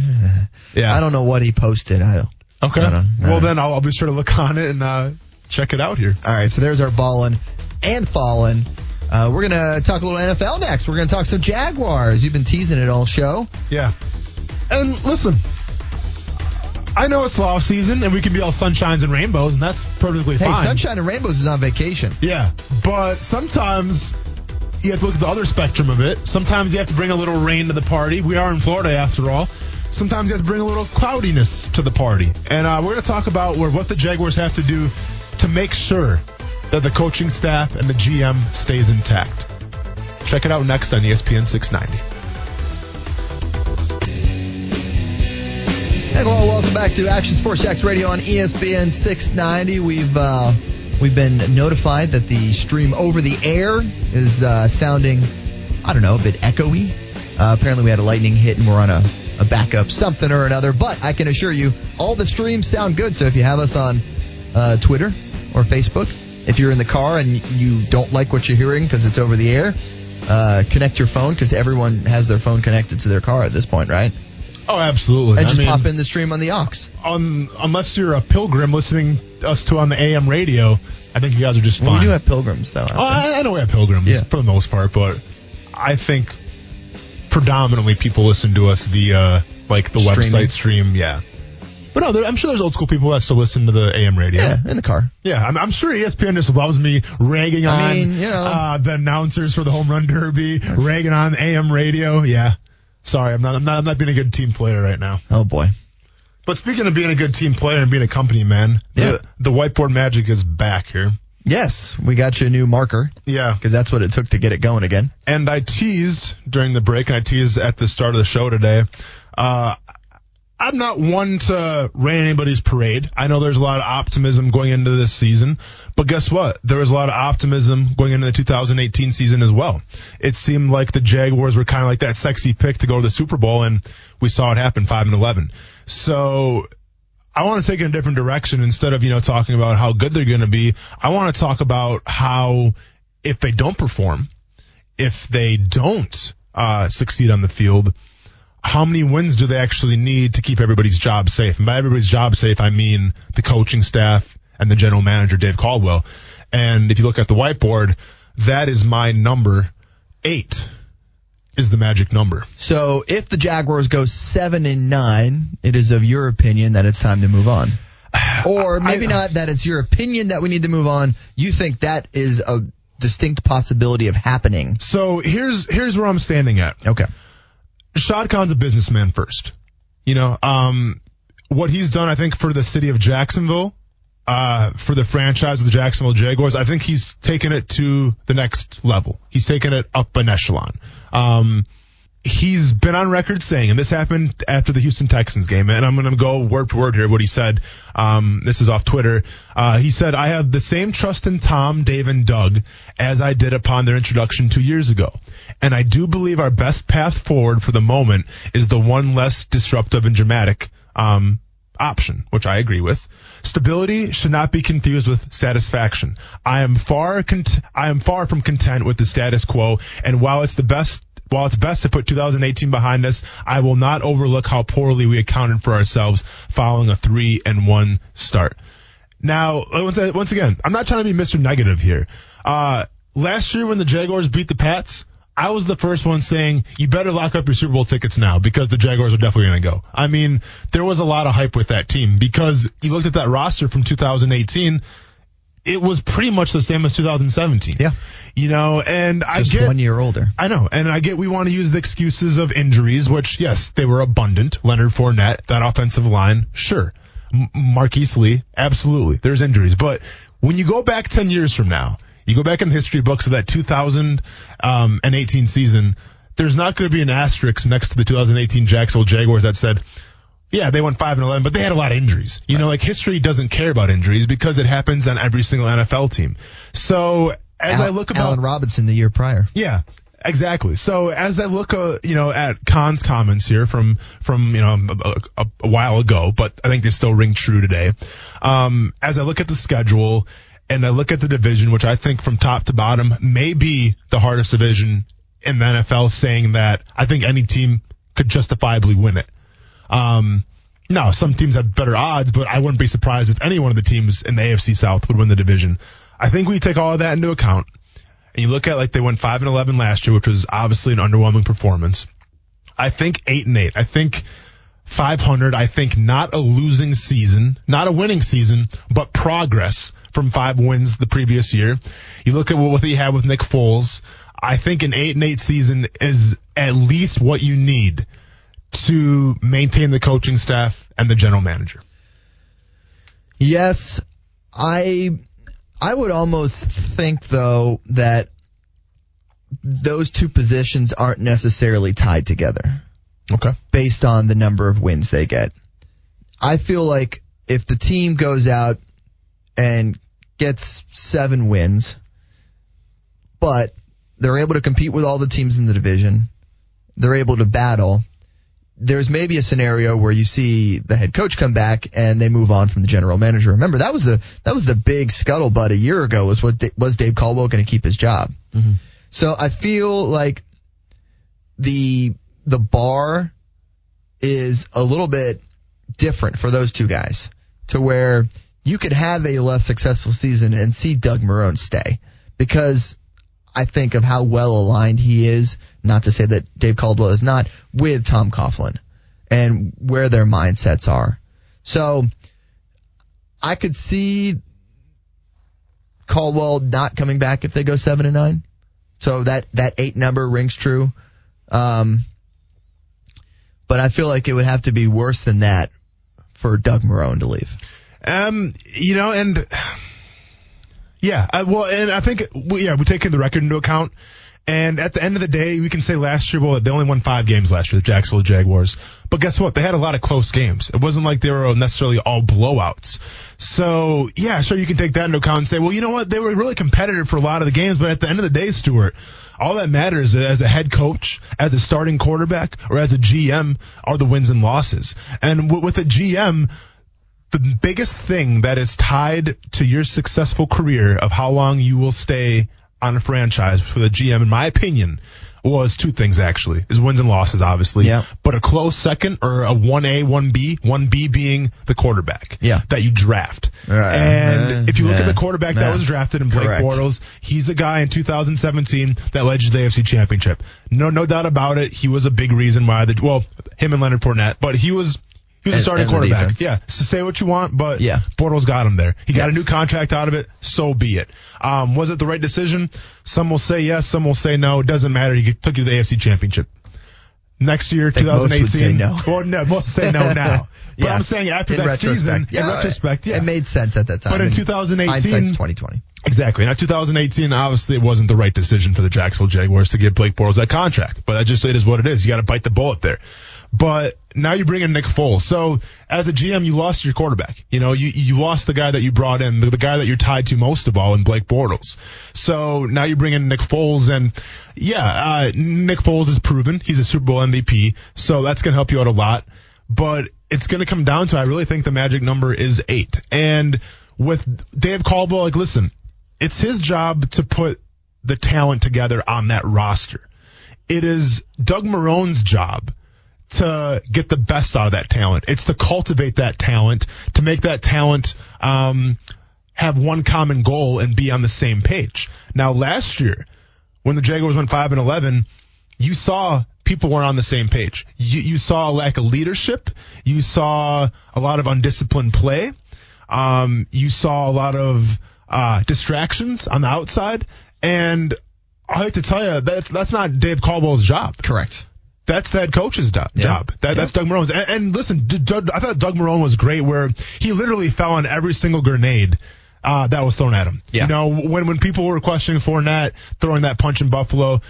Yeah. I don't know what he posted. I. Okay. I I well, then I'll, I'll be sure to look on it and uh, check it out here. All right, so there's our ballin' and fallen. Uh, we're gonna talk a little NFL next. We're gonna talk some Jaguars. You've been teasing it all show. Yeah. And listen, I know it's off season and we can be all sunshines and rainbows, and that's perfectly Hey, fine. Sunshine and Rainbows is on vacation. Yeah, but sometimes you have to look at the other spectrum of it. Sometimes you have to bring a little rain to the party. We are in Florida after all. Sometimes you have to bring a little cloudiness to the party. And uh, we're going to talk about where, what the Jaguars have to do to make sure that the coaching staff and the GM stays intact. Check it out next on ESPN 690. And well, welcome back to Action Sports Jax Radio on ESPN 690. We've uh, we've been notified that the stream over the air is uh, sounding, I don't know, a bit echoey. Uh, apparently, we had a lightning hit and we're on a, a backup something or another. But I can assure you, all the streams sound good. So if you have us on uh, Twitter or Facebook, if you're in the car and you don't like what you're hearing because it's over the air, uh, connect your phone because everyone has their phone connected to their car at this point, right? Oh, absolutely. And I just mean, pop in the stream on the aux. on, unless you're a pilgrim listening us to on the AM radio, I think you guys are just Well, fine. we do have pilgrims, though. Oh, I, I know we have pilgrims Yeah. for the most part, but I think predominantly people listen to us via like the Streaming. website stream. Yeah. But no, there, I'm sure there's old school people that still listen to the AM radio. Yeah, in the car. Yeah, I'm, I'm sure ESPN just loves me ragging on I mean, you know. uh, the announcers for the home run derby, ragging on AM radio. Yeah. Sorry, I'm not, I'm not, I'm not being a good team player right now. Oh boy. But speaking of being a good team player and being a company man, Yeah. the, the whiteboard magic is back here. Yes, we got you a new marker Yeah. because that's what it took to get it going again. and I teased during the break, and I teased at the start of the show today. Uh, I'm not one to rain anybody's parade. I know there's a lot of optimism going into this season, but guess what? There was a lot of optimism going into the 2018 season as well. It seemed like the Jaguars were kind of like that sexy pick to go to the Super Bowl, and we saw it happen 5 and 11. So I want to take it in a different direction instead of, you know, talking about how good they're going to be. I want to talk about how if they don't perform, if they don't uh, succeed on the field, how many wins do they actually need to keep everybody's job safe? And by everybody's job safe, I mean the coaching staff and the general manager, Dave Caldwell. And if you look at the whiteboard, that is my number eight is the magic number. So if the Jaguars go seven and nine, it is of your opinion that it's time to move on. Or maybe I- not that it's your opinion that we need to move on. You think that is a distinct possibility of happening. So here's here's where I'm standing at. Okay. Shad Khan's a businessman first. You know, um, what he's done, I think, for the city of Jacksonville, uh, for the franchise of the Jacksonville Jaguars, I think he's taken it to the next level. He's taken it up an echelon. Um, he's been on record saying, and this happened after the Houston Texans game, and I'm going to go word for word here what he said. Um, this is off Twitter. Uh, he said, I have the same trust in Tom, Dave, and Doug as I did upon their introduction two years ago. And I do believe our best path forward for the moment is the one less disruptive and dramatic, um, option, which I agree with. Stability should not be confused with satisfaction. I am far cont- I am far from content with the status quo, and while it's the best while it's best to put 2018 behind us, I will not overlook how poorly we accounted for ourselves following a three and one start. Now, once, once again, I'm not trying to be Mr. Negative here. Uh, last year when the Jaguars beat the Pats, I was the first one saying, you better lock up your Super Bowl tickets now because the Jaguars are definitely going to go. I mean, there was a lot of hype with that team because you looked at that roster from 2018, it was pretty much the same as 2017. Yeah. You know, and I Just get one year older. I know, and I get we want to use the excuses of injuries, which yes, they were abundant. Leonard Fournette, that offensive line, sure. M- Marquise Lee, absolutely. There's injuries, but when you go back 10 years from now, you go back in the history books of that 2018 um, season, there's not going to be an asterisk next to the 2018 Jacksonville Jaguars that said, yeah, they won 5 and 11, but they had a lot of injuries. You know, like history doesn't care about injuries because it happens on every single NFL team. So as Al- I look about Allen Robinson the year prior. yeah, exactly. So as I look, uh, you know, at Khan's comments here from from you know a, a, a while ago, but I think they still ring true today. Um, as I look at the schedule and I look at the division, which I think from top to bottom may be the hardest division in the NFL, saying that I think any team could justifiably win it. Um, no, some teams have better odds, but I wouldn't be surprised if any one of the teams in the AFC South would win the division. I think we take all of that into account and you look at like they went five and eleven last year, which was obviously an underwhelming performance. I think eight and eight. I think 500. I think not a losing season, not a winning season, but progress from five wins the previous year. You look at what they had with Nick Foles. I think an eight and eight season is at least what you need to maintain the coaching staff and the general manager. Yes, I I would almost think though that those two positions aren't necessarily tied together. Okay. Based on the number of wins they get. I feel like if the team goes out and gets seven wins, but they're able to compete with all the teams in the division, they're able to battle, there's maybe a scenario where you see the head coach come back and they move on from the general manager. Remember that was the that was the big scuttlebutt a year ago was what was Dave Caldwell going to keep his job. Mm-hmm. So I feel like the the bar is a little bit different for those two guys to where you could have a less successful season and see Doug Marrone stay because I think of how well aligned he is, not to say that Dave Caldwell is not, with Tom Coughlin and where their mindsets are. So I could see Caldwell not coming back if they go seven and nine. So that, that eight number rings true. Um, but I feel like it would have to be worse than that for Doug Marrone to leave. Um, you know, and yeah, I, well, and I think we, yeah, we take the record into account. And at the end of the day, we can say last year, well, they only won five games last year, the Jacksonville Jaguars. But guess what? They had a lot of close games. It wasn't like they were necessarily all blowouts. So yeah, sure, you can take that into account and say, well, you know what? They were really competitive for a lot of the games, but at the end of the day, Stuart, all that matters as a head coach, as a starting quarterback, or as a GM are the wins and losses. And with a GM, the biggest thing that is tied to your successful career of how long you will stay on a franchise for the GM, in my opinion, was two things actually. Is wins and losses, obviously. Yeah. But a close second or a 1A, 1B, 1B being the quarterback. Yeah. That you draft. Right. And Uh, if you look yeah. at the quarterback that was drafted in Blake Correct. Bortles, he's a guy in 2017 that led you to the AFC championship. No, no doubt about it. He was a big reason why the, well, him and Leonard Fournette, but he was, he was a starting quarterback. Yeah. So say what you want, but Yeah. Bortles got him there. He got a new contract out of it. So be it. Um, was it the right decision? Some will say yes. Some will say no. It doesn't matter. He took you to the AFC championship. Next year, think most would 2018. say no. Well, no, most say no now. But I'm saying after in that retrospect. season, yeah, in retrospect, yeah. it made sense at that time. But in And 2018 hindsight's 2020. Exactly. Now, 2018, obviously, it wasn't the right decision for the Jacksonville Jaguars to give Blake Bortles that contract. But that just it is what it is. You got to bite the bullet there. But now you bring in Nick Foles. So as a GM, you lost your quarterback. You know, you you lost the guy that you brought in, the, the guy that you're tied to most of all, in Blake Bortles. So now you bring in Nick Foles, and yeah, uh, Nick Foles is proven he's a Super Bowl MVP. So that's gonna help you out a lot. But it's gonna come down to I really think the magic number is eight. And with Dave Caldwell, like listen, it's his job to put the talent together on that roster. It is Doug Marrone's job to get the best out of that talent. It's to cultivate that talent, to make that talent um, have one common goal and be on the same page. Now, last year, when the Jaguars went five and eleven, you saw people weren't on the same page. You, you saw a lack of leadership. You saw a lot of undisciplined play. Um, you saw a lot of uh, distractions on the outside, and I hate to tell you that's that's not Dave Caldwell's job. Correct. That's head coach's do- job. That, That's Doug Marrone's. And, and listen, D- Doug, I thought Doug Marrone was great where he literally fell on every single grenade uh, that was thrown at him. Yeah. You know, when when people were questioning Fournette throwing that punch in Buffalo,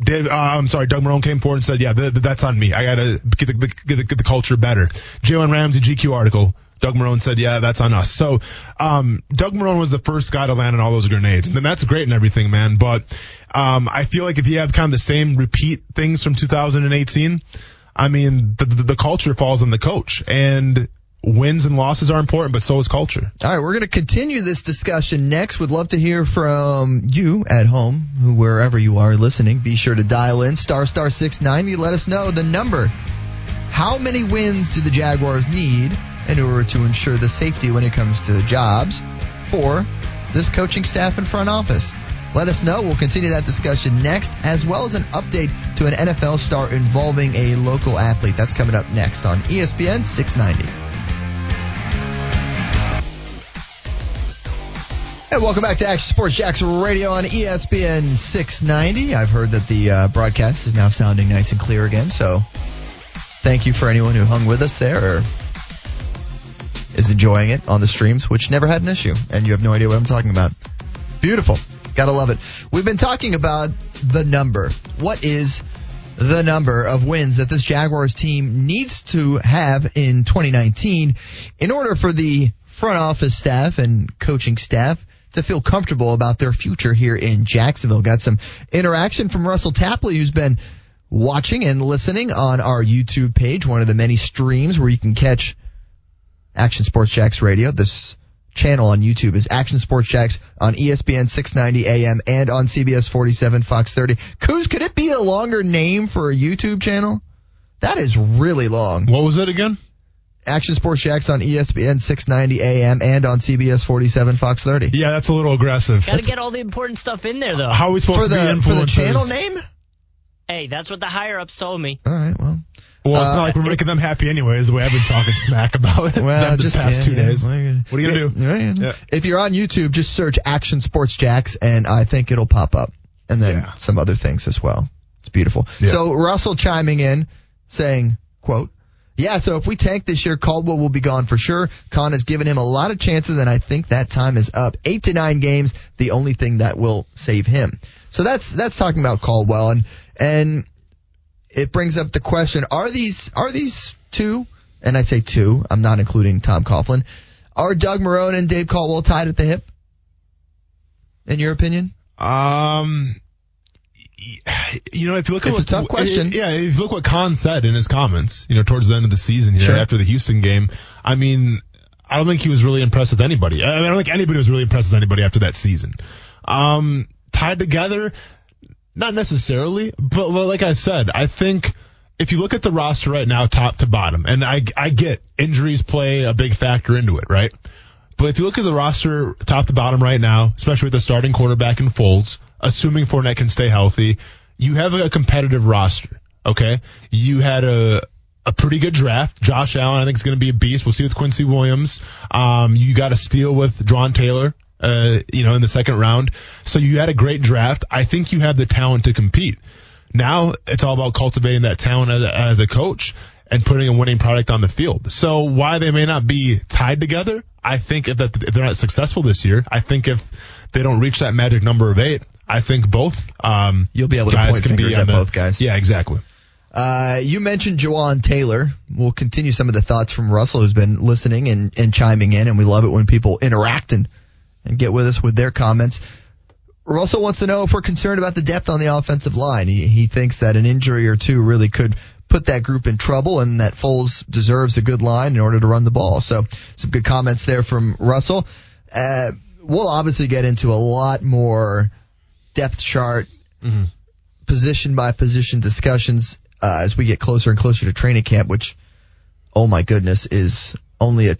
Dave, uh, I'm sorry, Doug Marrone came forward and said, "Yeah, th- th- that's on me. I gotta get the, get the, get the culture better." Jalen Ramsey GQ article. Doug Marrone said, "Yeah, that's on us." So, um, Doug Marrone was the first guy to land on all those grenades, and that's great and everything, man. But um, I feel like if you have kind of the same repeat things from 2018, I mean, the, the, the culture falls on the coach, and wins and losses are important, but so is culture. All right, we're going to continue this discussion next. We'd love to hear from you at home, wherever you are listening. Be sure to dial in star star six ninety. Let us know the number. How many wins do the Jaguars need in order to ensure the safety when it comes to the jobs for this coaching staff and front office? Let us know. We'll continue that discussion next, as well as an update to an NFL star involving a local athlete. That's coming up next on ESPN 690. And welcome back to Action Sports Jax Radio on ESPN 690. I've heard that the uh, broadcast is now sounding nice and clear again, so thank you for anyone who hung with us there or is enjoying it on the streams, which never had an issue, and you have no idea what I'm talking about. Beautiful. Gotta love it. We've been talking about the number. What is the number of wins that this Jaguars team needs to have in 2019 in order for the front office staff and coaching staff to feel comfortable about their future here in Jacksonville. Got some interaction from Russell Tapley, who's been watching and listening on our YouTube page, one of the many streams where you can catch Action Sports Jax Radio. This channel on YouTube is Action Sports Jax on ESPN 690 AM and on CBS 47 Fox 30. Coos, could it be a longer name for a YouTube channel? That is really long. What was it again? Action Sports Jax on ESPN 690 AM and on CBS 47 Fox 30. Yeah, that's a little aggressive. Got to get all the important stuff in there, though. How are we supposed For to be the, for the channel name? Hey, that's what the higher ups told me. All right, well. Well, it's Uh, not like we're making them happy anyways, the way I've been talking smack about it Well, them the just past yeah, two yeah, days. What are you going to do? Yeah, yeah. Yeah. If you're on YouTube, just search Action Sports Jax, and I think it'll pop up, and then Yeah. some other things as well. It's beautiful. Yeah. So Russell chiming in, saying, "quote." Yeah, so if we tank this year, Caldwell will be gone for sure. Khan has given him a lot of chances, and I think that time is up. Eight to nine games, the only thing that will save him. So that's that's talking about Caldwell, and and it brings up the question: Are these are these two? And I say two. I'm not including Tom Coughlin. Are Doug Marrone and Dave Caldwell tied at the hip? In your opinion? Um, you know, if you look It's at a what, tough question. Yeah, if you look what Khan said in his comments, you know, towards the end of the season, know, Sure. after the Houston game, I mean, I don't think he was really impressed with anybody. I, mean, I don't think anybody was really impressed with anybody after that season. Um, tied together, not necessarily, but well, like I said, I think if you look at the roster right now, top to bottom, and I, I get injuries play a big factor into it, right? But if you look at the roster top to bottom right now, especially with the starting quarterback in Foles, assuming Fournette can stay healthy, you have a competitive roster. Okay, you had a a pretty good draft. Josh Allen, I think, is going to be a beast. We'll see with Quincy Williams. Um, you got a steal with Jawaan Taylor. Uh, you know, in the second round. So you had a great draft. I think you have the talent to compete. Now it's all about cultivating that talent as, as a coach and putting a winning product on the field. So why they may not be tied together, I think if, that, if they're not successful this year, I think if they don't reach that magic number of eight, I think both um, You'll be able to point can fingers on at the- both guys. Yeah, exactly. Uh, you mentioned Jawaan Taylor. We'll continue some of the thoughts from Russell, who's been listening and, and chiming in, and we love it when people interact and, and get with us with their comments. Russell wants to know if we're concerned about the depth on the offensive line. He, he thinks that an injury or two really could put that group in trouble and that Foles deserves a good line in order to run the ball. So some good comments there from Russell. Uh, we'll obviously get into a lot more depth chart, position by position discussions uh, as we get closer and closer to training camp, which, oh my goodness, is only a,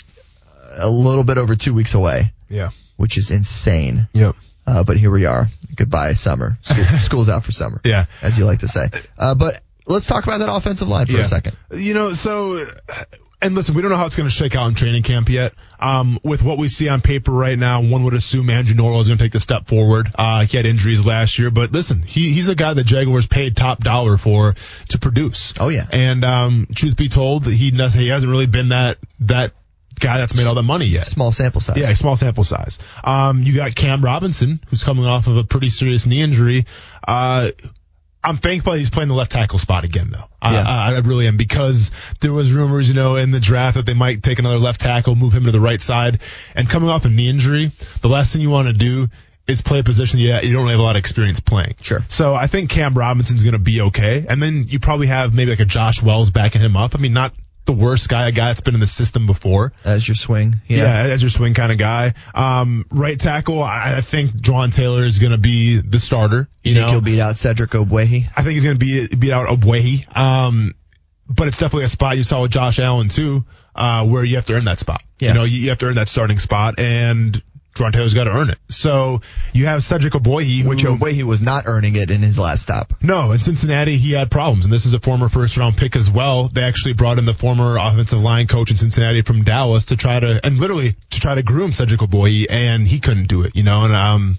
a little bit over two weeks away, Yeah. which is insane. Yep. Uh, but here we are. Goodbye, summer. School, school's out for summer, Yeah. as you like to say. Uh, but let's talk about that offensive line for Yeah. a second. You know, so and listen, we don't know how it's going to shake out in training camp yet. Um, with what we see on paper right now, one would assume Andrew Norwell is going to take the step forward. Uh, he had injuries last year, but listen, he, he's a guy that Jaguars paid top dollar for to produce. Oh yeah. And um, truth be told, he he hasn't really been that that guy that's made all the money yet. Small sample size. Yeah, small sample size. Um, you got Cam Robinson, who's coming off of a pretty serious knee injury. Uh, I'm thankful he's playing the left tackle spot again, though. I- Yeah. I, I really am because there was rumors, you know, in the draft that they might take another left tackle, move him to the right side, and coming off a knee injury, the last thing you want to do is play a position you, you don't really have a lot of experience playing. Sure. So I think Cam Robinson's going to be okay, and then you probably have maybe like a Josh Wells backing him up. I mean, not the worst guy, a guy that's been in the system before. As your swing. Yeah, Yeah. as your swing kind of guy. Um, right tackle, I, I think Jawaan Taylor is going to be the starter. You, You think know, he'll beat out Cedric Ogbuehi? I think he's going to be beat out Ogbuehi. Um, but it's definitely a spot you saw with Josh Allen too, uh, where you have to earn that spot. Yeah. You know, you, you have to earn that starting spot, and Jawaan Taylor's got to earn it. So you have Cedric Ogbuehi, who, Which Ogbuehi was not earning it in his last stop. no, in Cincinnati he had problems, and this is a former first round pick as well. They actually brought in the former offensive line coach in Cincinnati from Dallas to try to, and literally to try to groom Cedric Ogbuehi, and he couldn't do it, you know, and um.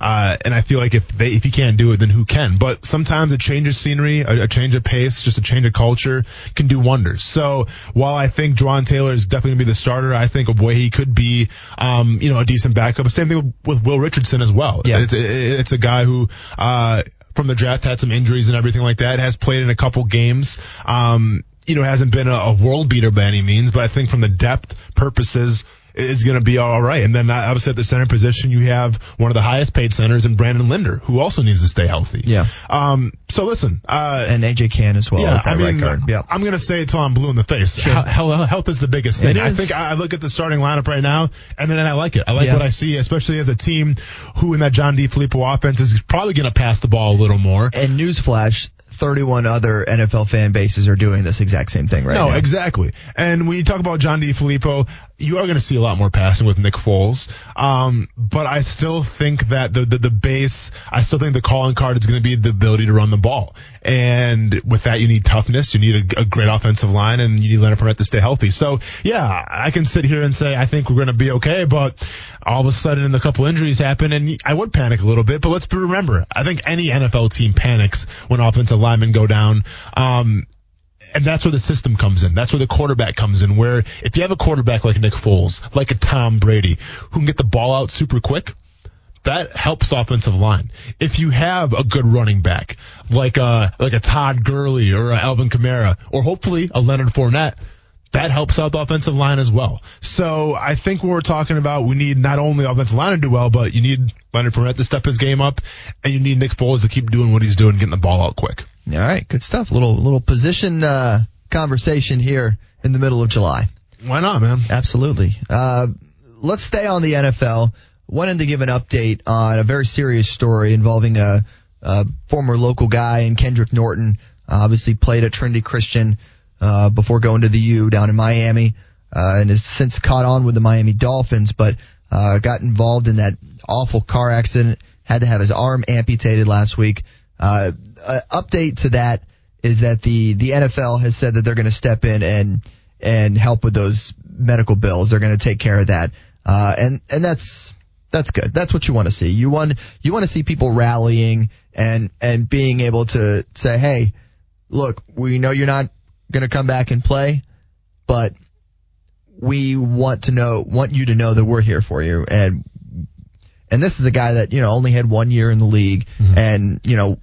Uh, and I feel like if they, if he can't do it, then who can? But sometimes a change of scenery, a, a change of pace, just a change of culture can do wonders. So while I think Jawaan Taylor is definitely going to be the starter, I think Ogbuehi could be, um, you know, a decent backup. Same thing with Will Richardson as well. Yeah. It's, it's a guy who, uh, from the draft had some injuries and everything like that, has played in a couple games. Um, you know, hasn't been a, a world beater by any means, but I think from the depth purposes, is going to be all right. And then obviously at the center position, you have one of the highest paid centers in Brandon Linder, who also needs to stay healthy. Yeah. Um, so listen, uh, And AJ Cann as well yeah, I mean, right. Yeah. I'm going to say it till I'm blue in the face. Hel- hel- health is the biggest thing. I think I look at the starting lineup right now, and then I like it. I like Yeah. what I see, especially as a team who in that John D. Filippo offense is probably going to pass the ball a little more. And newsflash, 31 other NFL fan bases are doing this exact same thing right no, now. exactly. And when you talk about John DeFilippo, you are going to see a lot more passing with Nick Foles. Um, but I still think that the, the, the base, I still think the calling card is going to be the ability to run the ball. And with that, you need toughness, you need a, a great offensive line, and you need Leonard Fournette to stay healthy. So, yeah, I can sit here and say I think we're going to be okay, but all of a sudden a couple injuries happen, and I would panic a little bit. But let's remember, I think any NFL team panics when offensive linemen go down. Um, and that's where the system comes in. That's where the quarterback comes in. Where if you have a quarterback like Nick Foles, like a Tom Brady, who can get the ball out super quick, that helps offensive line. If you have a good running back, like a like a Todd Gurley or a Alvin Kamara, or hopefully a Leonard Fournette, that helps out the offensive line as well. So I think what we're talking about, we need not only offensive line to do well, but you need Leonard Fournette to step his game up, and you need Nick Foles to keep doing what he's doing, getting the ball out quick. All right, good stuff. Little little position uh, conversation here in the middle of July. Why not, man? Absolutely. Uh, let's stay on the NFL. Wanted to give an update on a very serious story involving a, a former local guy in Kendrick Norton. Uh, obviously played at Trinity Christian uh, before going to the U down in Miami, uh, and has since caught on with the Miami Dolphins, but uh, got involved in that awful car accident. Had to have his arm amputated last week. Uh, uh, update to that is that the the NFL has said that they're going to step in and and help with those medical bills. They're going to take care of that, uh, and and that's that's good. That's what you want to see. You want you want to see people rallying and and being able to say, hey, look, we know you're not going to come back and play, but we want to know want you to know that we're here for you and and this is a guy that you know only had one year in the league and you know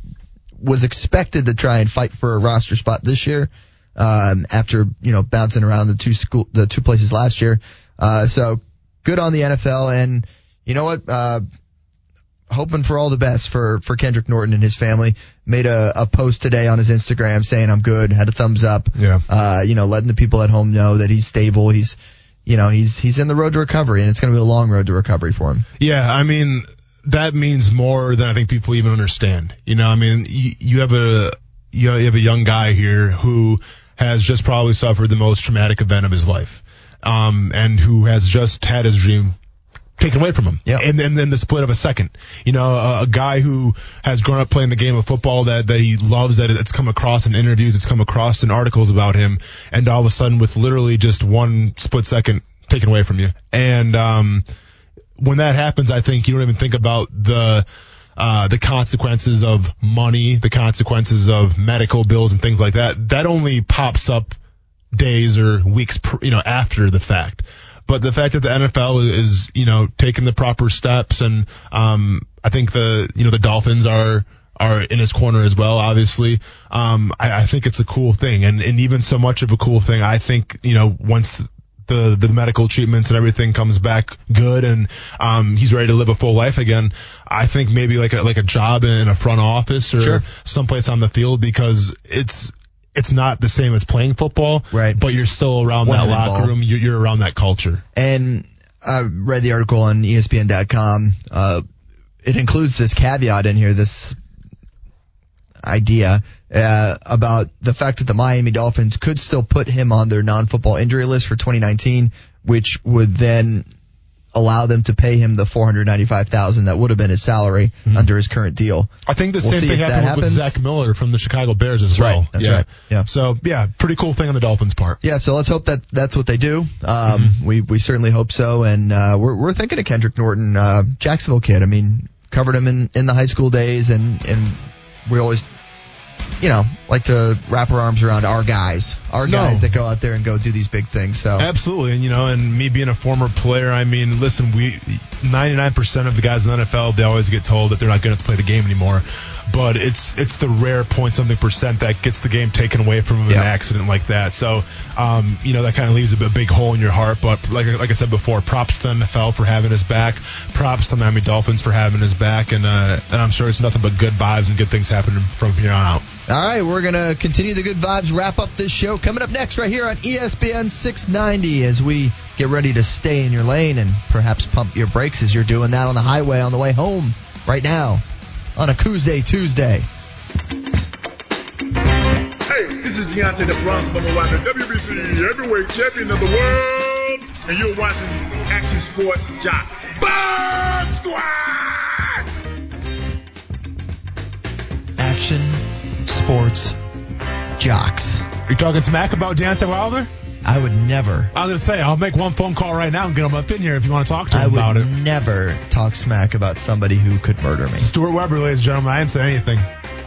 was expected to try and fight for a roster spot this year um, after you know bouncing around the two school the two places last year. Uh, so good on the NFL and you know what. Uh, hoping for all the best for, for Kendrick Norton and his family. Made a, a post today on his Instagram saying I'm good, had a thumbs up. Yeah. Uh, you know, letting the people at home know that he's stable. He's, you know, he's, he's in the road to recovery and it's going to be a long road to recovery for him. Yeah, I mean that means more than I think people even understand. You know, I mean you, you have a you have a young guy here who has just probably suffered the most traumatic event of his life, um, and who has just had his dream taken away from him. Yeah. And then then the split of a second. You know, a, a guy who has grown up playing the game of football that, that he loves, that it's come across in interviews, it's come across in articles about him, and all of a sudden with literally just one split second taken away from you. And um when that happens, I think you don't even think about the uh, the consequences of money, the consequences of medical bills and things like that. That only pops up days or weeks, pr- you know, after the fact. But the fact that the NFL is, you know, taking the proper steps, and um, I think the, you know, the Dolphins are are in his corner as well. Obviously, um, I, I think it's a cool thing, and and even so much of a cool thing. I think, you know, once the the medical treatments and everything comes back good and um he's ready to live a full life again i think maybe like a like a job in a front office or Sure. someplace on the field because it's it's not the same as playing football Right. but you're still around One that locker room you're, you're around that culture And I read the article on ESPN.com. Uh, it includes this caveat in here, this idea uh, about the fact that the Miami Dolphins could still put him on their non-football injury list for 2019, which would then allow them to pay him the 495,000 that would have been his salary under his current deal. I think the We'll same thing happened with. Zach Miller from the Chicago Bears as That's well. right. That's yeah. right. Yeah. So yeah, pretty cool thing on the Dolphins' part. Yeah, so let's hope that that's what they do. Um, we we certainly hope so, and uh, we're we're thinking of Kendrick Norton, uh, Jacksonville kid. I mean, covered him in in the high school days, and and we always, you know, like to wrap our arms around our guys, our No. guys that go out there and go do these big things. So Absolutely, and you know, and me being a former player, I mean, listen, we 99% of the guys in the NFL, they always get told that they're not going to play the game anymore. But it's it's the rare point something percent that gets the game taken away from them in an accident like that. So, um, you know, that kind of leaves a big hole in your heart. But like like I said before, props to the NFL for having his back. Props to the Miami Dolphins for having his back, and uh, and I'm sure it's nothing but good vibes and good things happening from here on out. All right, we're going to continue the good vibes, wrap up this show. Coming up next, right here on ESPN 690, as we get ready to stay in your lane and perhaps pump your brakes as you're doing that on the highway on the way home right now on a Tuesday Tuesday. Hey, this is Deontay the Bronx Bubba Watt, the WBC heavyweight champion of the world, and you're watching Action Sports Jax. Bomb Squad! Action Sports Jax. You talking smack about Deontay Wilder? I would never, I was gonna say I'll make one phone call right now and get him up in here if you want to talk to I him about it. I would never talk smack about somebody who could murder me. Stuart Weber, ladies and gentlemen, I didn't say anything.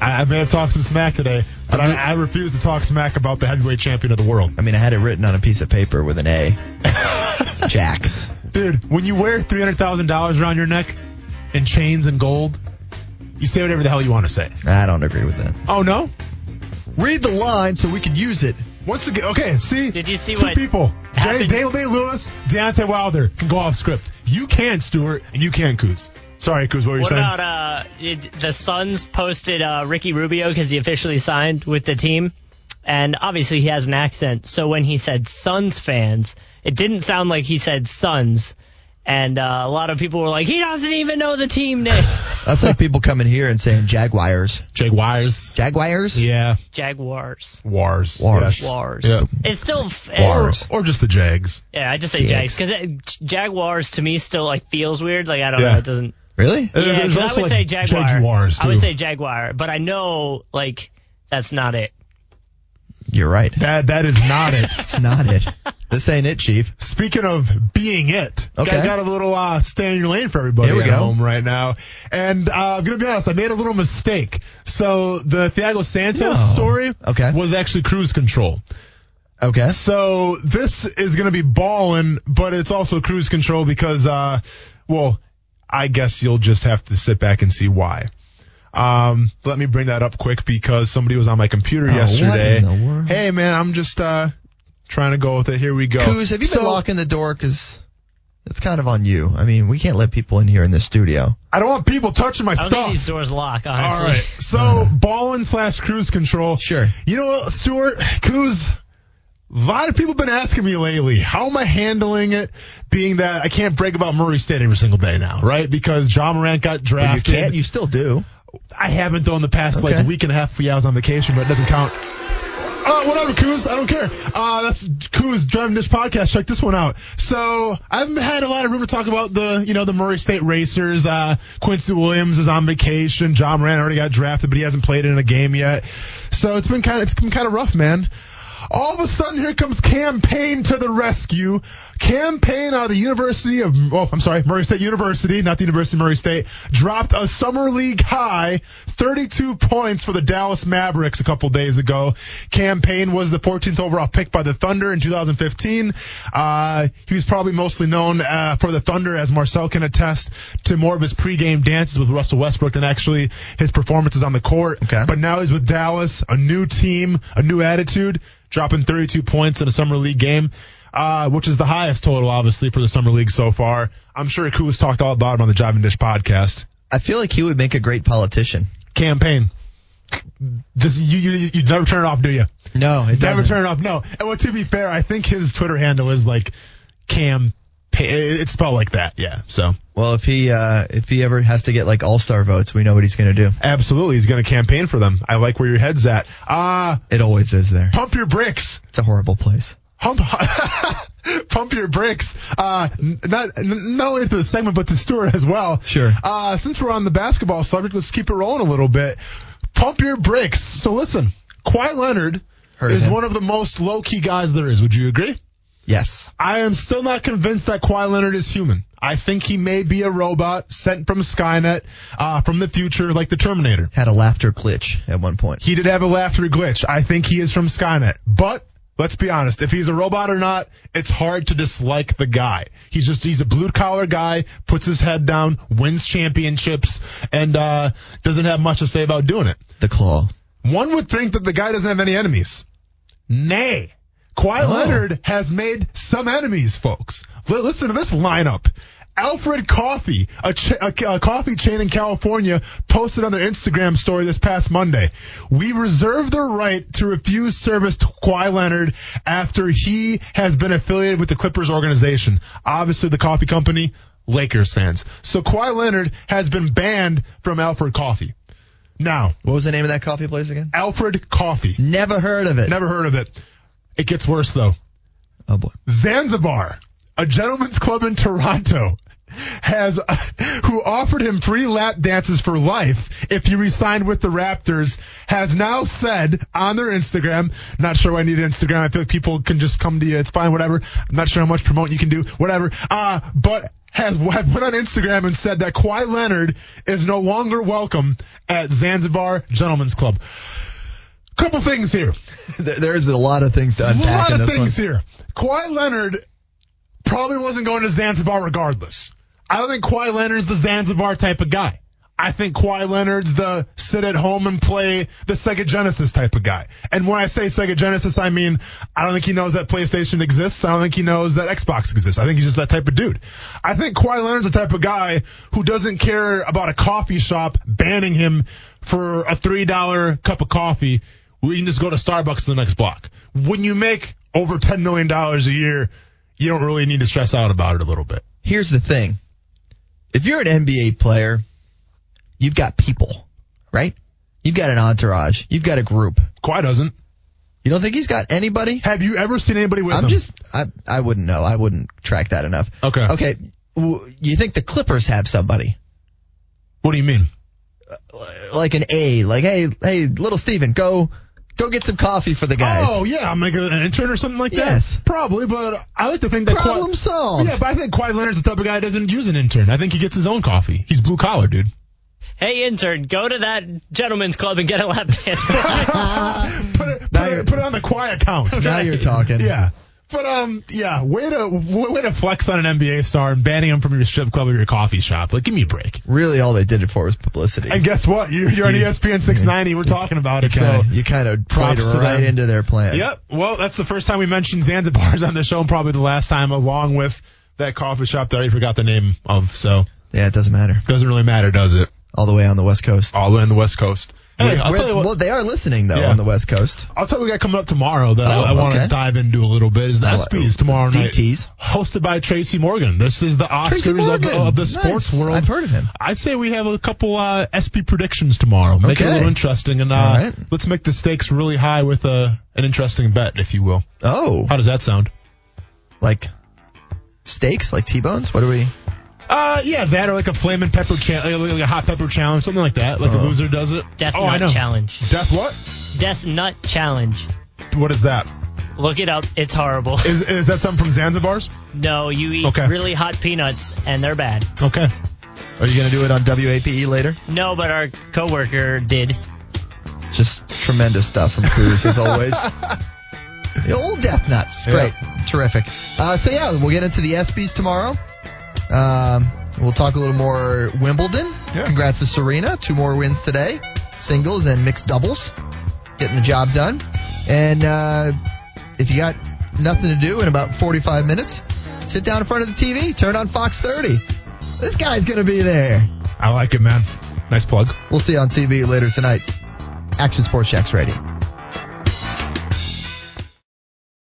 I, I may have talked some smack today, but I, I refuse to talk smack about the heavyweight champion of the world. I mean, I had it written on a piece of paper with an A. Jacks. Dude, when you wear three hundred thousand dollars around your neck in chains and gold, you say whatever the hell you want to say. I don't agree with that. Oh no! Read the line so we can use it. Once again, okay. See, Did you see two what people, Jay, happened? Dale Day Lewis, Deontay Wilder can go off script. You can, Stuart, and you can, Kuz. Sorry, Kuz. What were you What saying? What about uh, it, the Suns posted uh, Ricky Rubio because he officially signed with the team, and obviously he has an accent. So when he said Suns fans, it didn't sound like he said Suns, and uh, a lot of people were like, he doesn't even know the team name. That's like people coming here and saying Jaguars. Jaguars. Jaguars? Yeah. Jaguars. Wars. Wars. Yes. Wars. Yeah. It's still f- Wars. Or just the Jags. Yeah, I just say Jags. Jags because Jaguars to me still like feels weird. Like I don't Yeah. know, it doesn't. Really? There's- Yeah, there's 'cause I also, would like, say Jaguar. Jaguars, I would say Jaguar, but I know like that's not it. You're right. That that is not it. It's not it. This ain't it, Chief. Speaking of being it, Okay. got, got a little uh, stay in your lane for everybody at go. home right now. And uh, I'm gonna be honest, I made a little mistake. So the Thiago Santos No. story Okay. was actually cruise control. Okay. So this is gonna be balling, but it's also cruise control because, uh, well, I guess you'll just have to sit back and see why. Um, let me bring that up quick because somebody was on my computer Oh, yesterday. in the world? Hey man, I'm just uh trying to go with it. Here we go. Coos, have you been locking the door? Because it's kind of on you. I mean, we can't let people in here in the studio. I don't want people touching my I don't stuff. think these doors lock. Honestly. right. So ballin slash cruise control. Sure. You know what, Stuart? Coos, a lot of people have been asking me lately, how am I handling it? Being that I can't brag about Murray State every single day now, right? Because Ja Morant got Well, you can't. You still do. I haven't though in the past Okay. like week and a half. Yeah, I was on vacation, but it doesn't count. Uh, whatever, Coos. I don't care. Uh, that's Coos driving this podcast. Check this one out. So I've had a lot of room to talk about the, you know, the Murray State Racers. Uh, Quincy Williams is on vacation. Ja Morant already got drafted, but he hasn't played in a game yet. So it's been kind of, it's been kind of rough, man. All of a sudden, here comes Cam Payne to the rescue. Cam Payne out of the University of, oh, I'm sorry, Murray State University, not the University of Murray State, dropped a summer league high 32 points for the Dallas Mavericks a couple days ago. Cam Payne was the 14th overall pick by the Thunder in 2015. Uh, he was probably mostly known uh, for the Thunder, as Marcel can attest to more of his pregame dances with Russell Westbrook than actually his performances on the court. Okay. But now he's with Dallas, a new team, a new attitude, dropping 32 points in a summer league game. Uh, which is the highest total, obviously, for the summer league so far. I'm sure Kuz talked all about him on the and Dish podcast. I feel like he would make a great politician. Campaign. Just you, you, you never turn it off, do you? No, it Never doesn't. turn it off. No. And well, to be fair, I think his Twitter handle is like Cam. It's spelled like that. Yeah. So Well, if he uh, if he ever has to get like all star votes, we know what he's going to do. absolutely, he's going to campaign for them. I like where your head's at. Uh It always is there. pump your bricks. It's a horrible place. Hump, pump your bricks. Uh, not not only to the segment, but to Stuart as well. Sure. Uh, since we're on the basketball subject, let's keep it rolling a little bit. Pump your bricks. So listen, Kawhi Leonard Heard is him. one of the most low key guys there is. Would you agree? Yes. I am still not convinced that Kawhi Leonard is human. I think he may be a robot sent from Skynet, uh, from the future, like the Terminator. Had a laughter glitch at one point. He did have a laughter glitch. I think he is from Skynet. But let's be honest, if he's a robot or not, it's hard to dislike the guy. He's just he's a blue collar guy, puts his head down, wins championships, and uh, doesn't have much to say about doing it. The claw. One would think that the guy doesn't have any enemies. Nay. Kawhi Oh. Leonard has made some enemies, folks. L- listen to this lineup. Alfred Coffee, a, ch- a, a coffee chain in California, posted on their Instagram story this past Monday. We reserve the right to refuse service to Kawhi Leonard after he has been affiliated with the Clippers organization. Obviously, the coffee company, Lakers fans. So Kawhi Leonard has been banned from Alfred Coffee. Now, What was the name of that coffee place again? Alfred Coffee. Never heard of it. Never heard of it. It gets worse though. Oh boy. Zanzibar, a gentleman's club in Toronto, has who offered him free lap dances for life if he resigned with the Raptors, has now said on their Instagram, not sure why I need Instagram. I feel like people can just come to you. It's fine, whatever. I'm not sure how much promote you can do, whatever. Uh, but has went on Instagram and said that Kawhi Leonard is no longer welcome at Zanzibar Gentlemen's Club. Couple things here. There's a lot of things to unpack. A lot in of this things one. here. Kawhi Leonard probably wasn't going to Zanzibar regardless. I don't think Kawhi Leonard's the Zanzibar type of guy. I think Kawhi Leonard's the sit at home and play the Sega Genesis type of guy. And when I say Sega Genesis, I mean I don't think he knows that PlayStation exists. I don't think he knows that Xbox exists. I think he's just that type of dude. I think Kawhi Leonard's the type of guy who doesn't care about a coffee shop banning him for a three dollar cup of coffee. We can just go to Starbucks in the next block. When you make over ten million dollars a year, you don't really need to stress out about it a little bit. Here's the thing. If you're an NBA player, you've got people, right? You've got an entourage. You've got a group. Kawhi doesn't. You don't think he's got anybody? Have you ever seen anybody with I'm him? just, I, I wouldn't know. I wouldn't track that enough. Okay. Okay. You think the Clippers have somebody? What do you mean? Uh, like an A, like, hey, hey, little Steven, go, go get some coffee for the guys. Oh yeah, I'm like an intern or something like that. Yes. probably. But I like to think that Problem Kawhi, solved. Yeah, but I think Kawhi Leonard's the type of guy that doesn't use an intern. I think he gets his own coffee. He's blue collar, dude. Hey, intern, go to that gentleman's club and get a lap dance. put it, put it, put it on the Kawhi account. Now you're talking. Yeah. But um, yeah, way to way to flex on an NBA star and banning him from your strip club or your coffee shop. Like, give me a break. Really, all they did it for was publicity. And guess what? You're, you're on E ESPN 690. We're talking about it. Kinda- so you kind of played right them. into their plan. Yep. Well, that's the first time we mentioned Zanzibar's on the show, and probably the last time, along with that coffee shop that I already forgot the name of. So Yeah, it doesn't matter. doesn't really matter, does it? All the way on the West Coast. All the way on the West Coast. Hey, I'll tell you what. well, they are listening though Yeah. on the West Coast. I'll tell you what we got coming up tomorrow that I, Oh, I want to okay. dive into a little bit. Is the Oh, ESPYS tomorrow night, DTs. hosted by Tracy Morgan. This is the Tracy Oscars of, Morgan. of the sports Nice. world. I've heard of him. I say we have a couple uh, SP predictions tomorrow. Make it a Okay. little interesting, and uh, right. let's make the stakes really high with a an interesting bet, if you will. Oh, How does that sound? like steaks, like T-bones. What are we? Uh, yeah, that or like a flaming pepper challenge, like a hot pepper challenge, something like that. Like a Oh. loser does it. Death oh, Nut. Challenge. Death what? Death Nut Challenge. What is that? Look it up. It's horrible. Is is that something from Zanzibar's? No, you eat Okay. really hot peanuts and they're bad. Okay. Are you gonna do it on WAPE later? No, but our coworker did. Just tremendous stuff from Cruz as always. the old Death Nuts, Yeah. great, terrific. Uh, so yeah, we'll get into the ESPYS tomorrow. Um, we'll talk a little more Wimbledon. Yeah. Congrats to Serena, two more wins today, singles and mixed doubles, getting the job done. And uh, if you got nothing to do in about 45 minutes, sit down in front of the TV, turn on Fox 30. This guy's gonna be there. I like it, man. Nice plug. We'll see you on TV later tonight. Action Sports Jax Radio.